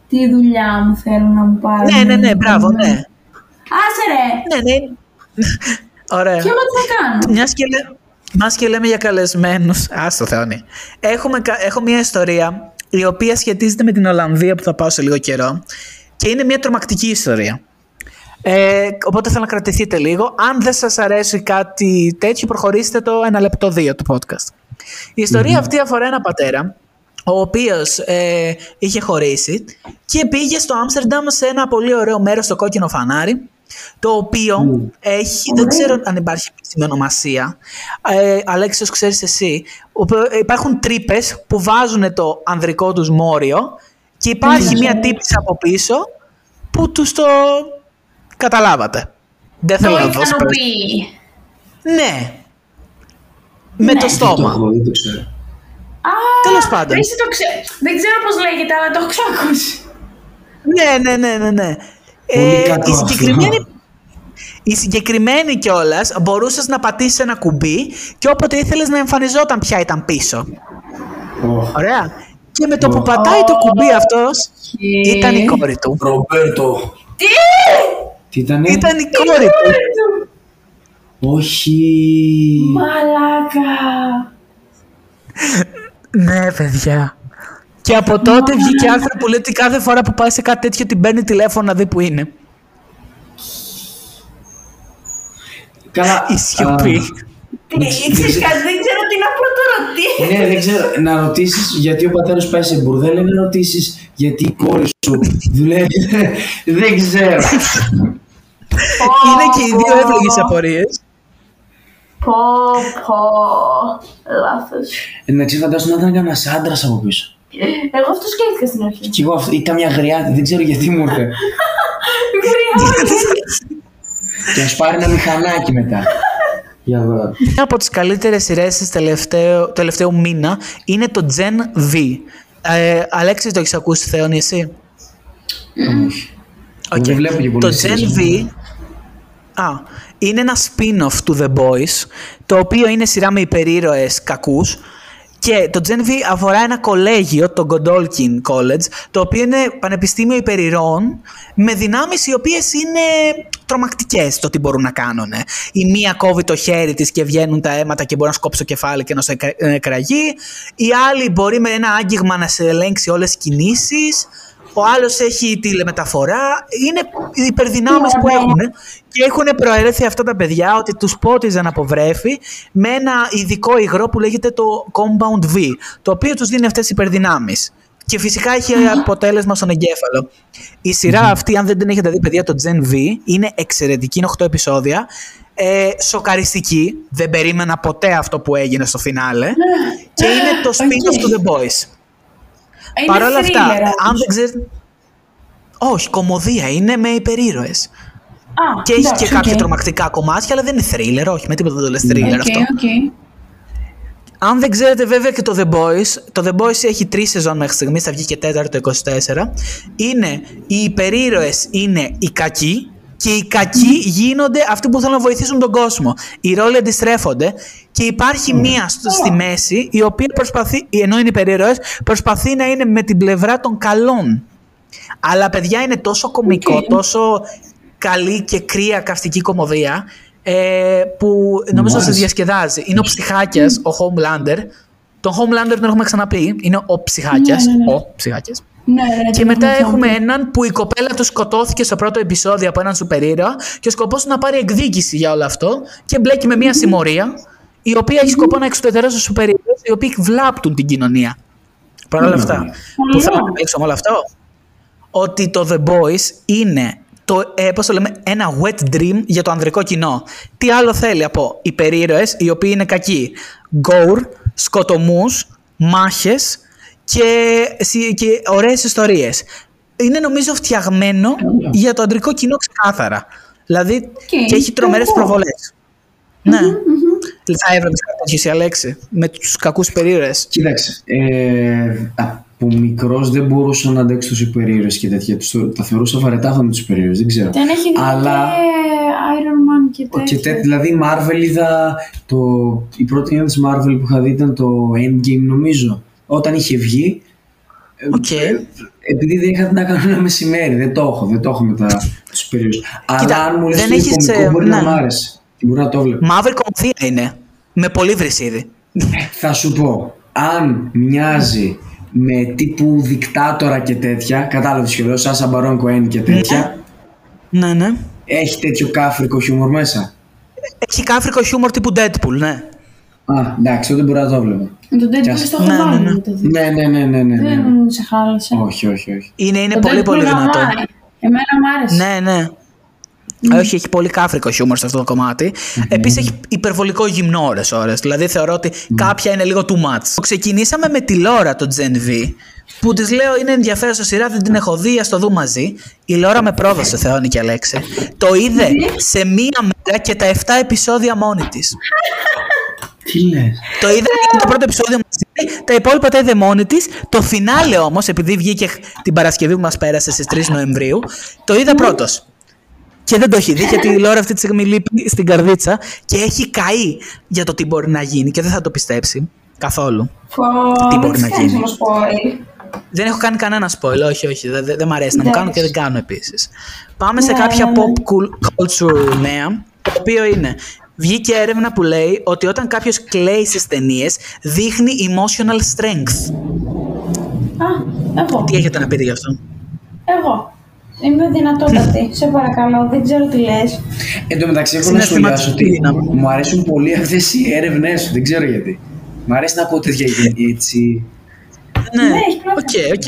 Τι δουλειά μου θέλουν να μου πάρουν. Ναι, ναι, ναι, μπράβο, ναι. Άσε ρε. Ναι, ναι. Ωραία. Και εγώ τι θα κάνω. Μιας και, λέ... μιας και λέμε για καλεσμένους. Άστο Θεόνι. Έχουμε... κα- Έχω μια ιστορία η οποία σχετίζεται με την Ολλανδία που θα πάω σε λίγο καιρό και είναι μια τρομακτική ιστορία. Ε, οπότε θέλω να κρατηθείτε λίγο. Αν δεν σας αρέσει κάτι τέτοιο, προχωρήστε το ένα λεπτό δύο του podcast. Η ιστορία αυτή αφορά ένα πατέρα ο οποίος ε, είχε χωρίσει και πήγε στο Άμστερνταμ σε ένα πολύ ωραίο μέρος στο κόκκινο φανάρι το οποίο έχει, δεν ξέρω αν υπάρχει επίσημη ονομασία, ε, Αλέξη, όσο ξέρεις εσύ, όπου υπάρχουν τρύπες που βάζουν το ανδρικό τους μόριο και υπάρχει μια τύπησα από πίσω που τους το καταλάβατε. Δεν θέλω Το να δώσω περι- ικανοποιεί. Ναι. Με το Δεν το στόμα. έχω, δεν το ξέρω. Α, Τέλος πάντων. εσύ το ξέ- Δεν ξέρω πώς λέγεται, αλλά το έχω ξανακούσει. Ναι, ναι, ναι, ναι. ναι. Πολύ κακό η αυτό. συγκεκριμένη, η συγκεκριμένη κιόλας μπορούσες να πατήσεις ένα κουμπί και όποτε ήθελες να εμφανιζόταν ποια ήταν πίσω. Οχ. Ωραία. Και με το που πατάει το κουμπί αυτός, ήταν η κόρη του. Ρομπέρτο. Τι! Τι ήταν, Ήταν η κόρη του. Όχι. Μαλάκα. Ναι, παιδιά. Και από τότε βγήκε άρθρο που λέει ότι κάθε φορά που πάει σε κάτι τέτοιο την παίρνει τηλέφωνο να δει που είναι. Καλά. Η σιωπή. Α, Τι, ξέρεις κάτι, δεν ξέρω τι να πρώτο ρωτήσω. Ναι, δεν ξέρω. Να ρωτήσεις γιατί ο πατέρας πάει σε μπουρδέλα ή να ρωτήσεις γιατί η κόρη σου δουλεύει. [LAUGHS] δεν ξέρω. Είναι και οι δύο εύλογες απορίες. Πω, πω. Λάθος. Εντάξει, φαντάζομαι να ήταν κανένας άντρας από πίσω. Εγώ αυτό σκέφτηκα στην αρχή. Και εγώ αυτό, ή καμιά γριάτη, δεν ξέρω γιατί μου ήρθε. [LAUGHS] και ας πάρει ένα μηχανάκι μετά. Για δω. Μια από τις καλύτερες σειρές της τελευταίου, τελευταίου μήνα είναι το Gen V. Ε, Αλέξης, το έχεις ακούσει Θεώνη εσύ; Όχι. Οκ. δεν βλέπω και Το πολλές Gen σειρές. V α, είναι ένα spin-off του The Boys, το οποίο είναι σειρά με υπερήρωες κακούς και το Gen V αφορά ένα κολέγιο, το Godolkin College, το οποίο είναι πανεπιστήμιο υπερηρώων με δυνάμεις οι οποίες είναι τρομακτικές το τι μπορούν να κάνουν. Η μία κόβει το χέρι της και βγαίνουν τα αίματα και μπορεί να σου κόψει το κεφάλι και να σε εκρα- εκραγεί. Η άλλη μπορεί με ένα άγγιγμα να σε ελέγξει όλες τις κινήσεις. Ο άλλος έχει τηλεμεταφορά. Είναι οι υπερδυνάμεις που έχουν. Και έχουν προαιρέθει αυτά τα παιδιά ότι τους πότιζαν από βρέφη με ένα ειδικό υγρό που λέγεται το Compound V, το οποίο τους δίνει αυτές τις υπερδυνάμεις. Και φυσικά έχει αποτέλεσμα στον εγκέφαλο. Η σειρά αυτή, αν δεν την έχετε δει, παιδιά, το Gen V, είναι εξαιρετική, είναι 8 επεισόδια. Ε, σοκαριστική. Δεν περίμενα ποτέ αυτό που έγινε στο φινάλε. και είναι το spin-off του The Boys. Είναι Παρ' όλα αυτά, thriller, αν δεν ξέρετε. Όχι, κωμωδία είναι με υπερήρωες. Α, Και έχει εντάξει, και κάποια οκ. τρομακτικά κομμάτια, αλλά δεν είναι thriller, όχι, με τίποτα δεν το λες thriller Οκ, αυτό. οκ. Αν δεν ξέρετε βέβαια και το The Boys, το The Boys έχει τρεις σεζόν μέχρι στιγμής, θα βγει και τέταρτο 24. Είναι οι υπερήρωες είναι οι κακοί και οι κακοί γίνονται αυτοί που θέλουν να βοηθήσουν τον κόσμο. Οι ρόλοι αντιστρέφονται Και υπάρχει μία στο- στη μέση, η οποία προσπαθεί, ενώ είναι υπερήρωες, προσπαθεί να είναι με την πλευρά των καλών. Αλλά παιδιά είναι τόσο κωμικό, Οκ. τόσο καλή και κρύα καυστική κωμωδία, ε, που νομίζω άρεσε. σε διασκεδάζει. Είναι ο ψυχάκιας, ο Homelander. Τον Homelander τον έχουμε ξαναπεί. Είναι ο ψυχάκιας. Ναι, ναι, ναι. Ο ψυχάκιας. Ναι, ρε, Και τον μετά έχω έχουμε ξαναπεί. έναν που η κοπέλα του σκοτώθηκε στο πρώτο επεισόδιο από έναν σούπερ ήρωα και ο σκοπός του να πάρει εκδίκηση για όλο αυτό και μπλέκει με μια συμμορία η οποία έχει σκοπό να εξουδετερώσει τους σούπερ ήρωες οι οποίοι βλάπτουν την κοινωνία. Παρ' όλα αυτά, που θέλω να καταλήξω με όλο αυτό, ότι το The Boys είναι το, ε, πώς το λέμε, ένα wet dream για το ανδρικό κοινό. Τι άλλο θέλει από υπερήρωες οι οποίοι είναι κακοί; Gore, σκοτωμούς, μάχες και, συ- και ωραίες ιστορίες. Είναι νομίζω φτιαγμένο για το ανδρικό κοινό ξεκάθαρα. Δηλαδή Και και έχει τρομερές εγώ. προβολές. Ναι. Θα έβλεπες κάτι τέτοιο εσύ, Αλέξη, με τους κακούς υπερήρωες. Κοίταξε, ε, από μικρός δεν μπορούσα να αντέξω του υπερήρωε και τέτοια. Τους, το- τα θεωρούσα βαρετά αυτά με τους υπερήρωε, δεν ξέρω. Δεν έχει δει Αλλά και Iron Man και τέτοια. και τέ, δηλαδή Marvel είδα. Το, η πρώτη ταινία της Marvel που είχα δει ήταν το Endgame, νομίζω. Όταν είχε βγει. ε, Οκ. ε, επειδή δεν είχα να κάνω ένα μεσημέρι, δεν το έχω, δεν το έχω με τα, τους υπερήρωες. Αλλά αν μου λες δεν το έχεις, κωμικό ε, μπορεί να ναι. μ' άρεσε. Και Μπορεί να το βλέπω. Μαύρη κωμωδία είναι. Με πολύ βρισίδι. Θα σου πω, αν μοιάζει με τύπου δικτάτορα και τέτοια, κατάλαβες και λέω, Σάσα Μπαρόν Κοέν και τέτοια, Ναι, ναι. έχει τέτοιο κάφρικο χιούμορ μέσα. Έχει κάφρικο χιούμορ τύπου Deadpool, ναι. Α, εντάξει, τότε μπορεί να το βλέπω. Με τον Κι Deadpool ας- στο Ναι, έχω ναι, βάλει ναι. να το δεις. Ναι, ναι, ναι, ναι, ναι. ναι. Δεν σε χάλασε. όχι, όχι, όχι. Είναι, είναι Το πολύ Deadpool πολύ δυνατό. γαμάει. Εμένα μ' άρεσε. Ναι, ναι. Όχι, έχει πολύ κάφρικο χιούμορ σε αυτό το κομμάτι. Επίσης έχει υπερβολικό γυμνό ώρες ώρες. Δηλαδή θεωρώ ότι κάποια είναι λίγο too much. Ξεκινήσαμε με τη Λόρα το Gen V, που της λέω είναι ενδιαφέρουσα σειρά, δεν την έχω δει, ας το δούμε μαζί. Η Λόρα με πρόδωσε, Θεόνι και Αλέξη. Το είδε σε μία μέρα και τα 7 επεισόδια μόνη της. Τι λες; Το είδε το πρώτο επεισόδιο μαζί, τα υπόλοιπα τα είδε μόνη της. Το φινάλε όμως, επειδή βγήκε την Παρασκευή που μας πέρασε στις 3 Νοεμβρίου, το είδα πρώτος. Και δεν το έχει δει γιατί η Λόρα αυτή τη στιγμή λείπει στην καρδίτσα και έχει καεί για το τι μπορεί να γίνει και δεν θα το πιστέψει καθόλου. Φω, Τι μην μπορεί της να κάνεις γίνει. όμως spoil. Δεν έχω κάνει κανένα spoil, όχι, όχι. Δεν, δεν μ' αρέσει να μου Εντάξει. κάνουν και δεν κάνω επίσης. Πάμε σε Ναι, κάποια ναι, ναι. pop cool- culture νέα, το οποίο είναι. Βγήκε έρευνα που λέει ότι όταν κάποιος κλαίει στις ταινίες, δείχνει emotional strength. Α, εγώ. Τι έχετε να πείτε γι' αυτό; Εγώ. Είμαι δυνατότατη. Σε παρακαλώ, δεν ξέρω τι λες. Εν τω μεταξύ, έχω να Συναισθηματική σχολιάσω ότι δύναμη. μου αρέσουν πολύ αυτές οι έρευνές σου. Δεν ξέρω γιατί. Μ' αρέσει να ακούω τέτοια έτσι. Ναι, Ναι, έχει πλάκα. οκ, οκ.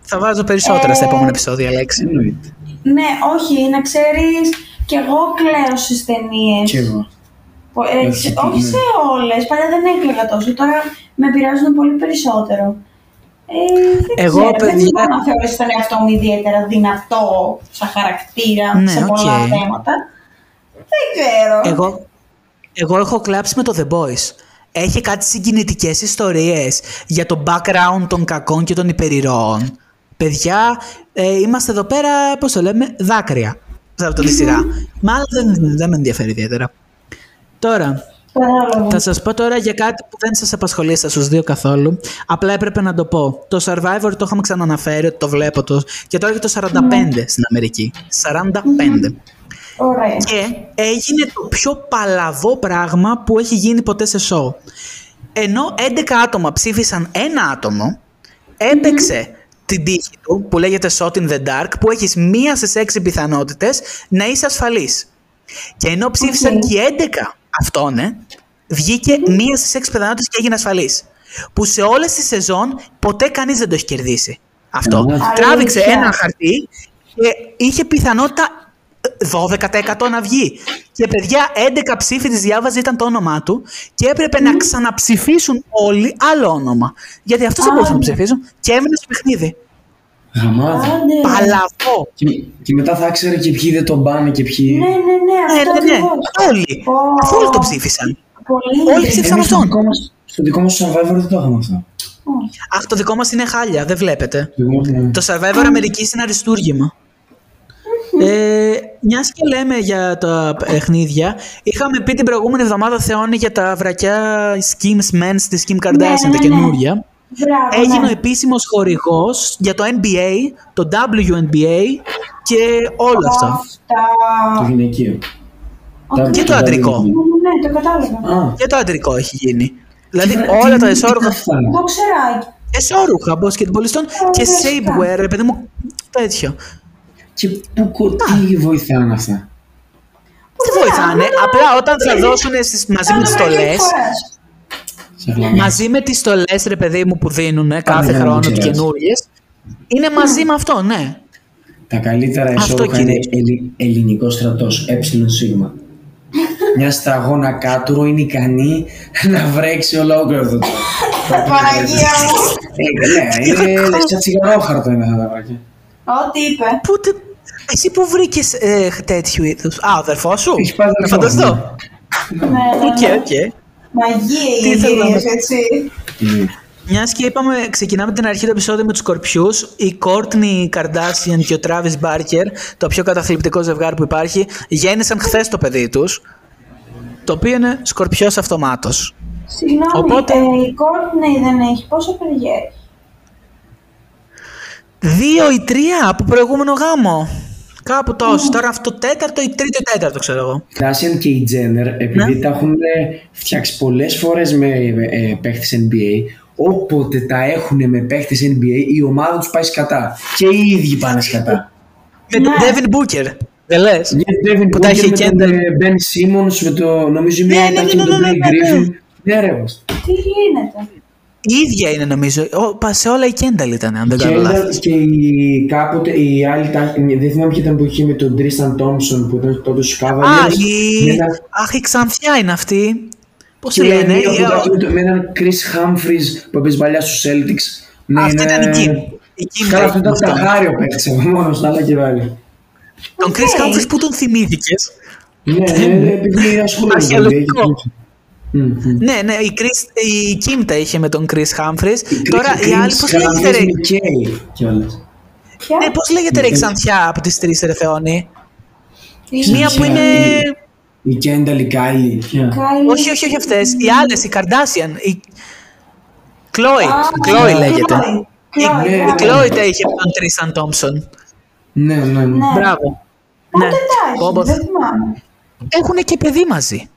Θα βάζω περισσότερα στα Ε, επόμενα επεισόδια, Αλέξη. Εννοείται. Ναι, όχι, να ξέρεις, κι εγώ κλαίω στις ταινίες. Κι εγώ. Πο- ε, Όχι, σε- όχι ναι. σε όλες, παλιά δεν έκλαιγα τόσο, τώρα με πειράζουν πολύ περισσότερο. Ε, δεν Εγώ, ξέρω, δεν παιδιά- μπορώ να θεωρήσω τον εαυτό μου ιδιαίτερα δυνατό σαν χαρακτήρα Ναι, σε πολλά οκ. θέματα. Δεν ξέρω. Εγώ, εγώ έχω κλάψει με το The Boys. Έχει κάτι συγκινητικές ιστορίες για το background των κακών και των υπερηρώων. Παιδιά, ε, είμαστε εδώ πέρα, πώς το λέμε, δάκρυα σε αυτή τη σειρά. Μάλλον δεν, δεν με ενδιαφέρει ιδιαίτερα. Τώρα, Παράλογο. Θα σας πω τώρα για κάτι που δεν σας απασχολεί στα στους δύο καθόλου. Απλά έπρεπε να το πω. Το Survivor το είχαμε ξαναναφέρει ότι το βλέπω το... και τώρα έχει το 45 στην Αμερική. 45. Ωραία. Και έγινε το πιο παλαβό πράγμα που έχει γίνει ποτέ σε show. Ενώ 11 άτομα ψήφισαν ένα άτομο, έπαιξε την τύχη του που λέγεται Shot in the Dark, που έχεις μία στις 6 πιθανότητες να είσαι ασφαλής. Και ενώ ψήφισαν Οκ. και 11 αυτόν, ε, βγήκε μία στις 6 πιθανότητες και έγινε ασφαλής. Που σε όλες τις σεζόν ποτέ κανείς δεν το έχει κερδίσει. Αυτό. Αλήθεια. Τράβηξε ένα χαρτί και είχε πιθανότητα ε, 12% να βγει. Και παιδιά, 11 ψήφοι της διάβαζε ήταν το όνομά του και έπρεπε να ξαναψηφίσουν όλοι άλλο όνομα. Γιατί αυτούς δεν μπορούσαν να Άντε. ψηφίσουν και έμεινε στο παιχνίδι. Γαμάδα. Άντε. Παλαβό. Και, και μετά θα ήξερε και ποιοι δεν τον πάνε και ποιοι. Ναι, ναι, ναι, Ναι, αυτό ναι, ναι. ακριβώς. Όλοι. Ω. Αφού όλοι το ψήφισαν. Πολύ. Όλοι ψήφισαν Εμείς στο αυτόν. δικό μας- Στο δικό μας Survivor δεν το είχαμε αυτό. Όχι. Αχ, το δικό μας είναι χάλια, δεν βλέπετε. Το δικό μας, ναι. Το Survivor Αμερικής είναι αριστούργημα. Ε, Μιας και λέμε για τα παιχνίδια, είχαμε πει την προηγούμενη εβδομάδα Θεώνη για τα βρακιά Skims Men της Kim Kardashian, ναι, τα ναι. Καινούργια. Μπράβο, Έγινε ναι. ο επίσημος χορηγός για το NBA, το WNBA και όλα αυτά. Το Αυτά. γυναικείο. Οκ. Και το αντρικό. Ναι, ναι, το κατάλαβα. Α, Και το αντρικό έχει γίνει. Δηλαδή τι- όλα τι- τα τι εσόρουχα, είναι αυτά. Το ξεράκι. εσόρουχα μπασκετμπολιστών και φυσικά. shapewear, ρε παιδί μου, τέτοιο. Και που, κο- τι βοηθάνε αυτά. Δεν βοηθάνε. Απλά όταν θα δώσουν στις, μαζί με τις στολές, Σε βλαμιά. Μαζί με τις στολές ρε παιδί μου που δίνουν κάθε δεν χρόνο ξέρω. του καινούριες. είναι μαζί με αυτό, ναι. Τα καλύτερα Αυτό, εσόρουχα είναι κύριε. ελλη- ελληνικό στρατός, ε σίγμα. Μια σταγόνα κάτουρο είναι ικανή να βρέξει ολόκληρο αυτό το. Παναγία μου. Ε, ναι, είναι λες σαν τσιγαρόχαρτο είναι αυτά τα βράκια. Ό,τι είπε. Πού, τε- εσύ που βρήκες ε, τέτοιου είδους; Α, ο αδερφός σου; Έχεις πάει Να αδερφό, φανταστώ. Ναι, ναι, Οκ, ναι. οκ. Μαγεία Τι οι θέλω να εμπειρίες, πω. έτσι. Μμ. Μιας και είπαμε, ξεκινάμε την αρχή του επεισόδιο με τους σκορπιού. Η Κόρτνι Καρδάσιαν και ο Τράβις Μπάρκερ, το πιο καταθλιπτικό ζευγάρι που υπάρχει, γέννησαν χθες το παιδί τους. Το οποίο είναι σκορπιός αυτομάτως. Συγγνώμη, Οπότε- ε, η Κόρτνεϊ δεν έχει. Πόσο παιδιά έχει; Δύο ή τρία από προηγούμενο γάμο. Κάπου τόσο. Τώρα αυτό τέταρτο ή τρίτο ή τέταρτο, ξέρω εγώ. Κάσιαν και η Τζένερ, επειδή Ναι. τα έχουν ε, φτιάξει πολλές φορές με ε, παίχτες NBA, όποτε τα έχουν με παίχτες NBA, η ομάδα τους πάει σκατά. Και οι ίδιοι πάνε σκατά. Με τον Ναι. Devin Booker. Δεν λες; Για τον Devin Που τα Booker έχει με τον Kendall. ε, Ben Simmons, με το, νομίζω η μία Ναι, ήταν ναι, και ναι, με τον ναι, ναι, Blake ναι, ναι. Griffin. Ναι, ρε, μας. Τι γίνεται; Η ίδια είναι νομίζω. Ο, πα- σε όλα η Κένταλ ήταν, αν δεν Και, κάνω ήταν- λάθος. και η, κάποτε η άλλη, τα- δεν θυμάμαι ποια ήταν που είχε με τον Tristan Thompson που ήταν τότε στους Α, Cavaliers. η... Με ένα- Αχ, η Ξανθιά είναι αυτή. Πώς τη Και λένε, μία που η- τα είχε με το- με έναν Chris Humphries που έπαιζε παλιά στους Celtics. Ναι, Αυτή είναι- ήταν η Kim. Η Kim Καλά, αυτό ήταν ήταν αυτό. ταχάριο παίκτης, εγώ μόνος, άλλα και βάλει. Τον Chris Humphries που τον θυμήθηκες. Ναι, ναι, ναι, επειδή ασχολούμαι με το Αρχαιολογικό. NBA. Μμ, μμ. Ναι, ναι, η, Chris, η Kim τα είχε με τον Chris Humphries. Η Τώρα Chris η άλλη, πώς Humphries λέγεται ρε. με Kay κιόλας. Ποια; Ναι, πώς λέγεται ρε η Ξανθιά από τις τρεις ρε Θεόνι. Τι- Μία που είναι. Η Kendall, η Kylie. ποια; Κάιλι. Όχι, όχι, όχι αυτές. Οι άλλες, η Kardashian. Η Chloe. Α, Chloe ναι, λέγεται. Chloe. Η, Chloe, Ναι, η μπράβο. Chloe τα είχε με τον Tristan Thompson. Ναι, ναι, ναι. Ναι. Μπράβο. Πότε Ναι. τα Όπως- έχει, δεν θυμάμαι. Έχουν και παιδί μαζί.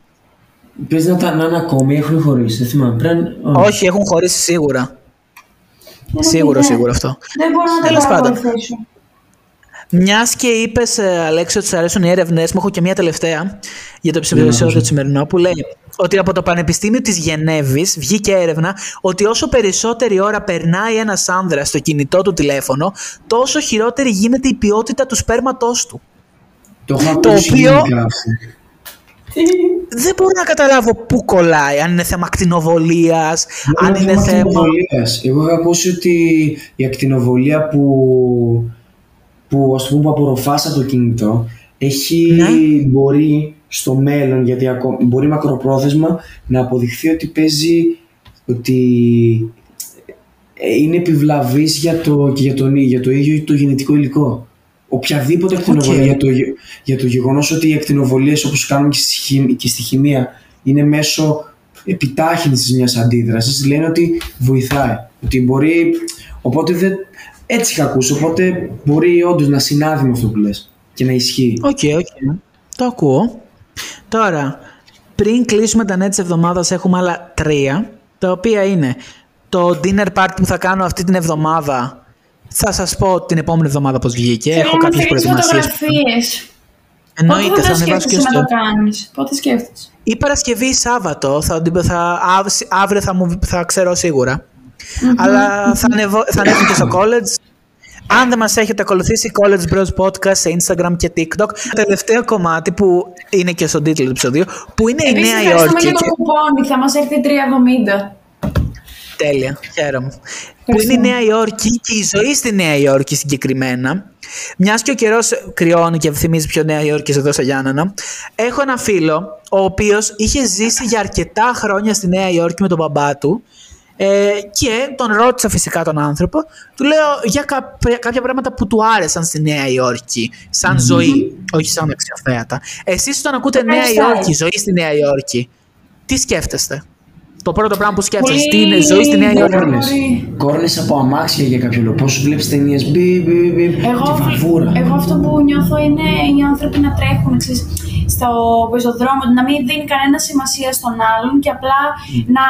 Πες να τα να είναι ακόμη, έχουν χωρίσει, δεν θυμάμαι. Πρέπει να- Ω. Όχι, έχουν χωρίσει σίγουρα. Δεν Σίγουρο, έχω ιδέα. σίγουρο αυτό. Δεν μπορώ να Τέλος τα πάντων. παρακολουθήσω. Μιας και είπες, Αλέξη, ότι σου αρέσουν οι έρευνε, μου έχω και μια τελευταία για το επεισόδιο άκουσα. του σημερινό που λέει ότι από το Πανεπιστήμιο της Γενέβης βγήκε έρευνα ότι όσο περισσότερη ώρα περνάει ένας άνδρας στο κινητό του τηλέφωνο, τόσο χειρότερη γίνεται η ποιότητα του σπέρματός του. Το έχω Το ακούσει οποίο- γενικά αυτό. [LAUGHS] Δεν μπορώ να καταλάβω πού κολλάει, αν είναι θέμα ακτινοβολίας, αν είναι θέμα... ακτινοβολίας. Εγώ είχα ακούσει ότι η ακτινοβολία που, που, ας πούμε, που απορροφάς από το κινητό έχει, Ναι. μπορεί στο μέλλον, γιατί ακό- μπορεί μακροπρόθεσμα να αποδειχθεί ότι παίζει ότι ε, είναι επιβλαβής για το, και για, τον, για το ίδιο το γενετικό υλικό. Οποιαδήποτε ακτινοβολία Οκ. για, το, γε- για το γεγονός ότι οι ακτινοβολίες όπως κάνουμε και στη, χημ- και στη χημεία είναι μέσω επιτάχυνσης μιας αντίδρασης λένε ότι βοηθάει. Ότι μπορεί, οπότε δεν, έτσι είχα ακούσει, οπότε μπορεί όντως να συνάδει με αυτό που λες και να ισχύει. Οκ, οκ. Το ακούω. Τώρα, πριν κλείσουμε τα νέα της εβδομάδας έχουμε άλλα τρία, τα οποία είναι το dinner party που θα κάνω αυτή την εβδομάδα. Θα σας πω την επόμενη εβδομάδα πώς βγήκε. Έχω Θέλω να κάποιες στείλεις προετοιμασίες. φωτογραφίες. Εννοείται, Πότε θα θα ανεβάσω και σκέφτεσαι να στο... το κάνεις; Πότε σκέφτεσαι; Ή Παρασκευή ή Σάββατο, θα, θα, αύ- αύριο θα, μου, θα ξέρω σίγουρα. Αλλά θα, ανεβώ, θα ανέβουν και στο college. Αν δεν μας έχετε ακολουθήσει, College Bros Podcast σε Instagram και TikTok. Το τελευταίο κομμάτι που είναι και στον τίτλο του επεισοδίου, που είναι η Επίσης, Νέα ευχαριστούμε Υόρκη. για το και- κουπόνι. Θα μας έρθει 3,70. Τέλεια, χαίρομαι. Που είναι η Νέα Υόρκη και η ζωή στη Νέα Υόρκη συγκεκριμένα. Μιας και ο καιρός κρυώνει και θυμίζει πιο Νέα Υόρκη εδώ στα Γιάννενα. Έχω ένα φίλο, ο οποίος είχε ζήσει για αρκετά χρόνια στη Νέα Υόρκη με τον μπαμπά του. Ε, και τον ρώτησα φυσικά τον άνθρωπο, του λέω για κα- κάποια πράγματα που του άρεσαν στη Νέα Υόρκη, σαν ζωή, όχι σαν αξιοθέατα. Εσείς όταν ακούτε Νέα Lifestyle. Υόρκη, ζωή στη Νέα Υόρκη, τι σκέφτεστε; Το πρώτο πράγμα που σκέφτεσαι, Πολύ- τι είναι ζωή στη Νέα Υόρκη. Κόρνες. Μπορεί. Κόρνες από αμάξια για κάποιο λόγο. Πώς βλέπεις ταινίες μπι, μπι, μπι, Εγώ, και βαβούρα. εγώ αυτό που νιώθω είναι οι άνθρωποι να τρέχουν ξέρεις, στο πεζοδρόμιο, να μην δίνει κανένα σημασία στον άλλον και απλά να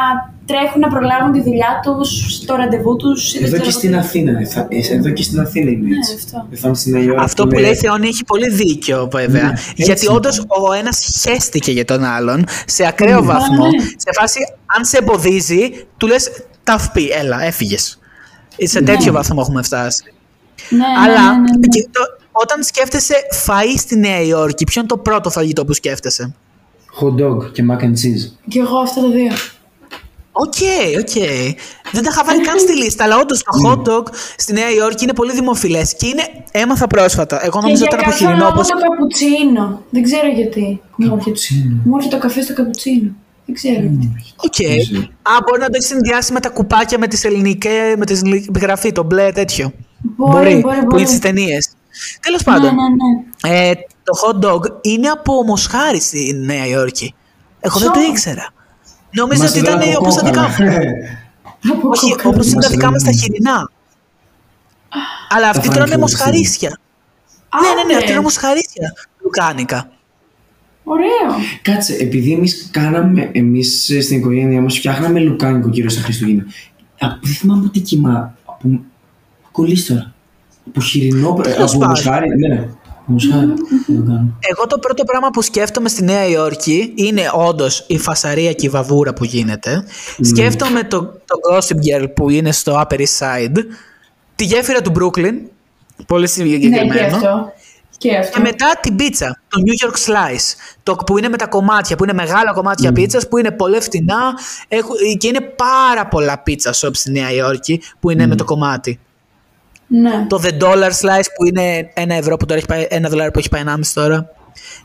τρέχουν να προλάβουν τη δουλειά τους, το ραντεβού τους. ή δεν Εδώ ξέρω και εγώ στην τι. Αθήνα. θα- ε, Εδώ και στην Αθήνα είναι Ναι, έτσι. αυτό. Δεν θα είμαι στη Νέα Υόρκη. Αυτό που είναι- λέει Θεόνι έχει πολύ δίκιο βέβαια. Ναι, γιατί έτσι όντως είναι. ο ένας χέστηκε για τον άλλον σε ακραίο βαθμό. ναι. Σε φάση, αν σε εμποδίζει, του λες ταυπή, έλα, έφυγες. Σε τέτοιο βαθμό έχουμε φτάσει. Ναι, ναι, Αλλά ναι, ναι, ναι. και το- όταν σκέφτεσαι φαΐ στη Νέα Υόρκη, ποιο είναι το πρώτο φαγητό που σκέφτεσαι; Hot dog και mac and cheese. Και εγώ αυτά τα δύο. OK, OK. Δεν τα είχα βάλει καν στη [LAUGHS] λίστα, αλλά όντως το hot dog στη Νέα Υόρκη είναι πολύ δημοφιλές και είναι. Έμαθα πρόσφατα. Εγώ Και νομίζω για ότι ήταν από κάποιο χοιρινό. λόγο Όπως... το καπουτσίνο. Δεν ξέρω γιατί. Μου έρχεται- Καπουτσίνο. Μου έρχεται το καφέ στο καπουτσίνο. Δεν ξέρω γιατί. Οκ. ξέρω. Α, μπορεί να το έχεις συνδυάσει με τα κουπάκια με τη ελληνική, με τη ελληνική επιγραφή, το μπλε τέτοιο. Μπορεί, μπορεί, Που μπορεί. είναι στι ταινίες. Τέλος Ναι, πάντων, ναι, ναι. ε, το hot dog είναι από μοσχάρι στη Νέα Υόρκη. Εγώ δεν το Ποιο; ήξερα. Νόμιζα Μας ότι έδωσε ήταν από όπως τα δικά κόκαλα. μου. Από Όχι, κόκαλα. όπως είναι τα Μας δικά μα τα έδωσε. χοιρινά. Αλλά αυτοί φάνε τρώνε πιο μοσχαρίσια. Ναι, ναι, ναι, Άντε. αυτοί είναι μοσχαρίσια. Λουκάνικα. Ωραίο. Κάτσε, επειδή εμείς κάναμε, εμείς στην οικογένειά μας φτιάχναμε λουκάνικο γύρω στα Χριστούγεννα. Α, Δεν θυμάμαι τι κοιμά. Από κολλίστορα. Από χοιρινό. ε, Τέλος Από πάντων. μοσχάρι. Ναι, από μοσχάρι. Δεν το κάνω. Εγώ το πρώτο πράγμα που σκέφτομαι στη Νέα Υόρκη είναι όντως η φασαρία και η βαβούρα που γίνεται. Σκέφτομαι το, το Gossip Girl που είναι στο Upper East Side, τη γέφυρα του Brooklyn, πολύ Ναι, συγκεκριμένο. και αυτό. Και αυτό. Και μετά την πίτσα, το New York Slice, το που είναι με τα κομμάτια, που είναι μεγάλα κομμάτια πίτσας, που είναι πολύ φτηνά έχουν- και είναι πάρα πολλά πίτσα shops στη Νέα Υόρκη που είναι με το κομμάτι. Ναι. Το The Dollar Slice που είναι ένα ευρώ που τώρα έχει πάει, ένα δολάριο που έχει πάει 1,5 τώρα.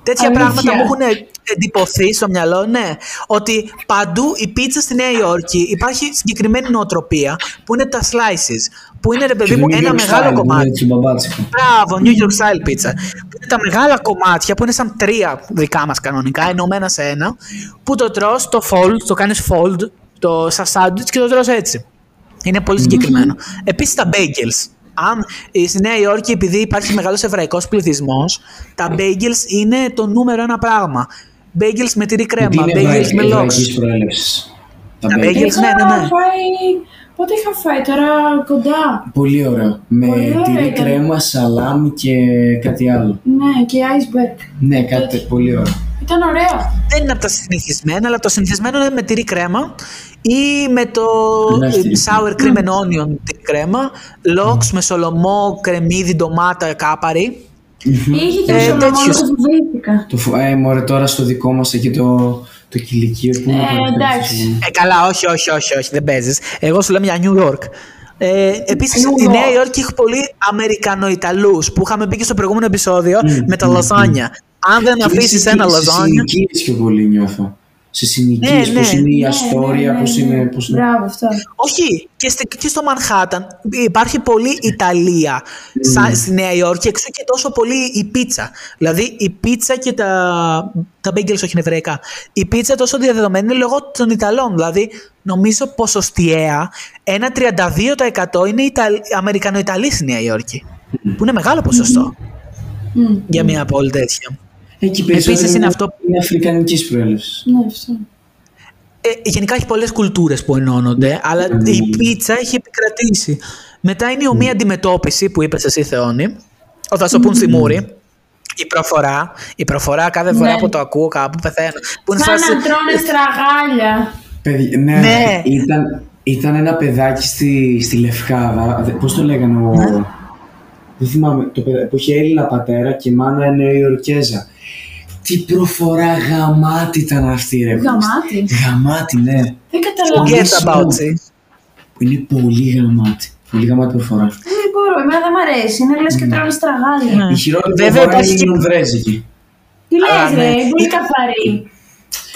Τέτοια Αλήθεια. πράγματα μου έχουν εντυπωθεί στο μυαλό, ναι. Ότι παντού η πίτσα στη Νέα Υόρκη υπάρχει συγκεκριμένη νοοτροπία που είναι τα slices. Που είναι ρε παιδί Και μου το New ένα York μεγάλο style, που κομμάτι. είναι έτσι μπαμπάτσικο. Μπράβο, New York style pizza. Που είναι τα μεγάλα κομμάτια που είναι σαν τρία δικά μας κανονικά, ενωμένα σε ένα, που το τρως, το fold, το κάνεις fold, το σαν sandwich και το τρως έτσι. Είναι πολύ συγκεκριμένο. Επίσης τα bagels. Αν ε, στη Νέα Υόρκη, επειδή υπάρχει μεγάλος εβραϊκός πληθυσμός, τα bagels είναι το νούμερο ένα πράγμα. Bagels με τυρί κρέμα, Τι είναι bagels εβραϊκή- με lox. εβραϊκής προέλευσης. Τα Τα bagels. bagels, Είχα ναι, ναι, ναι. φάει... Πότε είχα φάει τώρα κοντά. Πολύ ωραίο. Με Πολύ ωραίο τυρί ήταν. κρέμα, σαλάμι και κάτι άλλο. Ναι, και iceberg. Ναι, κάτι πολύ ωραίο. Ήταν ωραίο. Δεν είναι από τα συνηθισμένα, αλλά το συνηθισμένο είναι με τυρί κρέμα ή με το Λάστιχο. ε, sour cream and onion τυρί κρέμα, lox με σολομό, κρεμμύδι, ντομάτα, κάπαρη. Είχε και Ε, σολομό, τέτοιος. το φοβήθηκα. Το φο... Ε, μωρέ, τώρα στο δικό μας εκεί το, το κηλικείο που είναι Ε, πολύ εντάξει. ευχαριστώ. Ε, καλά, όχι, όχι, όχι, όχι, δεν παίζεις. Εγώ σου λέμε για New York. Ε, Επίσης, New η York. Νέα Υόρκη έχει πολύ Αμερικανοϊταλούς που είχαμε πει και στο προηγούμενο επεισόδιο με τα λαζάνια. Αν δεν Και αφήσεις σε- ένα σε λαζάνια. συνοικίες πιο πολύ νιώθω. Σε συνοικίες, Ναι, πώς ναι. είναι η Ναι, Αστόρια, ναι, πώς ναι, είναι... ναι. Πώς είναι... Μπράβο, αυτό. Όχι, και, στη- και στο Μανχάταν υπάρχει πολύ Ιταλία σαν, στη Νέα Υόρκη, εξού και τόσο πολύ η πίτσα. Δηλαδή η πίτσα και τα, τα bagels όχι είναι εβραϊκά. Η πίτσα τόσο διαδεδομένη είναι λόγω των Ιταλών. Δηλαδή νομίζω ποσοστιαία ένα 32% είναι Ιταλ, Αμερικανοϊταλοί στη Νέα Υόρκη. Που είναι μεγάλο ποσοστό Μμ, για μια πόλη τέτοια. Εκεί περισσότερο Επίσης είναι αυτό- Είναι αφρικανικής προέλευσης. Ναι, αυτό. Ε, γενικά έχει πολλές κουλτούρες που ενώνονται, αλλά η πίτσα έχει επικρατήσει. Μετά είναι η ομοία αντιμετώπιση που είπες εσύ Θεόνη, όταν σου πούν στη μούρη, η προφορά, η προφορά κάθε φορά Ναι. που το ακούω κάπου πεθαίνω. Που είναι Σαν φάση- να τρώνε στραγάλια. Παιδί, ναι, Ναι. Ήταν, ήταν ένα παιδάκι στη, στη Λευκάδα. Δε- Πώς το λέγανε ο... Ναι. Δεν θυμάμαι. Το παιδάκι που είχε Έλληνα πατέρα και μάνα Νεοϊορκέζα. Τι προφορά γαμάτη ήταν αυτή ρε. Γαμάτη. Γαμάτη, ναι. Δεν καταλαβαίνω. Forget Πολύ about smooth. it. Που είναι πολύ γαμάτη. Πολύ γαμάτη προφορά. Δεν μπορώ, εμένα δεν μ' αρέσει. Είναι λες και τρώνε στραγάλια. Η χειρότερη Βέβαια, προφορά υπάρχει είναι η και- Λονδρέζικη. Τι Α, λες ρε, ναι. πολύ καθαρή.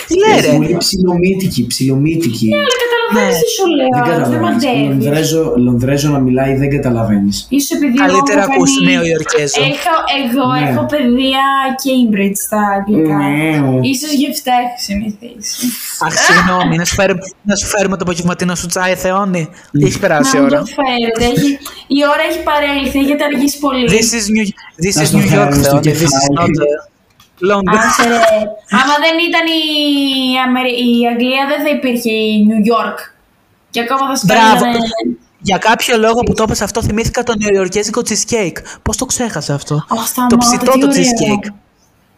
Τι λέει, Έχει ρε. πολύ ψιλομύτικη, ψιλομύτικη. Αλλά καταλαβαίνεις Ναι. τι σου λέω, Δεν αλλά δεν καταλαβαίνεις. μαντεύεις. Λονδρέζο, Λονδρέζο να μιλάει δεν καταλαβαίνεις. Ίσως επειδή εγώ Καλύτερα έχω ακούς κάνει- Νέο Ιορκέζο. Έχω, εγώ Ναι. έχω παιδεία Cambridge στα αγγλικά. Ναι, ο. Ίσως γι' αυτό έχω συνηθίσει. Αχ, συγγνώμη, να σου φέρουμε, να σου φέρουμε το απογευματινό σου τσάι, Θεόνι. Έχει περάσει η Να μου ώρα. το φέρετε. Έχει- Η ώρα έχει παρέλθει, έχετε αργήσει πολύ. This is New, this Να is στο New York, φέρουμε στο Θεόνι. This is κεφάλι. not uh, London. Άσε ρε. Άμα δεν ήταν η, Αμερι... η Αγγλία δεν θα υπήρχε η New York. Και ακόμα θα Μπράβο. σκάλανε... Για κάποιο λόγο που το είπες αυτό, θυμήθηκα το νεοϊορκέζικο cheesecake. Πώς το ξέχασα αυτό; Ω, σταμάτα, το ψητό τι το ωραίο. cheesecake.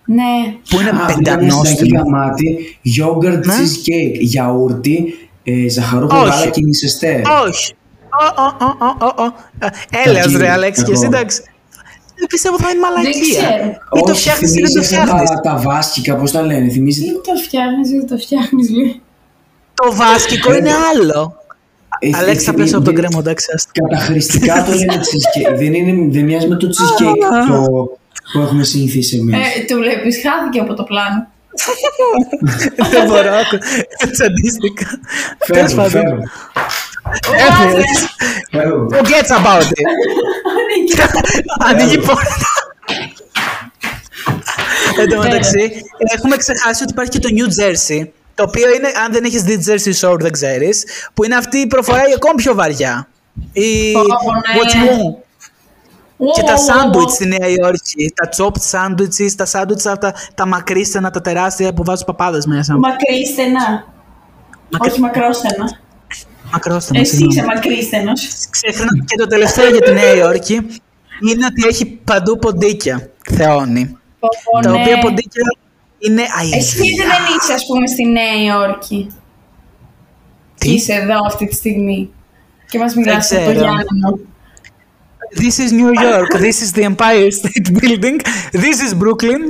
Ναι. Που είναι Α, μια πεντανόστιμο. γαμάτι, yogurt Ναι. cheesecake, γιαούρτι, ε, ζαχαρούχο Όχι. γάλα και νησεστέ. Όχι. Ω, ω, ω, ω, ω, ω. Ε, Έλεος Κακή, ρε Αλέξη και εσύ εγώ. εντάξει. Ε, Πιστεύω θα είναι μαλακία. ξέρω. Ή το Όχι, φτιάχνεις ή δεν το θυμίζει αυτά φτιάχνεις. Τα, τα βάσκικα, πώς τα λένε, θυμίζει Δεν το φτιάχνεις, δεν το φτιάχνεις λέει. Το βάσκικο είναι άλλο. Ε, Αλέξη θα ε, πέσω από τον δεν- κρέμο, εντάξει. άστα. Καταχρηστικά το λένε [LAUGHS] cheesecake. δεν, είναι, δεν μοιάζει με το cheesecake το, που έχουμε συνηθίσει εμείς. Ε, το βλέπεις, χάθηκε από το πλάνο. [LAUGHS] Δεν μπορώ. άκου. Τσαντίστηκα. Τέλος Φέρω, πάντων. φέρω. Έφυγες. φέρω. Forget about it; [LAUGHS] Ανοίγει πόρτα. [LAUGHS] Εν τω μεταξύ, έχουμε ξεχάσει ότι υπάρχει και το New Jersey. Το οποίο είναι, αν δεν έχεις δει Jersey Shore, δεν ξέρεις, που είναι αυτή η προφορά η ακόμη πιο βαριά. Η Πω, πω, ναι. What's more. Και Ω, τα ω, ω, σάντουιτ ω. στη Νέα Υόρκη. Τα chopped sandwiches, τα σάντουιτς αυτά, τα μακρύστενα, τα τεράστια που βάζουν παπάδες μέσα. Μακρύστενα. Μακρύ- Όχι μακρόστενα. Μακρόστενα, Εσύ συγγνώμη. είσαι μακρύστενος. Ξέχνα και το τελευταίο για τη Νέα Υόρκη είναι ότι έχει παντού ποντίκια. Θεώνει. Πω, πω, Τα ναι. οποία ποντίκια είναι Εσύ γιατί αηδία. δεν είσαι, ας πούμε, στη Νέα Υόρκη; Και Τι; είσαι εδώ αυτή τη στιγμή. Και μας μιλάς Δεν από το ξέρω. Γιάννο. This is New York. [LAUGHS] This is the Empire State Building. This is Brooklyn.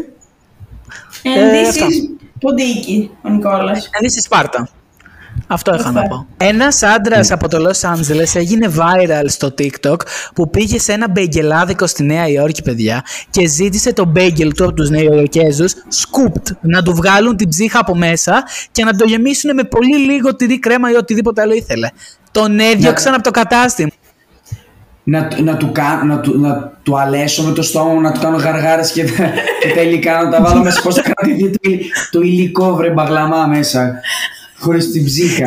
And Ε, this αυτά. is ποντίκι, ο Νικόλας. And this is Sparta. Αυτό είχα Αυτά. να πω. Ένας άντρας από το Los Angeles έγινε viral στο TikTok που πήγε σε ένα μπέγγελάδικο στη Νέα Υόρκη, παιδιά, και ζήτησε το μπέγγελ του από τους Νεοϊορκέζου scooped να του βγάλουν την ψύχα από μέσα και να το γεμίσουν με πολύ λίγο τυρί κρέμα ή οτιδήποτε άλλο ήθελε. Τον έδιωξαν από το κατάστημα. Να, του- να, του, κα- να, του, να του αλέσω με το στόμα μου, να του κάνω γαργάρες και, τα- και τα υλικά να τα βάλω μέσα. Πώς θα κρατηθεί το, υλ- το υλικό βρε μπαγλαμά μέσα. Χωρίς την ψύχα.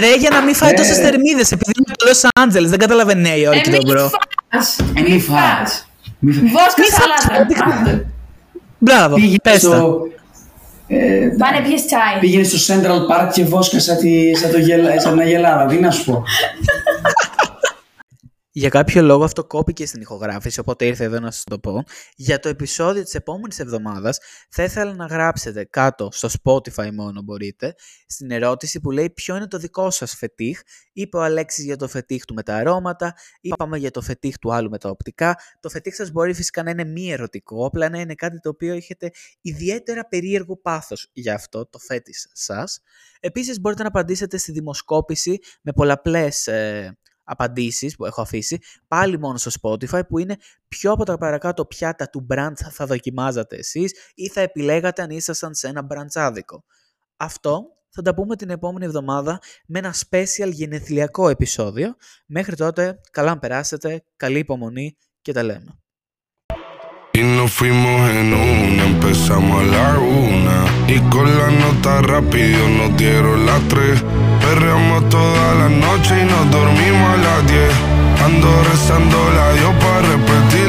Ρε, για να μην φάει Ε. τόσες θερμίδες, επειδή είναι από το Los Angeles, δεν καταλαβαίνει Νέα Υόρκη Ε, τον μη bro. φας. Ε, μη Μη φας. φας. Μη φα- Βόσκα Μη φας. σαλάτα. Άντε. Μπράβο, Πήγαινε πες τα. στο, ε, Πάνε πιες τσάι. πήγαινε στο Central Park και βόσκα σαν, τη, σαν, το γελα, σαν αγελάδα. Τι να σου πω. [LAUGHS] Για κάποιο λόγο αυτό κόπηκε στην ηχογράφηση, οπότε ήρθε εδώ να σας το πω. Για το επεισόδιο της επόμενης εβδομάδας θα ήθελα να γράψετε κάτω στο Spotify μόνο μπορείτε, στην ερώτηση που λέει ποιο είναι το δικό σας φετίχ; Είπε ο Αλέξης για το φετίχ του με τα αρώματα, είπαμε για το φετίχ του άλλου με τα οπτικά. Το φετίχ σας μπορεί φυσικά να είναι μη ερωτικό, απλά να είναι κάτι το οποίο έχετε ιδιαίτερα περίεργο πάθος για αυτό, το φέτης σας. Επίσης μπορείτε να απαντήσετε στη δημοσκόπηση με πολλαπλές ε, απαντήσεις που έχω αφήσει, πάλι μόνο στο Spotify, που είναι ποιο από τα παρακάτω πιάτα του brunch θα δοκιμάζατε εσείς ή θα επιλέγατε αν ήσασταν σε ένα μπραντσάδικο. Αυτό θα τα πούμε την επόμενη εβδομάδα με ένα special γενεθλιακό επεισόδιο. Μέχρι τότε, καλά να περάσετε, καλή υπομονή και τα λέμε. Y nos fuimos en una, empezamos a la una. Y con la nota rápido nos dieron las tres. Perreamos toda la noche y nos dormimos a las diez. Ando rezando la Dios para repetir.